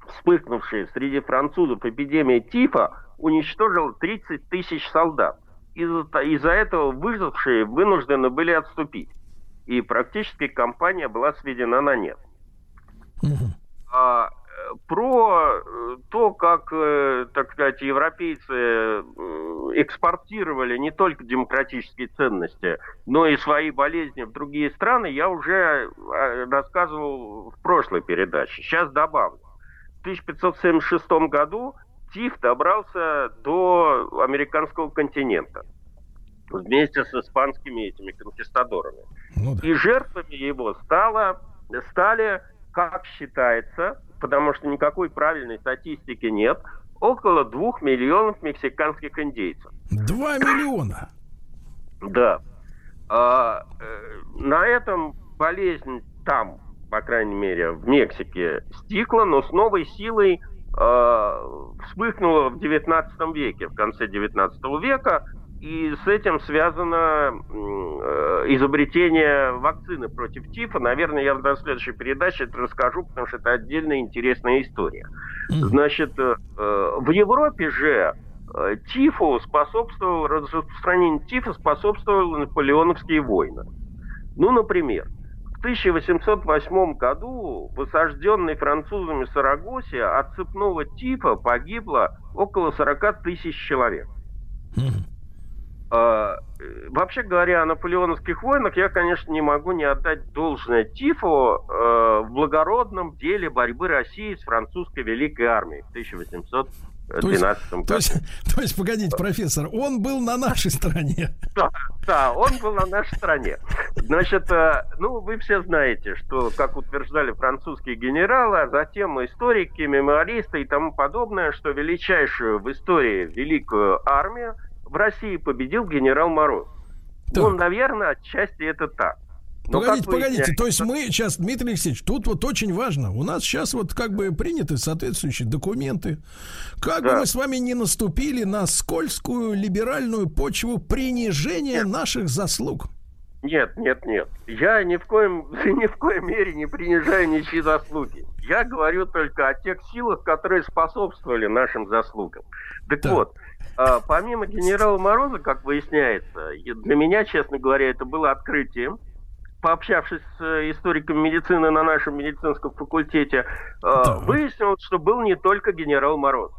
O: вспыхнувшей среди французов эпидемия тифа, уничтожила 30 тысяч солдат. Из-за из этого выжившие вынуждены были отступить. И практически компания была сведена на нет. А, про э, то, как, э, так сказать, европейцы э, экспортировали не только демократические ценности, но и свои болезни в другие страны, я уже рассказывал в прошлой передаче. Сейчас добавлю. В 1576 году ТИФ добрался до американского континента вместе с испанскими этими конкистадорами. Ну, да. И жертвами его стало, стали как считается, потому что никакой правильной статистики нет, около двух миллионов мексиканских индейцев.
P: Два миллиона?
O: Да. А, э, на этом болезнь там, по крайней мере, в Мексике стихла, но с новой силой э, вспыхнула в 19 веке, в конце 19 века, и с этим связано э, изобретение вакцины против тифа. Наверное, я в следующей передаче это расскажу, потому что это отдельная интересная история. Значит, э, в Европе же э, тифу способствовал, распространению тифа способствовали наполеоновские войны. Ну, например, в 1808 году в осажденной французами Сарагосе от цепного тифа погибло около 40 тысяч человек. А, вообще говоря, о наполеоновских войнах я, конечно, не могу не отдать должное Тифу э, в благородном деле борьбы России с французской Великой армией в 1812 году.
P: То есть, то есть, погодите, профессор, он был на нашей стороне.
O: Да, да, он был на нашей стороне. Значит, э, ну, вы все знаете, что, как утверждали французские генералы, а затем историки, мемуаристы и тому подобное, что величайшую в истории великую армию в России победил генерал Мороз. Так. Ну, наверное, отчасти это так.
P: Но погодите, погодите, то есть мы сейчас, Дмитрий Алексеевич, тут вот очень важно, у нас сейчас вот как бы приняты соответствующие документы, как да. бы мы с вами не наступили на скользкую либеральную почву принижения нет. наших заслуг.
O: Нет, нет, нет. Я ни в коем, ни в коем мере не принижаю ничьи заслуги. Я говорю только о тех силах, которые способствовали нашим заслугам. Так, так. вот, а, помимо генерала Мороза, как выясняется, для меня, честно говоря, это было открытием. Пообщавшись с э, историком медицины на нашем медицинском факультете, а, выяснилось, что был не только генерал Мороз.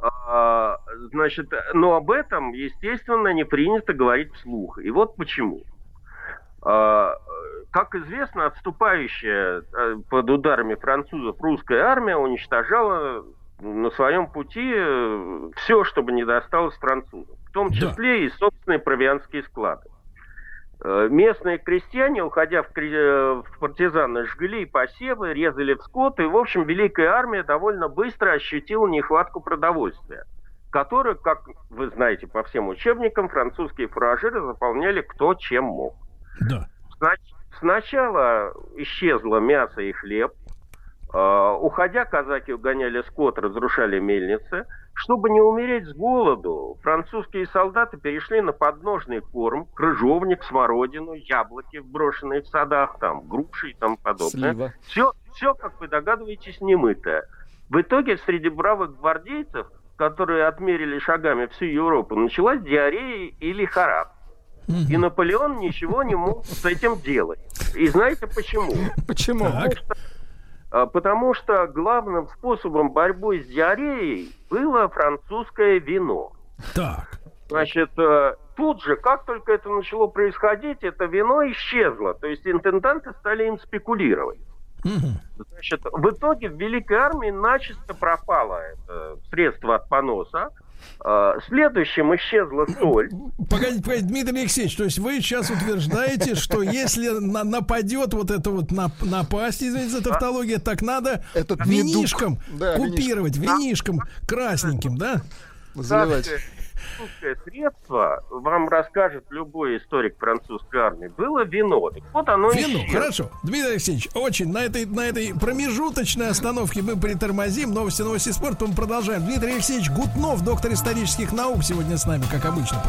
O: А, значит, но об этом, естественно, не принято говорить вслух. И вот почему. Как известно, отступающая э, под ударами французов русская армия уничтожала на своем пути э, все, чтобы не досталось французам, в том числе да. и собственные провианские склады. Э, местные крестьяне, уходя в, э, в партизаны, жгли посевы, резали в скот, и, в общем, Великая Армия довольно быстро ощутила нехватку продовольствия, которую, как вы знаете по всем учебникам, французские фуражиры заполняли кто чем мог. Да. Сначала исчезло мясо и хлеб, а, уходя, казаки угоняли скот, разрушали мельницы. Чтобы не умереть с голоду, французские солдаты перешли на подножный корм, крыжовник, смородину, яблоки, брошенные в садах, там, груши и тому подобное. Все, все, как вы догадываетесь, немытое. В итоге среди бравых гвардейцев, которые отмерили шагами всю Европу, началась диарея и лихорадка. И Наполеон ничего не мог с этим делать. И знаете почему?
C: Почему? Потому
O: что потому что главным способом борьбы с диареей было французское вино.
P: Так.
O: Значит, э, тут же, как только это начало происходить, это вино исчезло. То есть интенданты стали им спекулировать. Значит, в итоге в Великой армии начисто пропало это средство от поноса, А, Следующим исчезла соль.
B: Погодите, погодите, Дмитрий Алексеевич, то есть вы сейчас утверждаете, что если на- нападет вот это вот нап- напасть, извините за тавтологию, так надо
C: Этот
B: винишком.
C: Да,
B: купировать, винишком красненьким, да?
C: Заливать.
O: Французское средство, вам расскажет любой историк французской армии, было вино. Так вот оно
B: Вино,
O: исчезло.
B: хорошо. Дмитрий Алексеевич, очень на этой, на этой промежуточной остановке мы притормозим. Новости, новости спорта, мы продолжаем. Дмитрий Алексеевич Гутнов, доктор исторических наук, сегодня с нами, как обычно.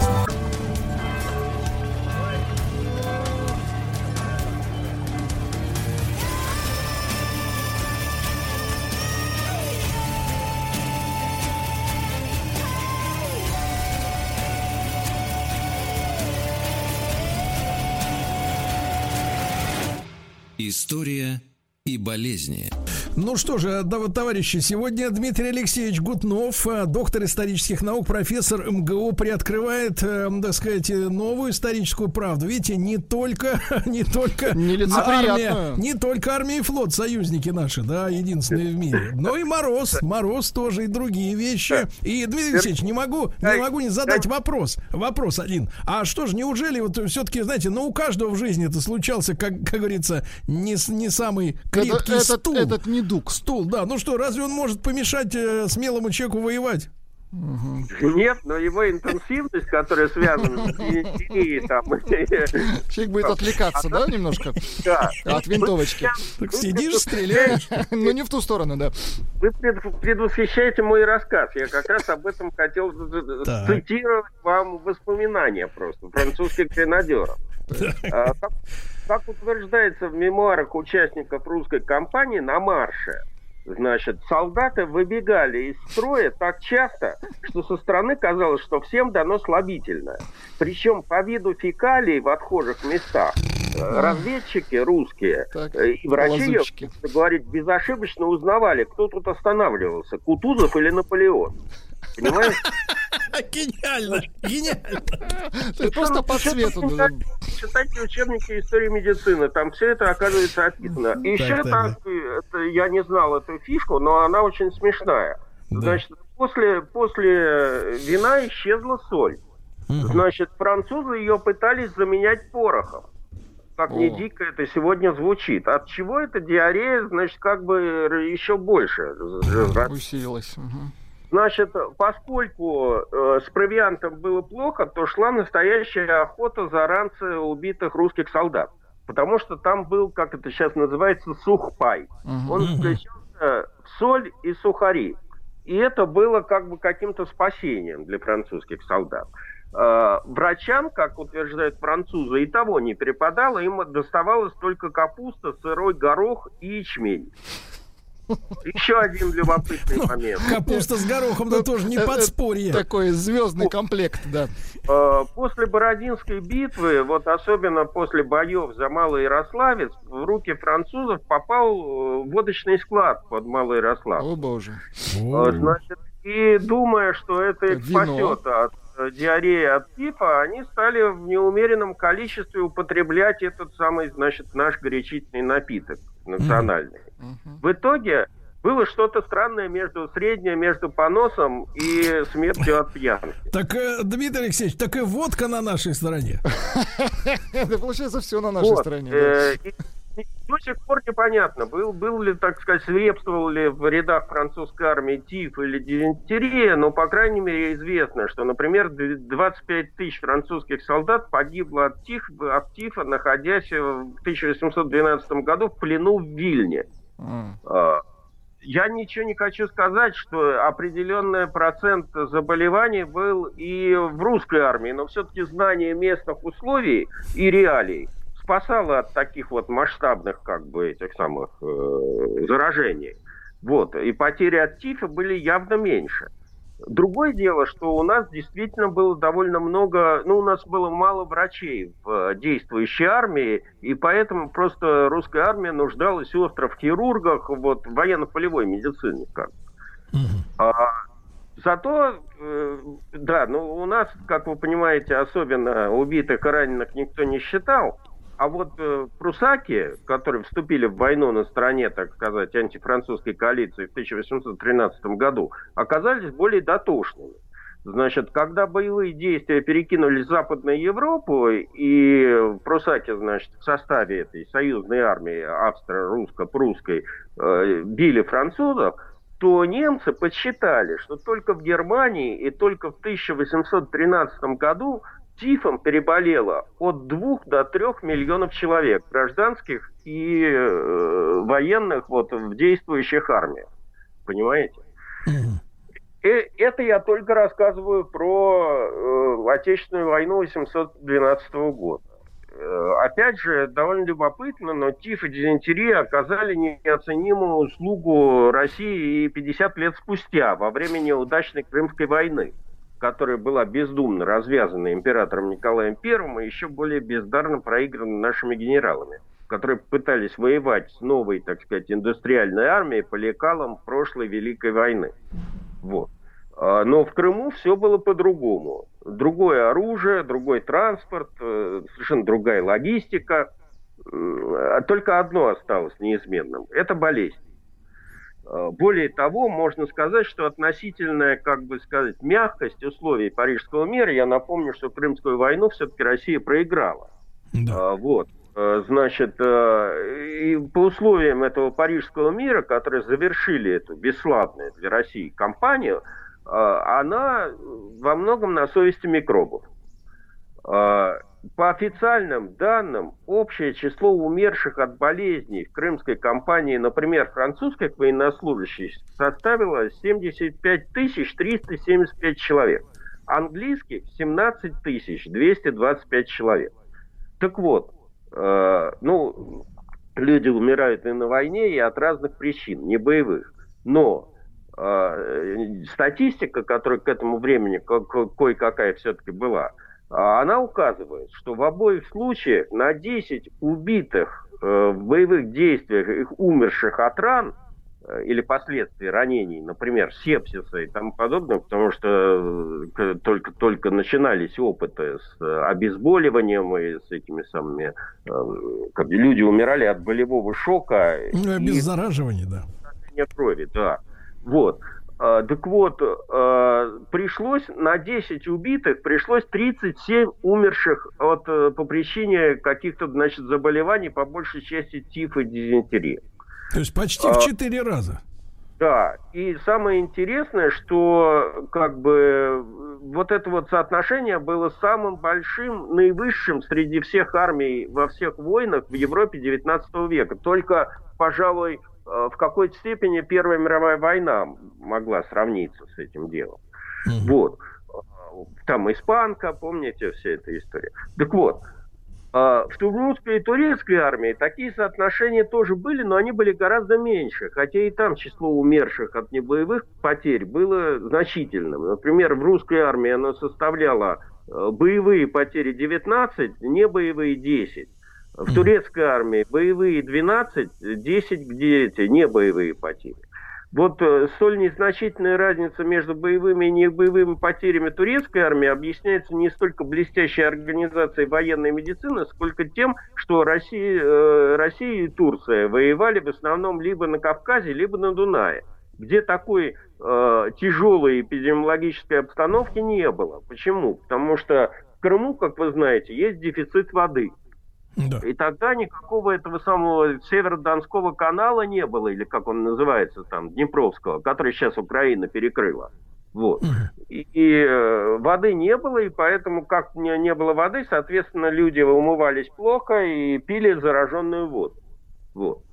A: История и болезни.
B: Ну что же, да, вот, товарищи, сегодня Дмитрий Алексеевич Гутнов, э, доктор исторических наук, профессор МГУ, приоткрывает, э, так сказать, э, новую историческую правду. Видите, не только, не только армия, не только армия и флот, союзники наши, да, единственные в мире, но и Мороз, Мороз тоже и другие вещи. И, Дмитрий Алексеевич, не могу, не могу не задать вопрос, вопрос один. А что же, неужели вот все-таки, знаете, ну у каждого в жизни это случался, как, как говорится, не, не самый крепкий
C: этот,
B: стул.
C: этот недуг.
B: Стул, да. Ну что, разве он может помешать э, смелому человеку воевать?
O: Нет, но его интенсивность, которая связана с диентерией, там...
C: Человек будет отвлекаться, да, немножко?
O: Да.
C: От винтовочки.
B: Так сидишь, стреляешь.
C: Ну, не в ту сторону, да.
O: Вы пред- предвосхищаете мой рассказ. Я как раз об этом хотел цитировать вам воспоминания просто французских гренадеров. Как, утверждается в мемуарах участников русской кампании на марше, значит, солдаты выбегали из строя так часто, что со стороны казалось, что всем дано слабительное. Причем по виду фекалий в отхожих местах э, разведчики русские э, и врачи, буду говорить, безошибочно узнавали, кто тут останавливался, Кутузов или Наполеон. Понимаешь?
B: Гениально, гениально.
C: Ты просто по цвету.
O: Читайте учебники истории медицины, там все это оказывается описано. И еще
C: так,
O: я не знал эту фишку, но она очень смешная. Значит, после, после вина исчезла соль. Значит, французы ее пытались заменять порохом. Как не дико это сегодня звучит. От чего эта диарея, значит, как бы еще больше
C: Усилилась.
O: Значит, поскольку э, с провиантом было плохо, то шла настоящая охота за ранцы убитых русских солдат. Потому что там был, как это сейчас называется, сухпай. Он заключался в соль и сухари. И это было как бы каким-то спасением для французских солдат. Э, Врачам, как утверждают французы, и того не перепадало, им доставалась только капуста, сырой горох и ячмень. Еще один любопытный момент.
B: Капуста с горохом, да тоже не
C: Э, э,
B: подспорье.
C: Такой звездный комплект, да.
O: Э, После Бородинской битвы, вот особенно после боев за Малый Ярославец, в руки французов попал водочный склад под Малый Ярослав.
C: О, боже.
O: Значит, и думая, что это их спасет от диареи от тифа, они стали в неумеренном количестве употреблять этот самый, значит, наш горячительный напиток национальный. В итоге было что-то странное между среднее между поносом и смертью от пьянки.
B: Так, э, Дмитрий Алексеевич, так и водка на нашей стороне.
C: Это получается все на нашей стороне.
O: э, до сих пор непонятно, был, был ли, так сказать, свирепствовал ли в рядах французской армии тиф или дизентерия, но, по крайней мере, известно, что, например, д- 25 тысяч французских солдат погибло от, тиф, от тифа, находясь в 1812 году в плену в Вильне.
C: М.
O: Я ничего не хочу сказать, что определенный процент заболеваний был и в русской армии, но все-таки знание местных условий и реалий спасало от таких вот масштабных, как бы, этих самых э, заражений. Вот. И потери от тифа были явно меньше. Другое дело, что у нас действительно было довольно много, ну, у нас было мало врачей в э, действующей армии, и поэтому просто русская армия нуждалась остро в хирургах, вот, в военно-полевой медицине, как. А, зато, э, да, ну, у нас, как вы понимаете, особенно убитых и раненых никто не считал, а вот э, прусаки, которые вступили в войну на стороне, так сказать, антифранцузской коалиции в 1813 году, оказались более дотошными. Значит, когда боевые действия перекинулись в Западную Европу, и прусаки, значит, в составе этой союзной армии австро-русско-прусской э, били французов, то немцы подсчитали, что только в Германии и только в 1813 году тифом переболело от 2 до 3 миллионов человек, гражданских и э, военных вот, в действующих армиях. Понимаете? И э, это я только рассказываю про э, Отечественную войну 812 года. Э, опять же, довольно любопытно, но тиф и дизентерия оказали неоценимую услугу России и 50 лет спустя, во время неудачной Крымской войны, которая была бездумно развязана императором Николаем I и еще более бездарно проиграна нашими генералами, которые пытались воевать с новой, так сказать, индустриальной армией по лекалам прошлой Великой войны. Вот. А, но в Крыму все было по-другому. Другое оружие, другой транспорт, э, совершенно другая логистика. А только одно осталось неизменным – это болезнь. А, более того, можно сказать, что относительная, как бы сказать, мягкость условий Парижского мира, я напомню, что Крымскую войну все-таки Россия проиграла. Да. Вот. Значит, и по условиям этого Парижского мира, которые завершили эту бесславную для России кампанию, она во многом на совести микробов. По официальным данным, общее число умерших от болезней в крымской кампании, например, французских военнослужащих, составило 75 375 человек. Английских 17 225 человек. Так вот, э, ну, люди умирают и на войне, и от разных причин, не боевых. Но Э, статистика, которая к этому времени кое-какая все-таки была, она указывает, что в обоих случаях на 10 убитых э, в боевых действиях, их умерших от ран, э, или последствий ранений, например, сепсиса и тому подобное, потому что только, только начинались опыты с обезболиванием и с этими самыми... Как люди умирали от болевого шока.
P: Ну, и обеззараживания, да.
O: Крови, да. Вот. А, так вот, а, пришлось на 10 убитых, пришлось 37 умерших от, э, по причине каких-то, значит, заболеваний, по большей части тифа и дизентерии.
P: То есть почти в 4 а, раза.
O: Да, и самое интересное, что как бы вот это вот соотношение было самым большим, наивысшим среди всех армий во всех войнах в Европе 19 века. Только, пожалуй, Э, в какой-то степени Первая мировая война могла сравниться с этим делом. Mm-hmm. Вот. Там испанка, помните, вся эта история. Так вот, э, в русской и турецкой армии такие соотношения тоже были, но они были гораздо меньше. Хотя и там число умерших от небоевых потерь было значительным. Например, в русской армии оно составляло э, боевые потери 19, небоевые 10. В турецкой армии боевые 12, 10 где эти не боевые потери. Вот э, столь незначительная разница между боевыми и небоевыми потерями турецкой армии объясняется не столько блестящей организацией военной медицины, сколько тем, что Россия, э, Россия и Турция воевали в основном либо на Кавказе, либо на Дунае, где такой э, тяжелой эпидемиологической обстановки не было. Почему? Потому что в Крыму, как вы знаете, есть дефицит воды – да. И тогда никакого этого самого Северо-Донского канала не было, или как он называется там, Днепровского, который сейчас Украина перекрыла. Вот. И, и э, воды не было, и поэтому, как не, не было воды, соответственно, люди умывались плохо и пили зараженную воду. Вот.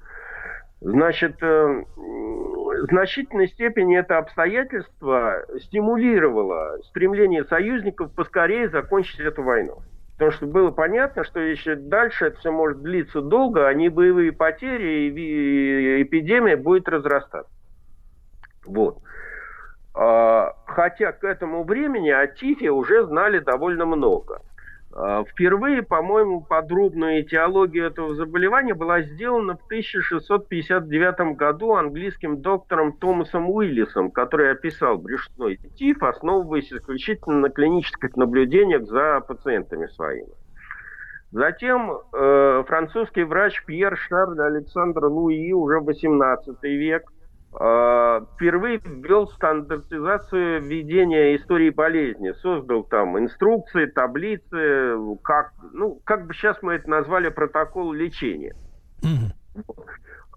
O: Значит, э, в значительной степени это обстоятельство стимулировало стремление союзников поскорее закончить эту войну. Потому что было понятно, что если дальше это все может длиться долго, они боевые потери и эпидемия будет разрастаться. Вот. А, хотя к этому времени о ТИФе уже знали довольно много. А, впервые, по-моему, подробная этиология этого заболевания была сделана в 1659 году английским доктором Томасом Уиллисом, который описал брюшной тиф, основываясь исключительно на клинических наблюдениях за пациентами своими. Затем э, французский врач Пьер Шарль Александр Луи уже в 18 век впервые ввел стандартизацию ведения истории болезни. Создал там инструкции, таблицы, как, ну, как бы сейчас мы это назвали протокол лечения.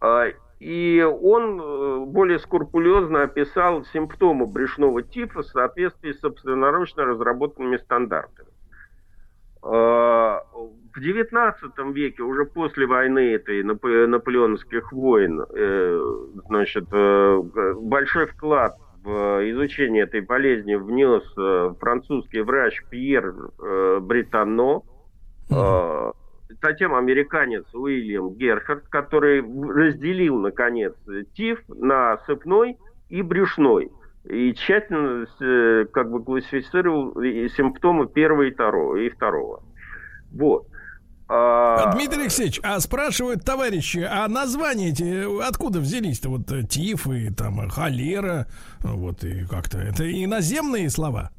O: Э, и он э, более скрупулезно описал симптомы брюшного тифа в соответствии с собственноручно разработанными стандартами. Э, в XIX веке, уже после войны этой наполеоновских войн, э, значит, большой вклад в изучение этой болезни внес французский врач Пьер Британно, затем американец Уильям Герхард, который разделил, наконец, ТИФ на сыпной и брюшной. И тщательно э, как бы классифицировал симптомы первого и второго. И второго. Вот.
P: А... Дмитрий Алексеевич, а спрашивают товарищи, а названия эти откуда взялись-то? Вот э, тиф и там холера, вот и как-то. Это иноземные слова?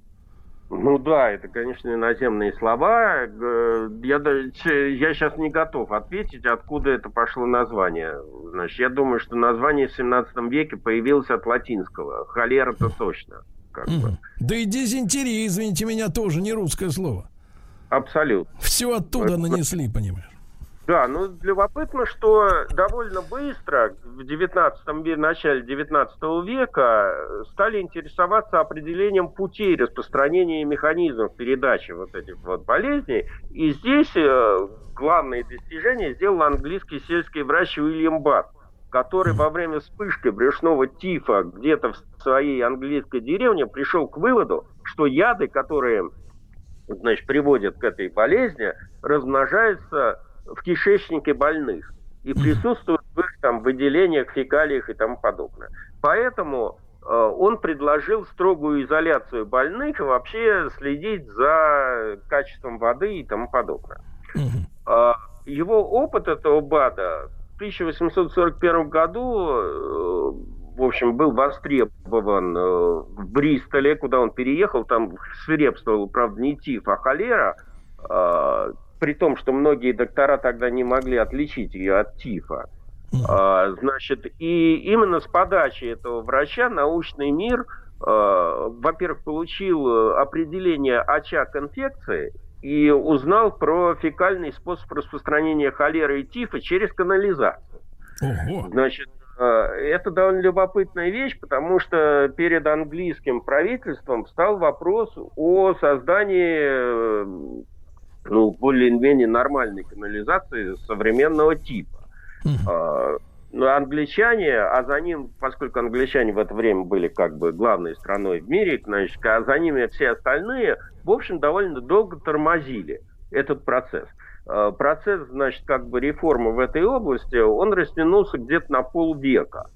O: Ну да, это, конечно, иноземные слова. Я, я сейчас не готов ответить, откуда это пошло название. Значит, я думаю, что название в 17 веке появилось от латинского. Холера-то точно. Как бы.
P: Да и дизентерия, извините меня, тоже не русское слово.
O: Абсолютно.
P: Все оттуда нанесли, понимаешь.
O: Да, ну любопытно, что довольно быстро, в 19 в начале 19 века, стали интересоваться определением путей распространения механизмов передачи вот этих вот болезней. И здесь э, главное достижение сделал английский сельский врач Уильям Бат, который во время вспышки брюшного тифа где-то в своей английской деревне пришел к выводу, что яды, которые значит, приводят к этой болезни, размножаются в кишечнике больных и присутствуют в их там выделениях, фекалиях и тому подобное. Поэтому э, он предложил строгую изоляцию больных и вообще следить за качеством воды и тому подобное. Э, его опыт этого БАДа в 1841 году, э, в общем, был востребован э, в Бристоле, куда он переехал, там свирепствовал, правда, не тиф, а холера, э, при том, что многие доктора тогда не могли отличить ее от тифа. А, значит, и именно с подачи этого врача научный мир, а, во-первых, получил определение очаг инфекции и узнал про фекальный способ распространения холеры и тифа через канализацию. Ого. Значит, а, это довольно любопытная вещь, потому что перед английским правительством встал вопрос о создании ну, более-менее нормальной канализации современного типа. Uh-huh. Но англичане, а за ним, поскольку англичане в это время были как бы главной страной в мире, значит, а за ними все остальные, в общем, довольно долго тормозили этот процесс. А, процесс, значит, как бы реформы в этой области, он растянулся где-то на полвека.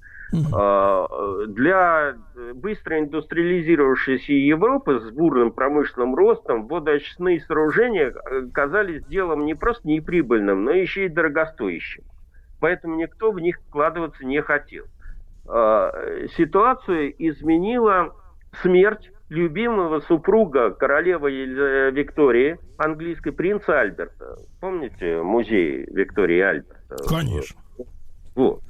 O: А, для быстро индустриализировавшейся Европы с бурным промышленным ростом водоочистные сооружения э, казались делом не просто неприбыльным, но еще и дорогостоящим. Поэтому никто в них вкладываться не хотел. А, ситуацию изменила смерть любимого супруга королевы Виктории, английской принца Альберта. Помните музей Виктории Альберта?
P: Конечно.
O: Вот.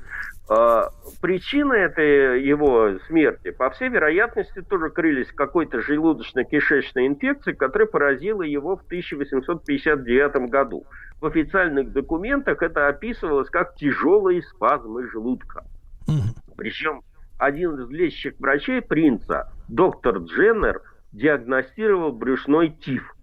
O: А, причины этой его смерти, по всей вероятности, тоже крылись какой-то желудочно-кишечной инфекции, которая поразила его в 1859 году. В официальных документах это описывалось как тяжелые спазмы желудка. Причем один из лечащих врачей принца, доктор Дженнер, диагностировал брюшной тиф.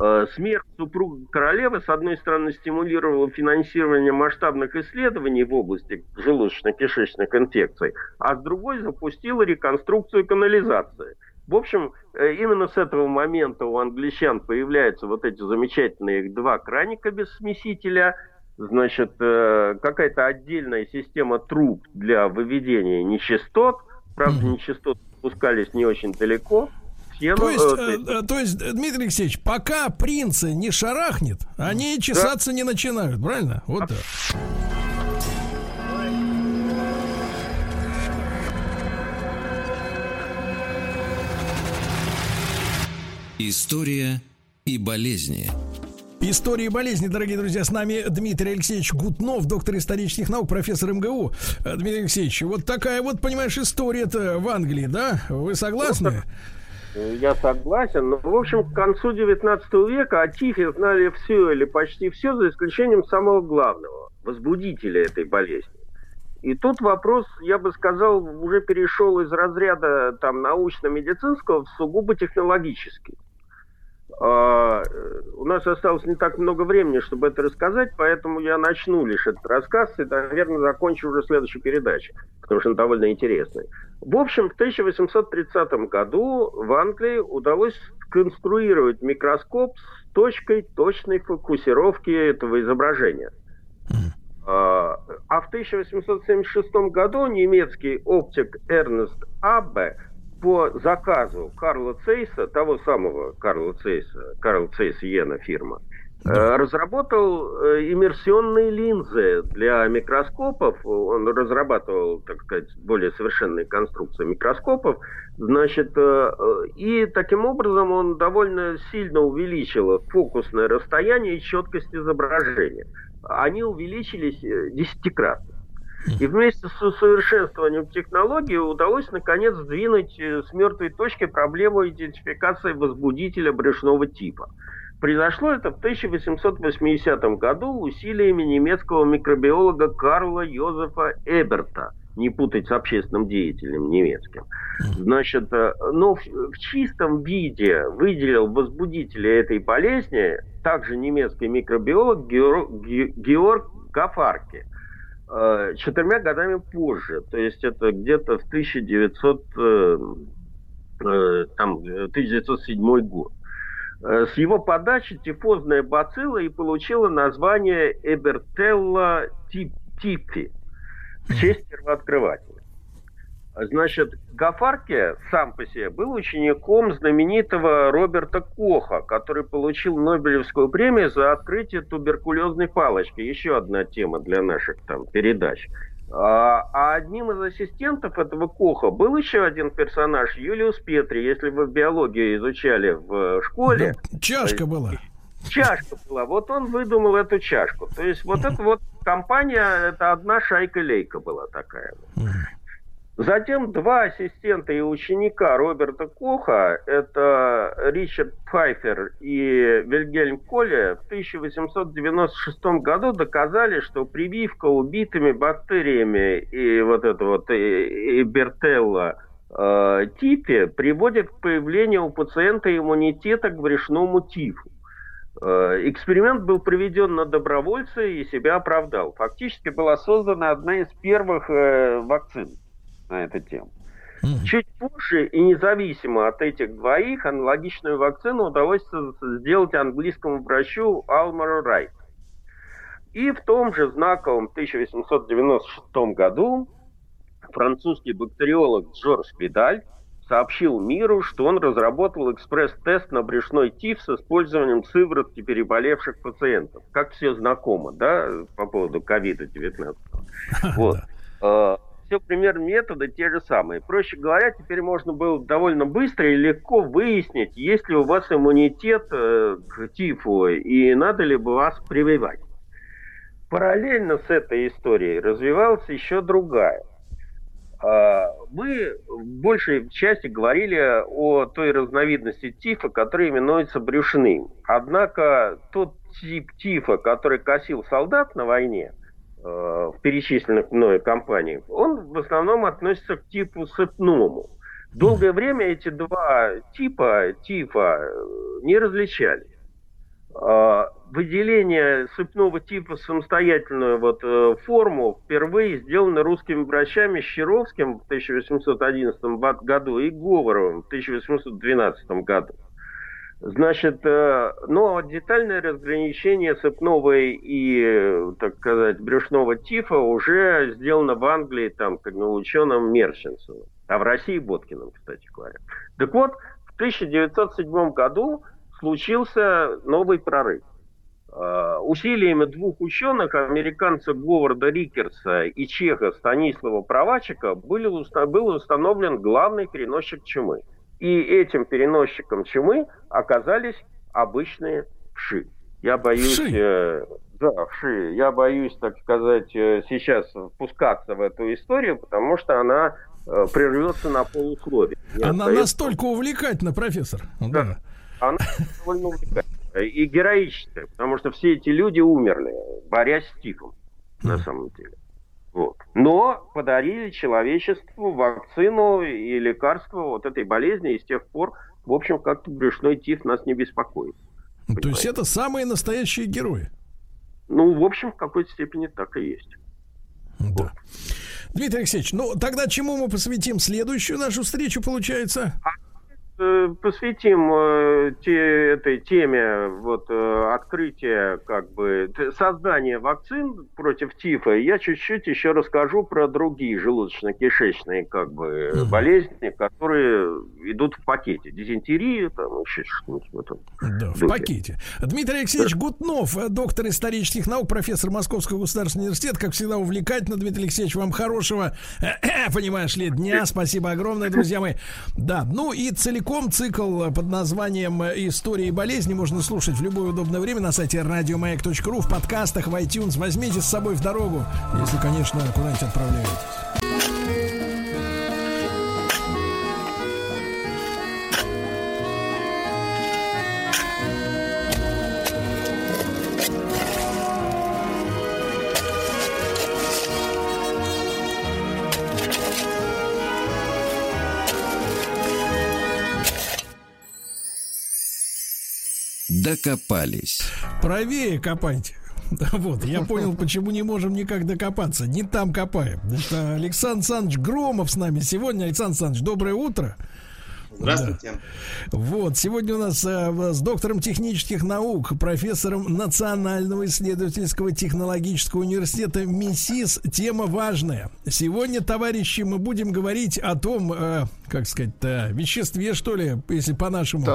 O: Э, смерть супруга королевы, с одной стороны, стимулировала финансирование масштабных исследований в области желудочно-кишечных инфекций, а с другой запустила реконструкцию канализации. В общем, э, именно с этого момента у англичан появляются вот эти замечательные два краника без смесителя, значит, э, какая-то отдельная система труб для выведения нечистот, правда, нечистоты спускались не очень далеко –
P: стену. То есть, э, э, то есть, Дмитрий Алексеевич, пока принца не шарахнет, они чесаться да. не начинают, правильно? Вот так.
A: История и болезни.
P: Истории болезни, дорогие друзья. С нами Дмитрий Алексеевич Гутнов, доктор исторических наук, профессор МГУ. Э, Дмитрий Алексеевич, вот такая вот, понимаешь, история-то в Англии, да? Вы согласны?
O: Я согласен. Но, в общем, к концу 19 века о ТИФе знали все или почти все, за исключением самого главного – возбудителя этой болезни. И тут вопрос, я бы сказал, уже перешел из разряда там, научно-медицинского в сугубо технологический. А, у нас осталось не так много времени, чтобы это рассказать, поэтому я начну лишь этот рассказ и, наверное, закончу уже следующей передачей, потому что он довольно интересный. В общем, в 1830 году в Англии удалось конструировать микроскоп с точкой точной фокусировки этого изображения. А, а в 1876 году немецкий оптик Эрнест Аббе по заказу Карла Цейса, того самого Карла Цейса, Карл Цейс Йена фирма, да. Э, разработал э, иммерсионные линзы для микроскопов. Он разрабатывал, так сказать, более совершенные конструкции микроскопов. Значит, э, и таким образом он довольно сильно увеличил фокусное расстояние и четкость изображения. Они увеличились десятикратно. И вместе с усовершенствованием технологии удалось наконец сдвинуть с мертвой точки проблему идентификации возбудителя брюшного типа. Произошло это в 1880 году усилиями немецкого микробиолога Карла Йозефа Эберта, не путать с общественным деятелем немецким. Значит, э, но в, в чистом виде выделил возбудителя этой болезни также немецкий микробиолог Георг Гафарки – Э, четырьмя годами позже, то есть это где-то в 1900, э, э, там, 1907 год. С его подачи тифозная бацилла и получила название Эбертелла типи в честь первооткрывателя. Значит, Гафарке сам по себе был учеником знаменитого Роберта Коха, который получил Нобелевскую премию за открытие туберкулезной палочки. Еще одна тема для наших там передач. А, а одним из ассистентов этого Коха был еще один персонаж, Юлиус Петри. Если вы биологию изучали в школе...
P: Да, чашка была.
O: Чашка была. Вот он выдумал эту чашку. То есть вот эта вот компания, это одна шайка-лейка была такая. Затем два ассистента и ученика Роберта Коха, это Ричард Пфайфер и Вильгельм Коле, в 1896 году доказали, что прививка убитыми бактериями и вот это вот и, и Бертелла э, типе приводит к появлению у пациента иммунитета к брюшному тифу. Э, эксперимент был проведен на добровольце и себя оправдал. Фактически была создана одна из первых э, вакцин на эту тему. Mm-hmm. Чуть позже и независимо от этих двоих аналогичную вакцину удалось сделать английскому врачу Алмару Райт. И в том же знаковом 1896 году французский бактериолог Джордж Педаль сообщил миру, что он разработал экспресс-тест на брюшной тиф с использованием сыворотки переболевших пациентов. Как все знакомо, да, по поводу ковида-19. Вот. Все пример метода те же самые. Проще говоря, теперь можно было довольно быстро и легко выяснить, есть ли у вас иммунитет э, к тифу и надо ли бы вас прививать. Параллельно с этой историей развивалась еще другая. А, мы в большей части говорили о той разновидности тифа, которая именуется брюшным. Однако тот тип тифа, который косил солдат на войне – в перечисленных мною компаниях, он в основном относится к типу сыпному. Долгое время эти два типа, типа э, не различали. А, выделение сыпного типа самостоятельную вот, э, форму впервые сделано русскими врачами Щеровским в 1811 году и Говоровым в 1812 году. Значит, э, но детальное разграничение сыпного и, так сказать, брюшного тифа уже сделано в Англии, там, как на ученом Мерченсоном, а в России Боткиным, кстати говоря. Так вот, в 1907 году случился новый прорыв. Э, усилиями двух ученых, американца Говарда Рикерса и чеха Станислава Провачика, был установлен главный переносчик чумы – и этим переносчиком чумы оказались обычные вши. Я боюсь... э, да, в шее. Я боюсь, так сказать, э, сейчас впускаться в эту историю, потому что она э, прервется на полусловие. Не
B: Она
O: остается-
B: настолько увлекательна, профессор. Да.
O: Она довольно увлекательная и героическая, потому что все эти люди умерли, борясь с тифом, на самом деле. Вот. Но подарили человечеству вакцину и лекарство от этой болезни, и с тех пор, в общем, как-то брюшной тиф нас не беспокоит.
B: То есть это самые настоящие герои.
O: Ну, в общем, в какой-то степени так и есть.
B: Да. Дмитрий Алексеевич, ну тогда чему мы посвятим следующую нашу встречу, получается?
O: Э, Посвятим э, те- этой теме вот э, открытия как бы создания вакцин против тифа. Я чуть-чуть еще расскажу про другие желудочно-кишечные как бы болезни, которые идут в пакете. Дизентерия, там еще что-нибудь в этом.
B: Да, в
O: духе.
B: пакете. Дмитрий Алексеевич Гутнов, э, доктор исторических наук, профессор Московского государственного университета. Как всегда, увлекательно. Дмитрий Алексеевич, вам хорошего, э, понимаешь ли, дня. Спасибо огромное, друзья мои. Да, ну и целиком цикл под названием «Истории болезни» можно слушать в любое удобное время на сайте радиомаяк.ру, в подкастах, в iTunes. Возьмите с собой в дорогу, если, конечно, куда-нибудь отправляетесь.
A: Докопались.
B: Правее копайте. Вот, я понял, почему не можем никак докопаться. Не там копаем. Что Александр Александрович Громов с нами сегодня. Александр Александрович, доброе утро.
Q: Здравствуйте.
B: Вот, сегодня у нас э, с доктором технических наук, профессором Национального исследовательского технологического университета МИСИС. Тема важная. Сегодня, товарищи, мы будем говорить о том, э, как сказать-то, веществе, что ли, если по-нашему,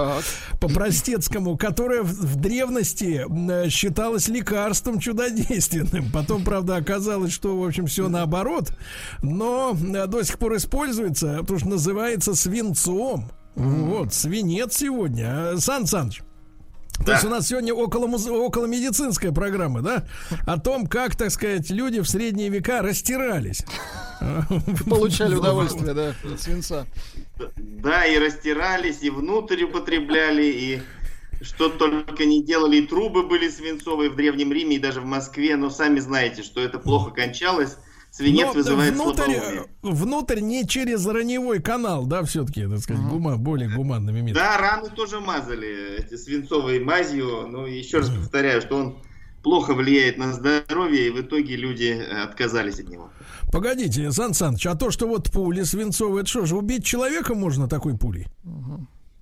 B: по-простецкому, которое в, в древности э, считалось лекарством чудодейственным. Потом, правда, оказалось, что, в общем, все наоборот. Но э, до сих пор используется, потому что называется свинцом. Вот, свинец сегодня. А, Сан Саныч, то есть у нас сегодня около, муз- около медицинская программа, да? О том, как, так сказать, люди в средние века растирались.
C: Получали удовольствие, да, от свинца.
Q: Да, и растирались, и внутрь употребляли, и что только не делали. И трубы были свинцовые в Древнем Риме, и даже в Москве. Но сами знаете, что это плохо кончалось. Свинец
B: Но
Q: вызывает
B: внутрь,
Q: слабоумие.
B: внутрь не через раневой канал, да, все-таки, так сказать, гума, более гуманными методами.
Q: Да, раны тоже мазали эти свинцовой мазью. Но еще раз повторяю, что он плохо влияет на здоровье, и в итоге люди э, отказались от него.
B: Погодите, Сан Саныч, а то, что вот пули свинцовые, это что же, убить человека можно такой пулей?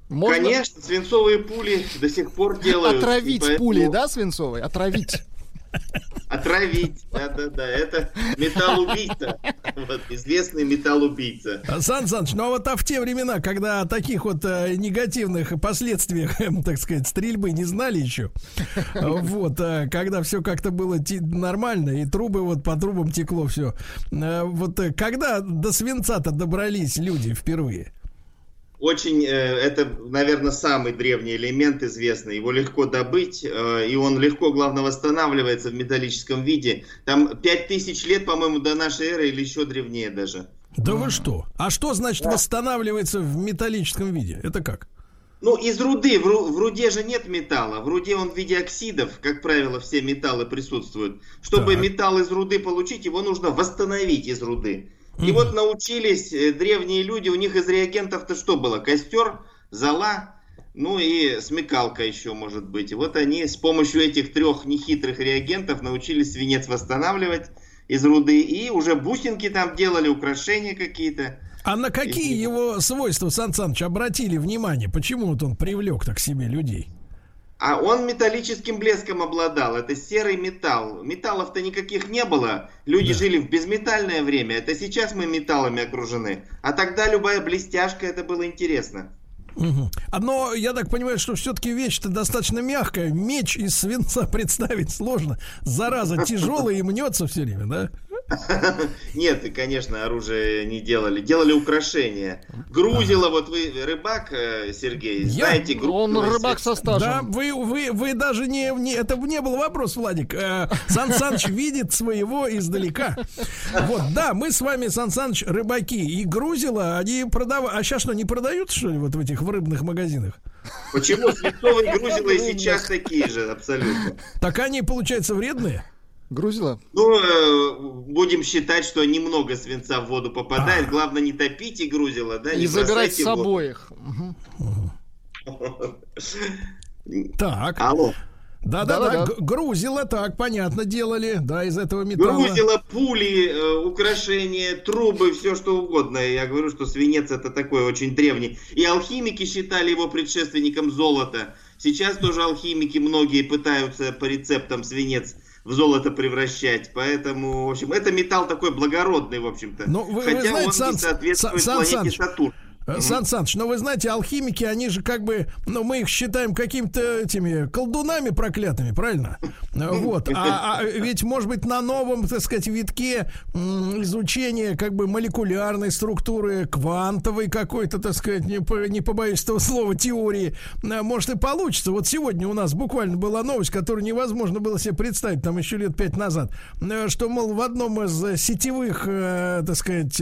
Q: Конечно, свинцовые пули до сих пор делают.
C: Отравить
Q: поэтому-
C: пулей, да, свинцовой? Отравить.
Q: Отравить, да-да-да, это металлубийца. Вот, известный металлубийца.
B: Сан Саныч, ну а вот а в те времена, когда о таких вот э, негативных последствиях, эм, так сказать, стрельбы не знали еще, э, вот, э, когда все как-то было нормально, и трубы вот по трубам текло все, вот э, когда до свинца-то добрались люди впервые?
Q: Очень, э, это, наверное, самый древний элемент известный. Его легко добыть, э, и он легко, главное, восстанавливается в металлическом виде. Там 5000 лет, по-моему, до нашей эры или еще древнее даже.
B: Да вы что? А что значит восстанавливается в металлическом виде? Это как?
Q: Ну, из руды. В, ру- в руде же нет металла. В руде он в виде оксидов. Как правило, все металлы присутствуют. Чтобы
B: Так.
Q: металл из руды получить, его нужно восстановить из руды. И вот научились э, древние люди, у них из реагентов-то что было? Костер, зола, ну и смекалка еще может быть. И вот они с помощью этих трех нехитрых реагентов научились свинец восстанавливать из руды. И уже бусинки там делали, украшения какие-то.
B: А на какие его свойства, Сан Саныч, обратили внимание? Почему вот он привлек так себе людей?
Q: А он металлическим блеском обладал. Это серый металл. Металлов-то никаких не было. Люди жили в безметальное время. Это сейчас мы металлами окружены. А тогда любая блестяшка, это было интересно.
B: А, Но я так понимаю, что все-таки вещь-то достаточно мягкая. Меч из свинца представить сложно. Зараза тяжелая и мнется все время, да?
Q: Нет, конечно, оружие не делали. Делали украшения. Грузило, вот вы рыбак, э, Сергей, знаете, грузило.
B: Да, вы, вы, вы даже не, не... Это не был вопрос, Владик. Э, Сан Саныч видит своего издалека. Вот, да, мы с вами, Сан Саныч, рыбаки. И грузило, они продавали... А сейчас что, не продаются, что ли, вот в этих в рыбных магазинах?
Q: Почему свинцовые грузила и сейчас такие же, абсолютно.
B: Так они, получается, вредные?
C: Грузила?
Q: Ну, э, будем считать, что немного свинца в воду попадает. Главное, не топите грузила, да?
C: И
Q: не
C: забирать с собой их.
B: Так.
Q: Алло.
B: Да-да-да, грузило, так, понятно, делали, да, из этого металла.
Q: Грузила, пули, э, украшения, трубы, все что угодно. Я говорю, что свинец это такой очень древний. И алхимики считали его предшественником золота. Сейчас тоже алхимики многие пытаются по рецептам свинец в золото превращать. Поэтому, в общем, это металл такой благородный, в общем-то.
B: Ну, вы- вы
Q: Хотя
B: знаете,
Q: он
B: Сан-
Q: не соответствует
B: Сан-
Q: планете
B: Саныч,
Q: Сатурн.
B: Э, Сан Саныч, но вы знаете, алхимики, они же как бы, ну, мы их считаем какими-то этими колдунами проклятыми, правильно? Э, Вот. А, а ведь, может быть, на новом, так сказать, витке изучения как бы молекулярной структуры, квантовой какой-то, так сказать, не, по- не побоюсь этого слова, теории, э, может и получится. Вот сегодня у нас буквально была новость, которую невозможно было себе представить, там еще лет пять назад, что, мол, в одном из сетевых, так сказать,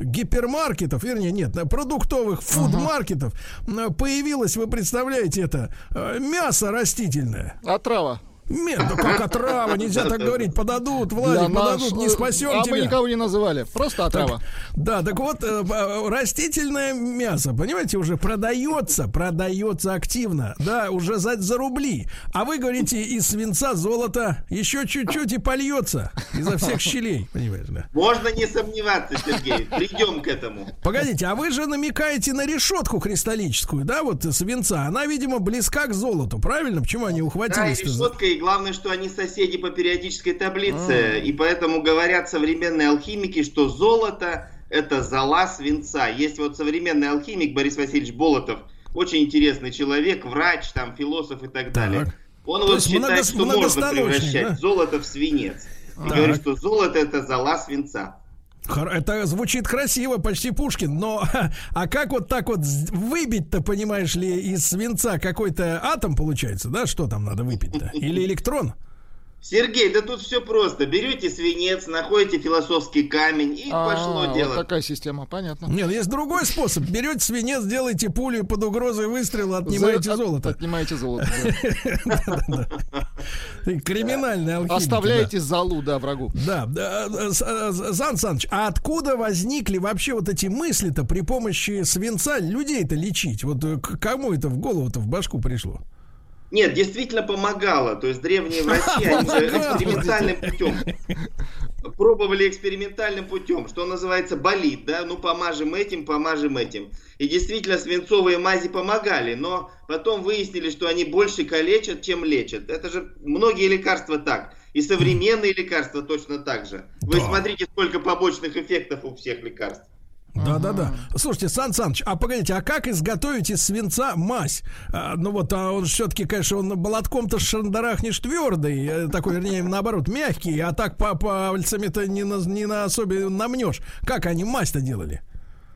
B: гипермаркетов, вернее, нет, э, продуктовых фудмаркетов э, появилось, вы представляете это, э, мясо растительное.
C: Отрава.
B: Нет, ну как отрава, нельзя так говорить, подадут, Владик, подадут, не спасем
C: а
B: тебя.
C: мы никого не называли. Просто отрава.
B: Да, так вот, э, э, растительное мясо, понимаете, уже продается, продается активно, да, уже за, за рубли. А вы говорите, из свинца золото еще чуть-чуть и польется изо всех щелей, понимаешь, да?
Q: Можно не сомневаться, Сергей. Придем к этому.
B: Погодите, а вы же намекаете на решетку кристаллическую, да, вот э, свинца. Она, видимо, близка к золоту, правильно? Почему они
Q: Да,
B: ухватились?
Q: решетка, и главное, что они соседи по периодической таблице. И поэтому говорят современные алхимики, что золото это зола свинца. Есть вот современный алхимик Борис Васильевич Болотов, очень интересный человек, врач, там, философ и так далее. Он
B: То
Q: вот считает,
B: много-
Q: что можно превращать
B: да?
Q: золото в свинец. И
B: Так.
Q: говорит, что золото это зола свинца.
B: Это звучит красиво, почти Пушкин, но а как вот так вот выбить-то, понимаешь ли, из свинца какой-то атом получается, да? Что там надо выпить-то? Или электрон?
Q: Сергей, да тут все просто. Берете свинец, находите философский камень, и
C: А,
Q: пошло
C: вот
Q: дело.
C: такая система, понятно.
B: Нет, есть другой способ. Берете свинец, делаете пулю под угрозой выстрела отнимаете
C: За- от-
B: золото.
C: Отнимаете золото.
B: Ты Криминальный алхимик.
C: Оставляете залу, да, врагу.
B: Да, э, э, Сан Саныч, а откуда возникли вообще вот эти мысли-то при помощи свинца людей-то лечить? Вот э, к кому это в голову-то в башку пришло?
Q: Нет, действительно помогало. То есть древние врачи, они экспериментальным путем пробовали экспериментальным путем, что называется болит, да, ну помажем этим, помажем этим. И действительно свинцовые мази помогали, но потом выяснили, что они больше калечат, чем лечат. Это же многие лекарства так. И современные лекарства точно так же. Вы
B: Да.
Q: смотрите, сколько побочных эффектов у всех лекарств.
B: Да, да, да. Слушайте, Сан Саныч, а погодите, а как изготовить из свинца мазь? А, ну вот, а он все-таки, конечно, он молотком-то шандарахнешь твердый, э, такой, вернее, наоборот, мягкий, а так по пальцами-то не на, не на особе намнешь. Как они мазь-то делали?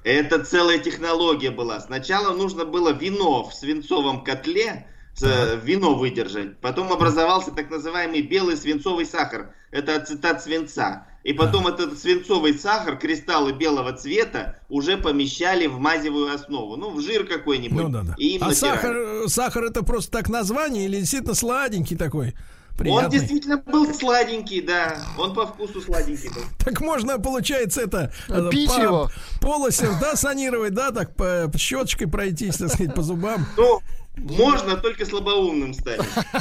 Q: Это целая технология была. Сначала нужно было вино в свинцовом котле, с- вино выдержать. Потом образовался так называемый белый свинцовый сахар. Это ацетат свинца. И потом этот свинцовый сахар, кристаллы белого цвета, уже помещали в мазевую основу. Ну, в жир какой-нибудь.
B: Ну да, да.
Q: И
B: А
Q: натирали.
B: сахар, сахар это просто так название или действительно сладенький такой?
Q: Он
B: Приятный?
Q: действительно был сладенький, да. Он по вкусу сладенький был.
B: Так можно, получается, это э,
C: Пить
B: по
C: его.
B: полости, да, санировать, да, так по щеточкой пройтись, так сказать, по зубам.
Q: Ну, можно только слабоумным стать.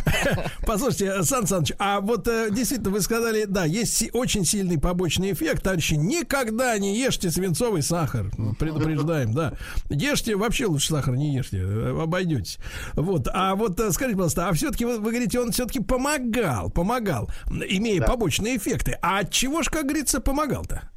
B: Послушайте, Сан Саныч, а вот э, действительно вы сказали, да, есть очень сильный побочный эффект, товарищи, никогда не ешьте свинцовый сахар, предупреждаем, да. Ешьте, вообще лучше сахар не ешьте, э, обойдетесь. Вот, а вот э, скажите, пожалуйста, а все-таки вы, вы говорите, он все-таки помогал, помогал, имея
Q: Да.
B: побочные эффекты. А от чего ж, как говорится, помогал-то?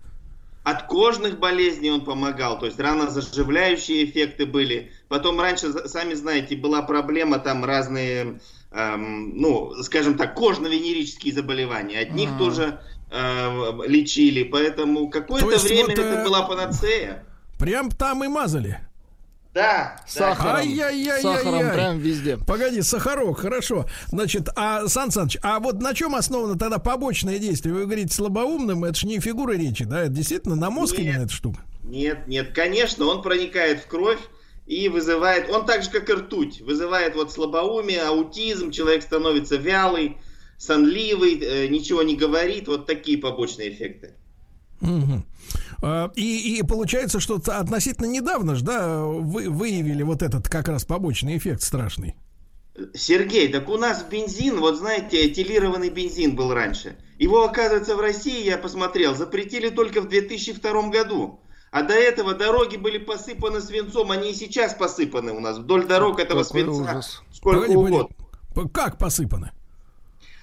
Q: От кожных болезней он помогал, то есть ранозаживляющие эффекты были. Потом раньше, сами знаете, была проблема, там разные эм, ну, скажем так, кожно-венерические заболевания. От них
B: А.
Q: тоже э, лечили, поэтому какое-то время
B: вот,
Q: это
B: э,
Q: была панацея.
B: Прям там и мазали.
Q: Да,
C: Сахаром. Сахаром прям везде.
B: Погоди, сахарок, хорошо. Значит, а, Сан Саныч, а вот на чем основано тогда побочное действие? Вы говорите слабоумным, это же не фигура речи, да? Это действительно на мозг
Q: Нет.
B: именно эта штука?
Q: Нет, нет, конечно, он проникает в кровь и вызывает, он так же, как и ртуть, вызывает вот слабоумие, аутизм, человек становится вялый, сонливый, э, ничего не говорит, вот такие побочные эффекты.
B: А, И, и получается, что относительно недавно же, да, вы выявили вот этот как раз побочный эффект страшный.
Q: Сергей, так у нас бензин, вот знаете, этилированный бензин был раньше. Его, оказывается, в России, я посмотрел, запретили только в 2002 году. А до этого дороги были посыпаны свинцом, они и сейчас посыпаны у нас. Вдоль дорог этого
C: Какой
Q: свинца
C: ужас.
Q: сколько
B: погоди.
Q: угодно.
B: Как посыпаны?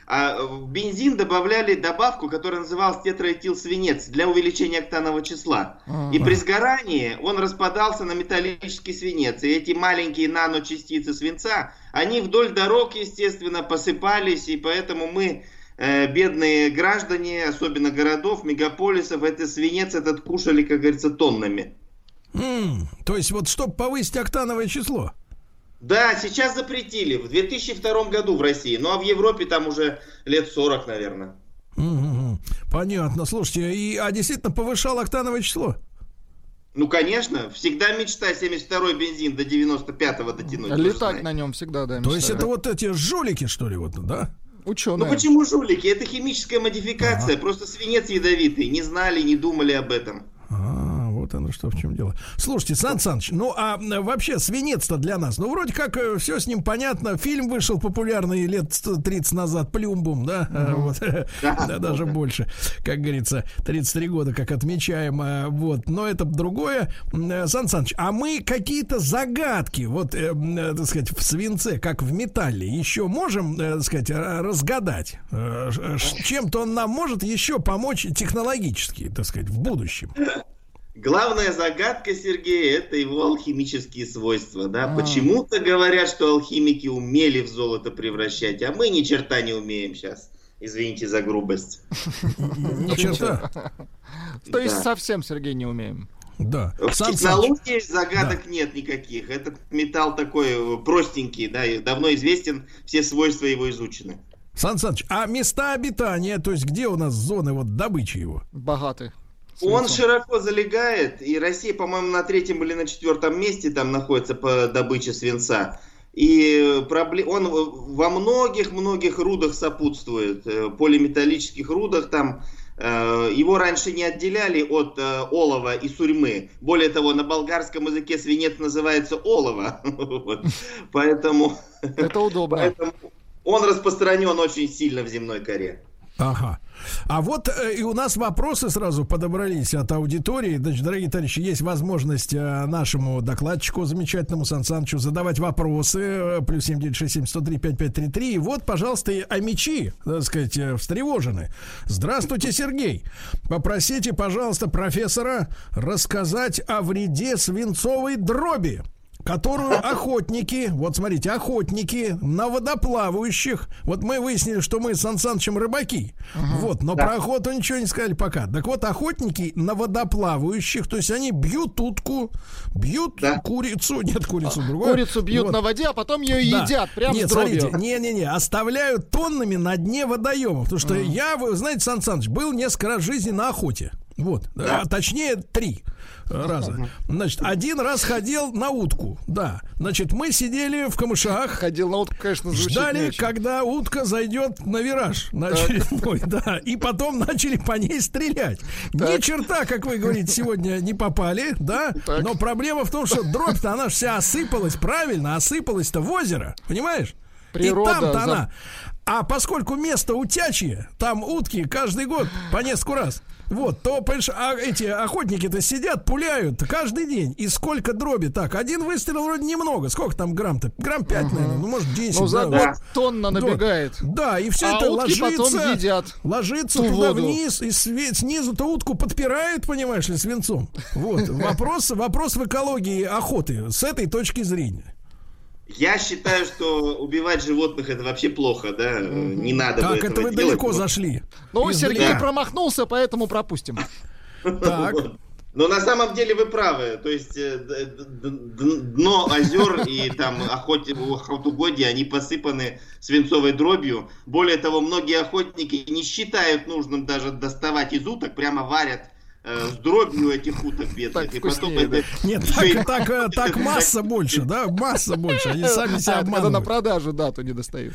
Q: А в бензин добавляли добавку, которая называлась тетраэтилсвинец для увеличения октанового числа. И при сгорании он распадался на металлический свинец. И эти маленькие наночастицы свинца, они вдоль дорог, естественно, посыпались. И поэтому мы, э, бедные граждане, особенно городов, мегаполисов, этот свинец этот кушали, как говорится, тоннами.
B: М, То есть вот чтобы повысить октановое число.
Q: Да, сейчас запретили. В 2002 году в России. Ну а в Европе там уже лет 40, наверное.
B: Мгм. Понятно. Слушайте, и, а действительно повышал октановое число?
Q: Ну, конечно, всегда мечта 72-й бензин до 95-го дотянуть.
C: Летать на нем всегда, да,
B: То есть это вот эти жулики, что ли, вот, да?
Q: Ну
C: Ученые.
Q: почему жулики? Это химическая модификация. Просто свинец ядовитый. Не знали, не думали об этом.
B: А, вот оно что в чем дело. Слушайте, Сан Саныч, ну а э, вообще свинец-то для нас, ну вроде как все с ним понятно. Фильм вышел популярный лет 100 30 назад, Плюмбум, да? А, Вот. Да, даже больше, как говорится, 33 года, как отмечаем. а, Вот. Но это другое. Э, Сан Саныч, а мы какие-то загадки, вот, э, э, так сказать, в свинце, как в металле, еще можем, э, так сказать, разгадать? Э, Чем-то он нам может еще помочь технологически, так сказать, в будущем.
Q: Главная загадка Сергея это его алхимические свойства. Да?
C: А.
Q: Почему-то говорят, что алхимики умели в золото превращать, а мы ни черта не умеем сейчас. Извините за грубость.
B: Ни черта.
C: То есть
Q: Да.
C: совсем, Сергей, не умеем.
B: Да.
Q: В
B: Саныч,
Q: технологии загадок нет никаких. Этот металл такой э, простенький, да, и давно известен, все свойства его изучены.
B: Сан Саныч, а места обитания, то есть где у нас зоны вот добычи его?
C: Богатый.
Q: Он широко залегает, и Россия, по-моему, на третьем или на четвертом месте там находится по добыче свинца. И пробле- он во многих-многих рудах сопутствует, э, полиметаллических рудах там. э, Его раньше не отделяли от э, олова и сурьмы. Более того, на болгарском языке свинец называется олово. Поэтому,
C: Это удобно.
Q: он распространен очень сильно в земной коре.
B: Ага. А вот э, и у нас вопросы сразу подобрались от аудитории. Значит, дорогие товарищи, есть возможность э, нашему докладчику замечательному Сан Санычу задавать вопросы. э, Плюс 7967 103 5533. И вот, пожалуйста, и амичи, так сказать, э, встревожены. Здравствуйте, Сергей. Попросите, пожалуйста, профессора рассказать о вреде свинцовой дроби которую охотники, вот смотрите, охотники на водоплавающих, вот мы выяснили, что мы с Сан Санычем рыбаки, вот, но про охоту ничего не сказали пока. Так вот, охотники на водоплавающих, то есть они бьют утку, бьют курицу, нет, курицу другую.
C: Курицу бьют на воде, а потом ее
B: Да.
C: едят прямо
B: Нет,
C: с дробью.
B: смотрите, не-не-не, оставляют тоннами на дне водоемов. Потому что я, вы знаете, Сан Саныч, был несколько раз в жизни на охоте. Вот, а, точнее, три раза. Значит, один раз ходил на утку, да. Значит, мы сидели в камышах.
C: Ходил на утку, конечно, звучит
B: Ждали, когда утка зайдет на вираж, на
C: Так.
B: очередной, да. И потом начали по ней стрелять. Ни черта, как вы говорите, сегодня не попали, да. Но проблема в том, что дробь-то она вся осыпалась, правильно, осыпалась-то в озеро, понимаешь?
C: Природа
B: И там-то
C: за-
B: она. А поскольку место утячье, там утки каждый год по несколько раз. Вот, то, понимаешь, а эти охотники-то сидят, пуляют каждый день. И сколько дроби? Так, один выстрел вроде немного. Сколько там грамм-то? Грамм 5, наверное, ну, может, 10.
C: Ну, за
B: да.
C: год тонна
B: Да.
C: набегает.
B: Да, и все
C: А
B: это
C: утки
B: ложится,
C: потом едят
B: ложится
C: ту
B: туда
C: воду.
B: вниз, и све- снизу-то утку подпирают, понимаешь ли, свинцом. Вот, вопрос, вопрос в экологии охоты с этой точки зрения.
Q: Я считаю, что убивать животных это вообще плохо, да? Не надо бы
B: Так,
Q: этого
B: это вы
Q: делать.
B: далеко зашли.
C: Ну,
B: Издалека.
C: Сергей промахнулся, поэтому пропустим.
B: Так.
Q: Но на самом деле вы правы. То есть э, дно озер и там охот... охотугодья, они посыпаны свинцовой дробью. Более того, многие охотники не считают нужным даже доставать из уток, прямо варят с дробью этих уток бедных. и потом
C: вкуснее, да.
Q: это
B: Нет, так, так, э, так масса больше, да, масса больше. Они сами себя
C: А, Когда на
B: обманывают.
C: продажу, да, то не достают.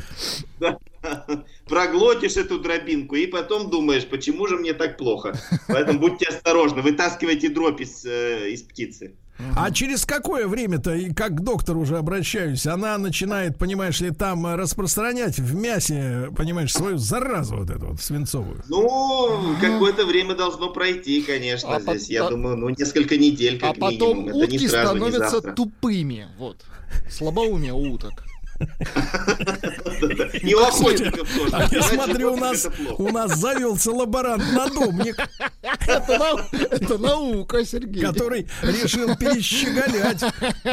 Q: Да. проглотишь эту дробинку и потом думаешь, почему же мне так плохо. Поэтому будьте осторожны, вытаскивайте дробь из, э, из птицы.
B: А через какое время-то, и как к доктору уже обращаюсь, она начинает, понимаешь ли, там э, распространять в мясе, понимаешь, свою заразу вот эту вот свинцовую?
Q: Ну, какое-то время должно пройти, конечно,
C: А
Q: здесь,
C: пот-
Q: я
C: а-
Q: думаю, ну, несколько недель,
C: А
Q: как
C: потом
Q: минимум. Это не
C: утки
Q: сразу, не
C: становятся
Q: завтра.
C: тупыми. Вот. Слабоумие уток.
Q: И у охотников тоже.
B: А я смотрю, у нас, у нас завелся лаборант на дом, мне-
C: Это, нау- это наука, Сергей.
B: который решил перещеголять.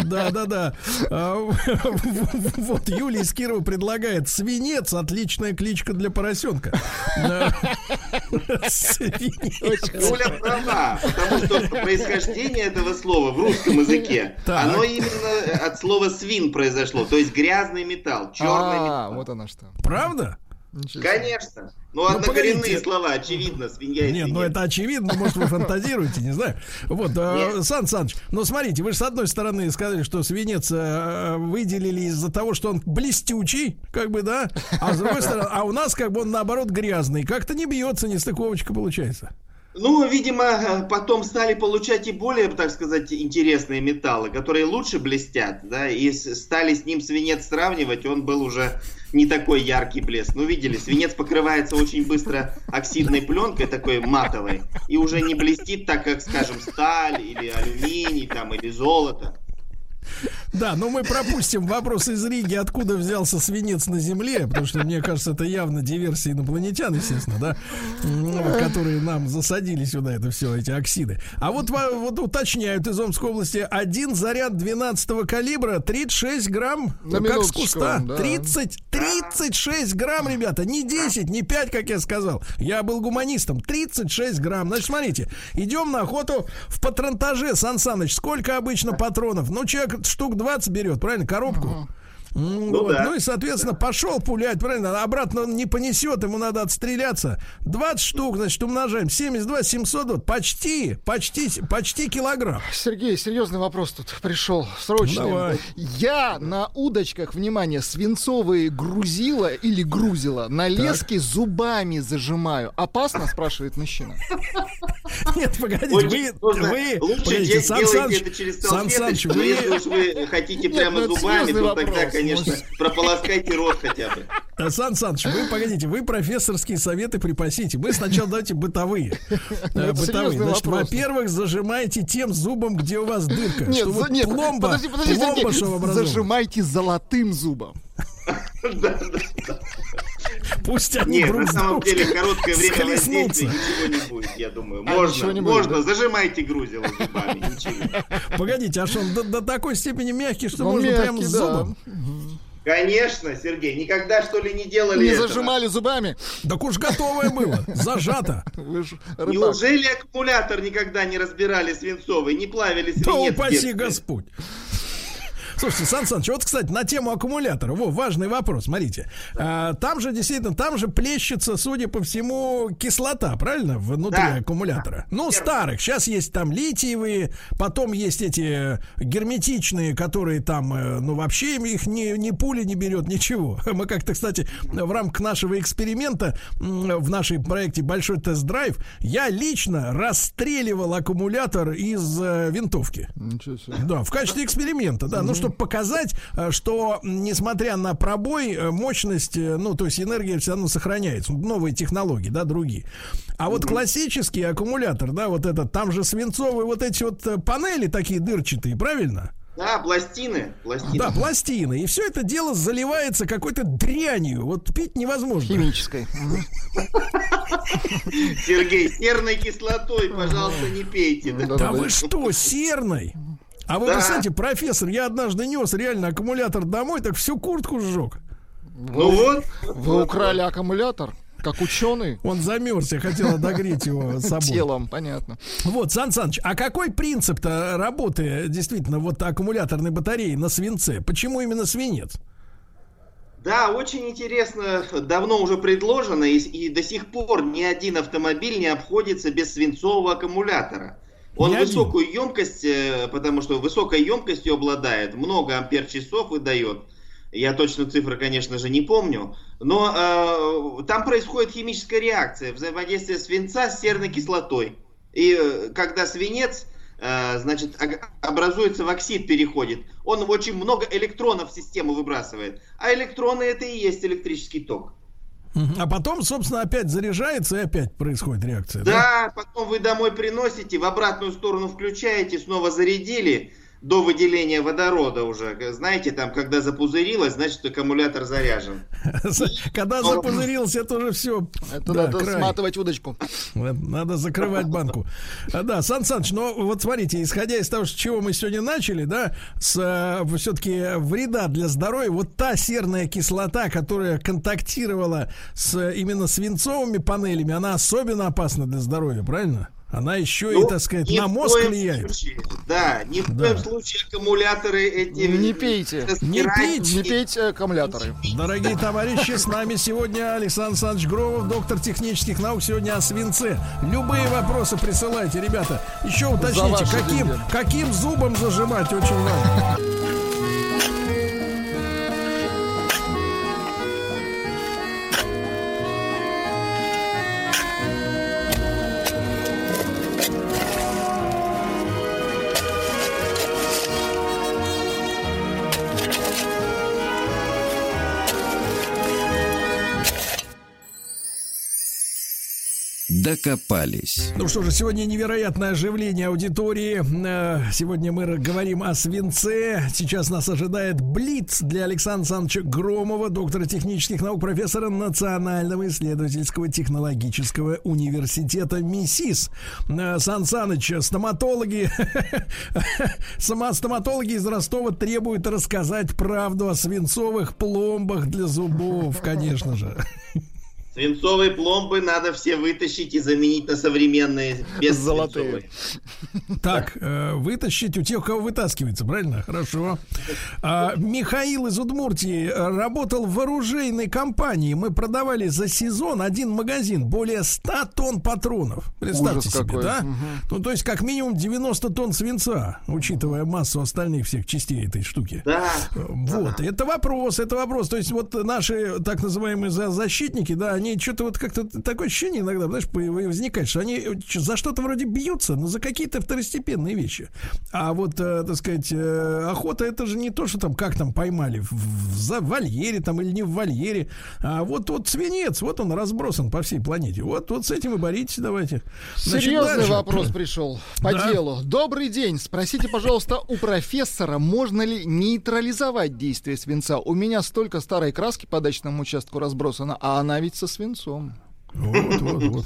B: Да, да, да. Вот Юлия из Кирова предлагает свинец, отличная кличка для поросенка.
Q: Юля права, потому что происхождение этого слова в русском языке, оно именно от слова свин произошло, то есть грязный металл, черный
C: А,
Q: металл.
C: вот она что.
B: Правда?
Q: Конечно. Ну,
B: Ну,
Q: однокоренные
B: погодите.
Q: слова, очевидно, свинья и
B: Нет, ну
Q: свинец.
B: это очевидно, может вы фантазируете, не знаю. Вот, э. Сан Саныч, ну смотрите, вы же с одной стороны сказали, что свинец э, выделили из-за того, что он блестючий, как бы, да, а с другой стороны, а у нас как бы он наоборот грязный, как-то не бьется, не стыковочка получается.
Q: Ну, видимо, потом стали получать и более, так сказать, интересные металлы, которые лучше блестят, да, и стали с ним свинец сравнивать, он был уже не такой яркий блеск. Ну, видели, свинец покрывается очень быстро оксидной пленкой такой матовой, и уже не блестит так, как, скажем, сталь или алюминий там, или золото.
B: Да, но мы пропустим вопрос из Риги, откуда взялся свинец на Земле, потому что, мне кажется, это явно диверсия инопланетян, естественно, да, м, которые нам засадили сюда это все, эти оксиды. А вот, во- вот уточняют из Омской области, один заряд 12 калибра, 36 грамм,
C: На
B: как с куста.
C: да.
B: 30, 36 грамм, ребята, не 10, не 5, как я сказал. Я был гуманистом. 36 грамм. Значит, смотрите, идем на охоту в патронтаже, Сан Саныч. Сколько обычно патронов? Ну, человек штук 20 берет, правильно, коробку. М,
Q: Ну
B: вот.
Q: да.
B: ну и, соответственно, пошел пулять, правильно, обратно он не понесет, ему надо отстреляться. 20 штук, значит, умножаем. 72, 700, вот, почти, почти, почти килограмм.
C: Сергей, серьезный вопрос тут пришел, срочный.
B: Давай.
C: Я на удочках, внимание, свинцовые грузила или грузила на леске зубами зажимаю. Опасно, спрашивает мужчина.
B: Нет, погодите,
Q: Очень
B: вы, вы,
Q: Лучше
B: погодите, Сан Саныч,
Q: это через
B: Сан Саныч, вы-
Q: если уж вы хотите прямо
C: ну
Q: зубами, то тогда,
C: вопрос.
Q: Конечно, прополоскайте рот хотя бы.
B: А, Сан Саныч, вы погодите, вы профессорские советы припасите. Мы сначала давайте бытовые. Э,
C: Ну, это
B: Бытовые. Значит, во-первых, зажимаете тем зубом, где у вас дырка.
C: Нет,
B: что
C: за-
B: вот
C: нет,
B: пломба,
C: подожди, подожди,
B: пломба, что
C: зажимайте золотым зубом.
B: Пусть они
Q: Нет, на самом деле короткое время воздействия ничего не будет, я думаю.
C: А,
Q: Можно, можно,
C: да?
Q: зажимайте грузило зубами, ничего.
B: Погодите, а что он до, такой степени мягкий, что можно прям с
C: да.
B: зубом?
Q: Конечно, Сергей, никогда что ли не делали
C: Не
Q: этого?
C: зажимали зубами.
B: Так уж готовое было, зажато.
Q: Неужели аккумулятор никогда не разбирали свинцовый, не плавили
B: Да
Q: свинец в
B: упаси? Господь. Слушайте, Сан Саныч, вот, кстати, на тему аккумулятора. Во, важный вопрос, смотрите. А, там же, действительно, там же плещется, судя по всему, кислота, правильно, внутри
Q: Да.
B: аккумулятора? Ну, старых. Сейчас есть там литиевые, потом есть эти герметичные, которые там, э, ну, вообще им их ни, ни пули не берет, ничего. Мы как-то, кстати, в рамках нашего эксперимента в нашей проекте «Большой тест-драйв» я лично расстреливал аккумулятор из э, винтовки.
C: Ничего себе.
B: Да, в качестве эксперимента, да. Ну, чтобы показать, э, что, несмотря на пробой, э, мощность, э, ну, то есть энергия все равно сохраняется. Новые технологии, да, другие. А вот классический аккумулятор, да, вот этот, там же свинцовые вот эти вот панели такие дырчатые, правильно?
Q: Да, пластины, пластины.
B: Да, пластины. И все это дело заливается какой-то дрянью. Вот пить невозможно.
C: Химической.
Q: Сергей, серной кислотой, пожалуйста, не пейте. да.
B: Да вы что, серной? А вы
Q: Да.
B: представляете, профессор, я однажды нес реально аккумулятор домой, так всю куртку сжег.
Q: Ну вот.
C: Вы украли аккумулятор, как ученый.
B: Он замерз, я хотел отогреть его с собой.
C: Телом, понятно.
B: Вот, Сан Саныч, а какой принцип-то работы действительно вот аккумуляторной батареи на свинце? Почему именно свинец?
Q: Да, очень интересно, давно уже предложено, и, и до сих пор ни один автомобиль не обходится без свинцового аккумулятора. Он
B: один?
Q: высокую емкость, э, потому что высокой емкостью обладает, много ампер-часов выдает. Я точно цифры, конечно же, не помню. Но э, там происходит химическая реакция, взаимодействие свинца с серной кислотой. И э, когда свинец, э, значит, образуется в оксид, переходит, он очень много электронов в систему выбрасывает. А электроны это и есть электрический ток.
B: А потом, собственно, опять заряжается и опять происходит реакция.
Q: Да, потом вы домой приносите, в обратную сторону включаете, снова зарядили до выделения водорода уже. Знаете, там, когда запузырилось, значит, аккумулятор заряжен.
B: Когда запузырился, это уже все.
C: Это надо сматывать удочку.
B: Надо закрывать банку. А, Да, Сан Саныч, но вот смотрите, исходя из того, с чего мы сегодня начали, да, с все-таки вреда для здоровья, вот та серная кислота, которая контактировала с именно свинцовыми панелями, она особенно опасна для здоровья, правильно? Она еще и,
Q: Ну,
B: так сказать, на мозг влияет.
Q: случае, да, ни в
B: Да.
Q: коем случае аккумуляторы эти...
C: Не пейте.
B: Не пейте.
C: Не пейте аккумуляторы.
B: Дорогие товарищи, с нами сегодня Александр Александрович Громов, доктор технических наук. Сегодня о свинце. Любые вопросы присылайте, ребята. Еще уточните, каким,
C: деньги.
B: каким зубом зажимать, очень важно.
A: Докопались.
B: Ну что же, сегодня невероятное оживление аудитории. Э, Сегодня мы говорим о свинце. Сейчас нас ожидает Блиц для Александра Александровича Громова, доктора технических наук, профессора Национального исследовательского технологического университета МИСИС. Э, Сан Саныч, стоматологи, сама стоматологи из Ростова требуют рассказать правду о свинцовых пломбах для зубов, конечно же.
Q: Свинцовые пломбы надо все вытащить и заменить на современные без
C: Золотые.
B: Так, э, вытащить у тех, у кого вытаскивается, правильно? Хорошо. А, Михаил из Удмуртии работал в оружейной компании. Мы продавали за сезон один магазин более 100 тонн патронов. Представьте
C: Ужас
B: себе,
C: какой.
B: да? Ну, то есть, как минимум 90 тонн свинца, учитывая массу остальных всех частей этой штуки.
Q: Да.
B: Вот, это вопрос, это вопрос. То есть вот наши так называемые за- защитники, да, они что-то вот как-то такое ощущение иногда, знаешь, возникает, что они ч- за что-то вроде бьются, но за какие-то второстепенные вещи. А вот, э, так сказать, э, охота это же не то, что там как там поймали в, в- за вольере там или не в вольере, а вот вот свинец, вот он разбросан по всей планете. Вот вот с этим и боритесь, давайте. Значит,
C: Серьезный
B: дальше.
C: вопрос пришел по
B: Да.
C: делу. Добрый день. Спросите, пожалуйста, у профессора, можно ли нейтрализовать действие свинца? У меня столько старой краски по дачному участку разбросано, а она ведь со свинцом.
B: Вот, вот, вот.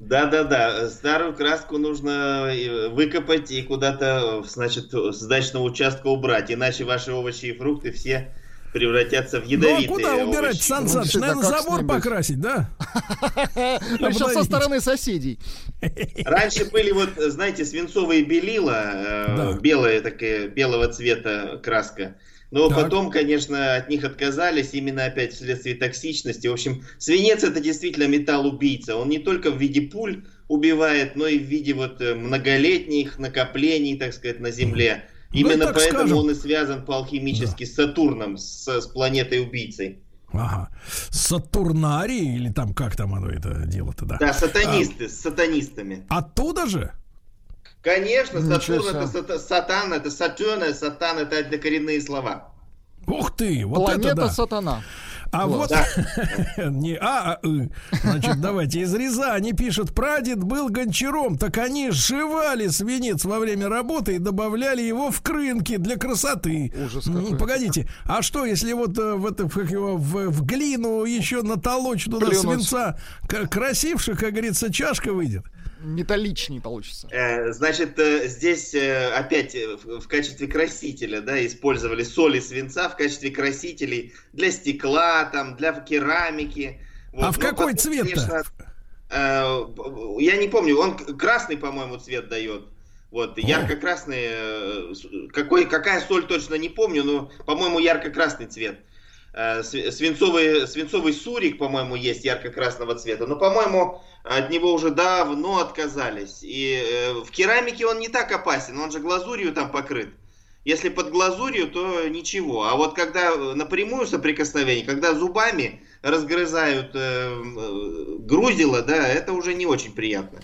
Q: Да-да-да, старую краску нужно выкопать и куда-то, значит, с дачного участка убрать, иначе ваши овощи и фрукты все превратятся в
B: Ну а
Q: ядовитые
B: куда убирать. Сан Саныч? Наверное, забор покрасить, да?
C: Причем со стороны соседей.
Q: Раньше были вот, знаете, свинцовые белила, э,
B: Да.
Q: белая такая, белого цвета краска. Но
B: Так.
Q: потом, конечно, от них отказались именно опять вследствие токсичности. В общем, свинец это действительно металл-убийца. Он не только в виде пуль убивает, но и в виде вот э, многолетних накоплений, так сказать, на Земле.
B: Ну,
Q: Именно поэтому
B: скажем.
Q: он и связан по-алхимически с Сатурном, с, с планетой-убийцей.
B: Ага. Сатурнарий или там как там оно это дело-то, да?
Q: Да, сатанисты, с сатанистами.
B: Оттуда же?
Q: Конечно, Сатурн это сата- сатан, это Сатурн, а сатан это однокоренные слова.
B: Ух ты, вот
C: Планета
B: это да.
C: сатана.
B: А вот,
Q: Да.
B: не А, а И. Значит, давайте из Рязани пишет, прадед был гончаром, так они сживали свинец во время работы и добавляли его в крынки для красоты.
C: Ужас какой.
B: Погодите, а что, если вот э, в, это, как его, в, в глину еще натолочь туда
C: Плюнуть.
B: свинца, к- красивше, как говорится, чашка выйдет?
C: Металличнее получится.
Q: Э, Значит, э, здесь э, опять э, в в качестве красителя, да, использовали соли свинца в качестве красителей для стекла, там, для керамики. Вот.
B: А в какой
Q: потом,
B: цвет-то?
Q: конечно, э, Я не помню, он красный, по-моему, цвет дает. Вот, ярко-красный, какой, какая соль точно не помню, но, по-моему, ярко-красный цвет. Э, сви- Свинцовый, свинцовый сурик, по-моему, есть ярко-красного цвета, но, по-моему, от него уже давно отказались. И э, в керамике он не так опасен, он же глазурью там покрыт. Если под глазурью, то ничего. А вот когда э, напрямую соприкосновение, когда зубами разгрызают грузило, да, это уже не очень приятно.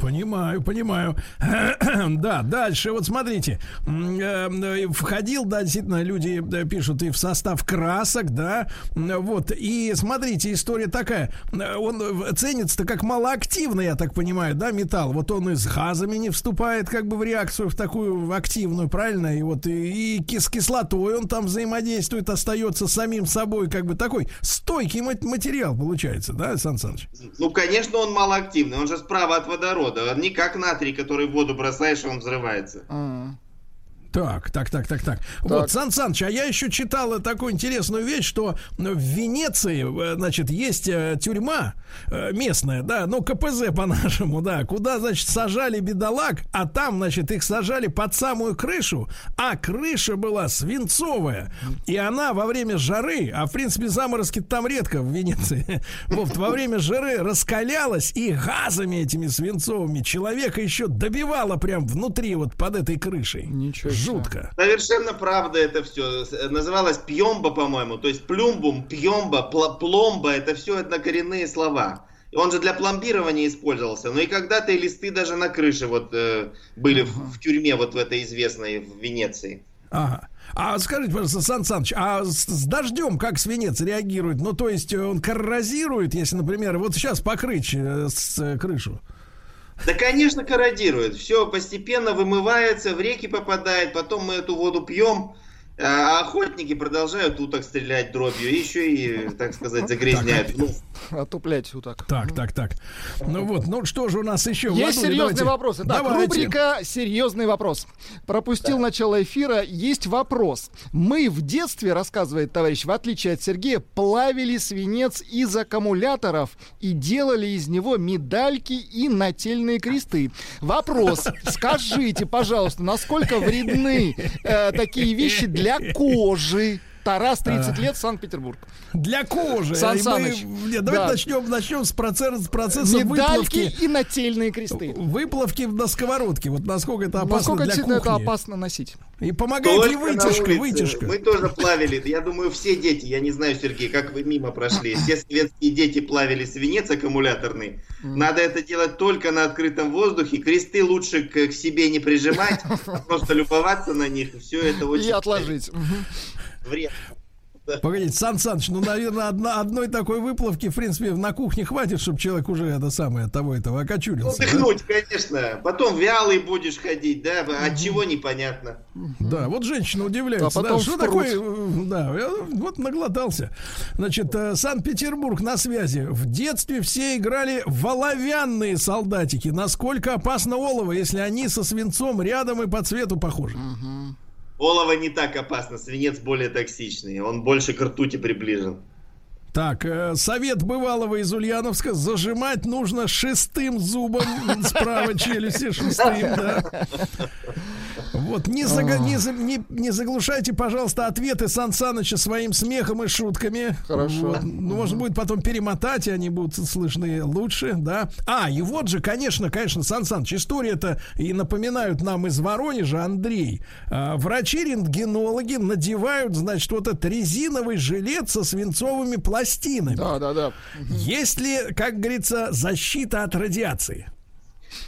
B: Понимаю, понимаю. да, дальше, вот смотрите. Э, Входил, да, действительно, люди э, пишут и в состав красок, да. Вот, и смотрите, история такая. Э, Он ценится-то как малоактивный, я так понимаю, да, металл. Вот он и с газами не вступает как бы в реакцию в такую активную, правильно? И вот и, и с кислотой он там взаимодействует, остается самим собой, как бы такой стойкий мат- материал получается, да, Сан Саныч?
Q: Ну, конечно, он малоактивный, он же справа от водорода. Не как натрий, который в воду бросаешь, и он взрывается.
B: Так, так, так, так, так. Вот, Сан Саныч, а я еще читал такую интересную вещь, что в Венеции, э, значит, есть э, тюрьма э, местная, да, ну, КПЗ по-нашему, да, куда, значит, сажали бедолаг, а там, значит, их сажали под самую крышу, а крыша была свинцовая, и она во время жары, а, в принципе, заморозки там редко в Венеции, вот, во время жары раскалялась и газами этими свинцовыми человека еще добивала прям внутри, вот под этой крышей.
C: Ничего
B: Жутко.
Q: Совершенно правда это все. Называлось пьемба, по-моему. То есть плюмбум, пьемба, пломба, это все однокоренные слова. Он же для пломбирования использовался. Ну и когда-то и листы даже на крыше вот э, были в, в тюрьме вот в этой известной в Венеции.
B: Ага. А скажите, пожалуйста, Сан Саныч, а с, с дождем как свинец реагирует? Ну, то есть он коррозирует, если, например, вот сейчас покрыть э, с, э, крышу?
Q: Да, конечно, корродирует. Все постепенно вымывается, в реки попадает, потом мы эту воду пьем, а охотники продолжают уток стрелять дробью, еще и, так сказать, загрязняют. Ну,
C: Отуплять уток.
B: Так, так, так. Ну вот, ну что же у нас еще?
C: Есть
B: Владуля,
C: серьезные
B: давайте.
C: вопросы. Так,
B: Давайте.
C: рубрика «Серьезный вопрос». Пропустил начало эфира. Есть вопрос. Мы в детстве, рассказывает товарищ, в отличие от Сергея, плавили свинец из аккумуляторов и делали из него медальки и нательные кресты. Вопрос. Скажите, пожалуйста, насколько вредны э, такие вещи для кожи? Тарас, 30 лет, Санкт-Петербург.
B: Для кожи.
C: Сан
B: И мы-
C: Саныч,
B: Нет, давайте
C: да.
B: начнем, начнем с процесса, с процесса
C: Медальки
B: выплавки.
C: и нательные кресты.
B: Выплавки на сковородке. Вот насколько это опасно
C: Насколько
B: для кухни.
C: это опасно носить?
B: И помогает ли
Q: Только на
B: вытяжка, вытяжка?
Q: Мы тоже плавили. Я думаю, все дети, я не знаю, Сергей, как вы мимо прошли. Все советские дети плавили свинец аккумуляторный. Надо это делать только на открытом воздухе. Кресты лучше к, к себе не прижимать, а просто любоваться на них. Все это очень
C: И отложить.
Q: Вредно.
B: Погодите, Сан Саныч, ну, наверное, одна, одной такой выплавки, в принципе, на кухне хватит, чтобы человек уже это самое, того этого окочурился. да?
Q: Отдохнуть, конечно. Потом вялый будешь ходить, да? От чего непонятно.
B: Да, вот женщина удивляется,
Q: А потом
B: да, что такое, э, да, я вот наглотался. Значит, э, Санкт-Петербург на связи. В детстве все играли в оловянные солдатики. Насколько опасно олово, если они со свинцом рядом и по цвету похожи?
Q: Олово не так опасно, свинец более токсичный. Он больше к ртути приближен.
B: Так, э, совет бывалого из Ульяновска. Зажимать нужно шестым зубом с правой челюсти, шестым, да. Вот, не, зага- не, не- не заглушайте, пожалуйста, ответы Сан Саныча своим смехом и шутками.
C: Хорошо.
B: Вот. Ну, Можно будет потом перемотать, и они будут слышны лучше, да. А, и вот же, конечно, конечно, Сан Саныч, история-то и напоминают нам из Воронежа, Андрей. А, Врачи-рентгенологи надевают, значит, вот этот резиновый жилет со свинцовыми пластинами.
C: Да, да, да.
B: Есть ли, как говорится, защита от радиации?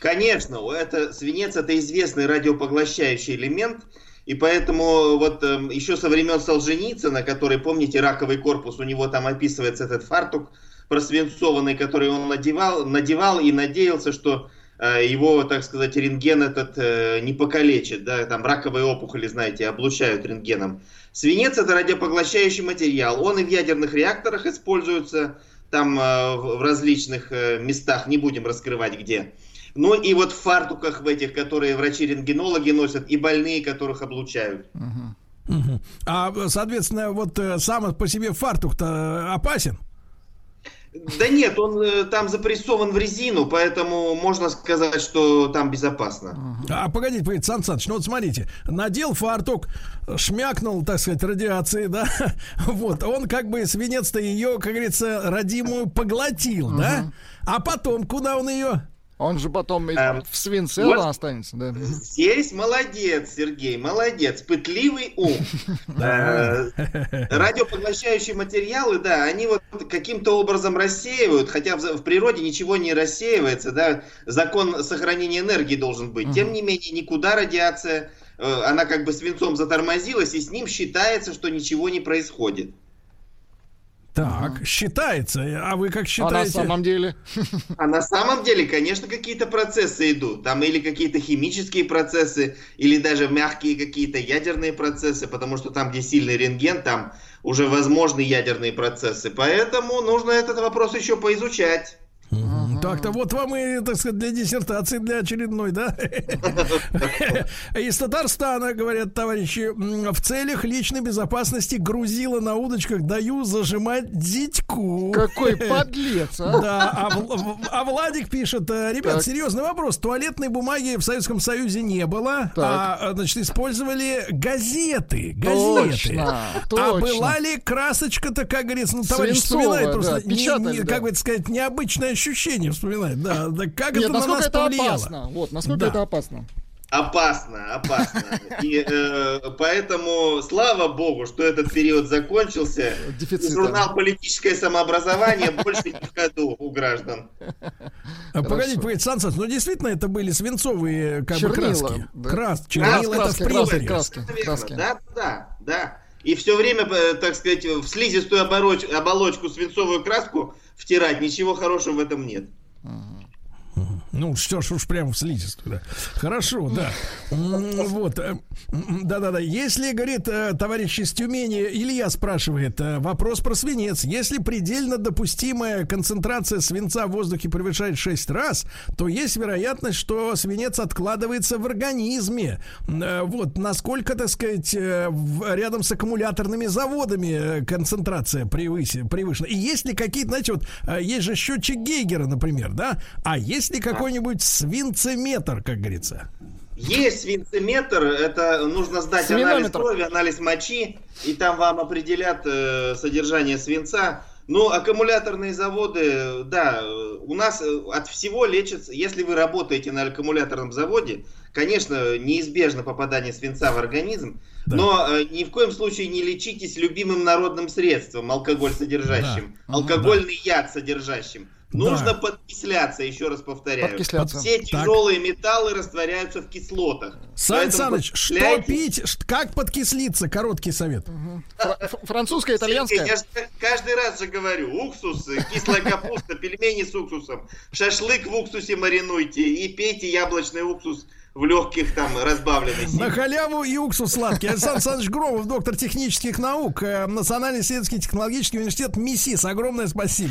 Q: Конечно, это, свинец это известный радиопоглощающий элемент, и поэтому вот эм, еще со времен Солженицына, который, помните, раковый корпус, у него там описывается этот фартук просвинцованный, который он надевал, надевал и надеялся, что э, его, так сказать, рентген этот э, не покалечит, да, там раковые опухоли, знаете, облучают рентгеном. Свинец это радиопоглощающий материал, он и в ядерных реакторах используется, там э, в различных э, местах, не будем раскрывать где. Ну и вот в фартуках в этих, которые врачи-рентгенологи носят, и больные, которых облучают.
B: Мгм. А, соответственно, вот э, сам по себе фартук-то опасен?
Q: Да нет, он э, там запрессован в резину, поэтому можно сказать, что там безопасно.
B: А погодите, погодите, Сан Саныч, ну вот смотрите, надел фартук, шмякнул, так сказать, радиации, да, вот, он как бы свинец-то ее, как говорится, родимую поглотил, да, а потом куда он ее?
C: Он же потом и
Q: Эм,
C: в свинце
Q: вот.
C: останется, да.
Q: Здесь молодец, Сергей, молодец, пытливый ум. Э, Радиопоглощающие материалы, да, они вот каким-то образом рассеивают, хотя в в природе ничего не рассеивается, да, закон сохранения энергии должен быть. Тем не менее, никуда радиация, э, она как бы свинцом затормозилась, и с ним считается, что ничего не происходит.
B: Так, считается, а вы как
C: А на
B: считаете?
C: самом деле?
Q: А на самом деле, конечно, какие-то процессы идут. Там или какие-то химические процессы, или даже мягкие какие-то ядерные процессы, потому что там, где сильный рентген, там уже возможны ядерные процессы. Поэтому нужно этот вопрос еще поизучать.
B: Мгм. Так-то вот вам и, так сказать, для диссертации, для очередной, да? Из Татарстана, говорят товарищи, в целях личной безопасности грузила на удочках даю зажимать дитьку.
C: Какой подлец, а?
B: Да, а, а Владик пишет, э, ребят,
C: Так.
B: серьезный вопрос. Туалетной бумаги в Советском Союзе не было, а, э, значит, использовали газеты. Газеты.
C: Точно,
B: А была ли красочка-то, как говорится, ну, товарищ
C: Свинцовая,
B: вспоминает просто,
C: да,
B: не-
C: печатали,
B: не-
C: да.
B: как бы сказать, необычное ощущение вспоминает. Да, да как
C: Нет,
B: это на
C: насколько
B: нас
C: это
B: повлияло?
C: опасно? Вот, насколько
B: Да.
C: это опасно?
Q: Опасно, опасно. И э, поэтому, слава богу, что этот период закончился.
C: Дефицита.
Q: И журнал «Политическое самообразование» больше не в ходу у граждан.
B: А, Погодите, погодите, Сан Саныч, ну действительно это были свинцовые как бы
C: Чернила,
B: краски.
C: да.
B: Крас, чернила это в
C: краски, краски, краски.
Q: Да, да, да. И все время, э, так сказать, в слизистую обороч- оболочку свинцовую краску втирать, ничего хорошего в этом нет.
B: Ну, что ж уж прям в слизистую, да. Хорошо, да. Вот. э, Да-да-да. Если, говорит э, товарищ из Тюмени, Илья спрашивает, э, вопрос про свинец. Если предельно допустимая концентрация свинца в воздухе превышает 6 раз, то есть вероятность, что свинец откладывается в организме. Вот. Насколько, так сказать, рядом с аккумуляторными заводами концентрация превышена. И есть ли какие-то, знаете, вот есть же счетчик Гейгера, например, да? А есть ли какой-нибудь свинцеметр, как говорится?
Q: Есть свинцеметр, это нужно сдать анализ крови, анализ мочи, и там вам определят э, содержание свинца. Ну, аккумуляторные заводы, да, у нас э, от всего лечится, если вы работаете на аккумуляторном заводе, конечно, неизбежно попадание свинца в организм, но э, ни в коем случае не лечитесь любимым народным средством, алкоголь содержащим,
C: Да.
Q: алкогольный яд содержащим.
B: Да.
Q: Нужно подкисляться, еще раз повторяю.
C: Подкисляться.
Q: Все
B: Так.
Q: тяжелые металлы растворяются в кислотах.
B: Сан Саныч, что пить, как подкислиться? Короткий совет.
C: Ф- Французская, итальянская?
Q: Я же каждый раз же говорю, уксус, э, кислая капуста, пельмени с уксусом, шашлык в уксусе маринуйте и пейте яблочный уксус в легких там разбавленный
B: На халяву и уксус сладкий. Александр Александрович Громов, доктор технических наук, э, Национальный исследовательский технологический университет МИСИС. Огромное спасибо.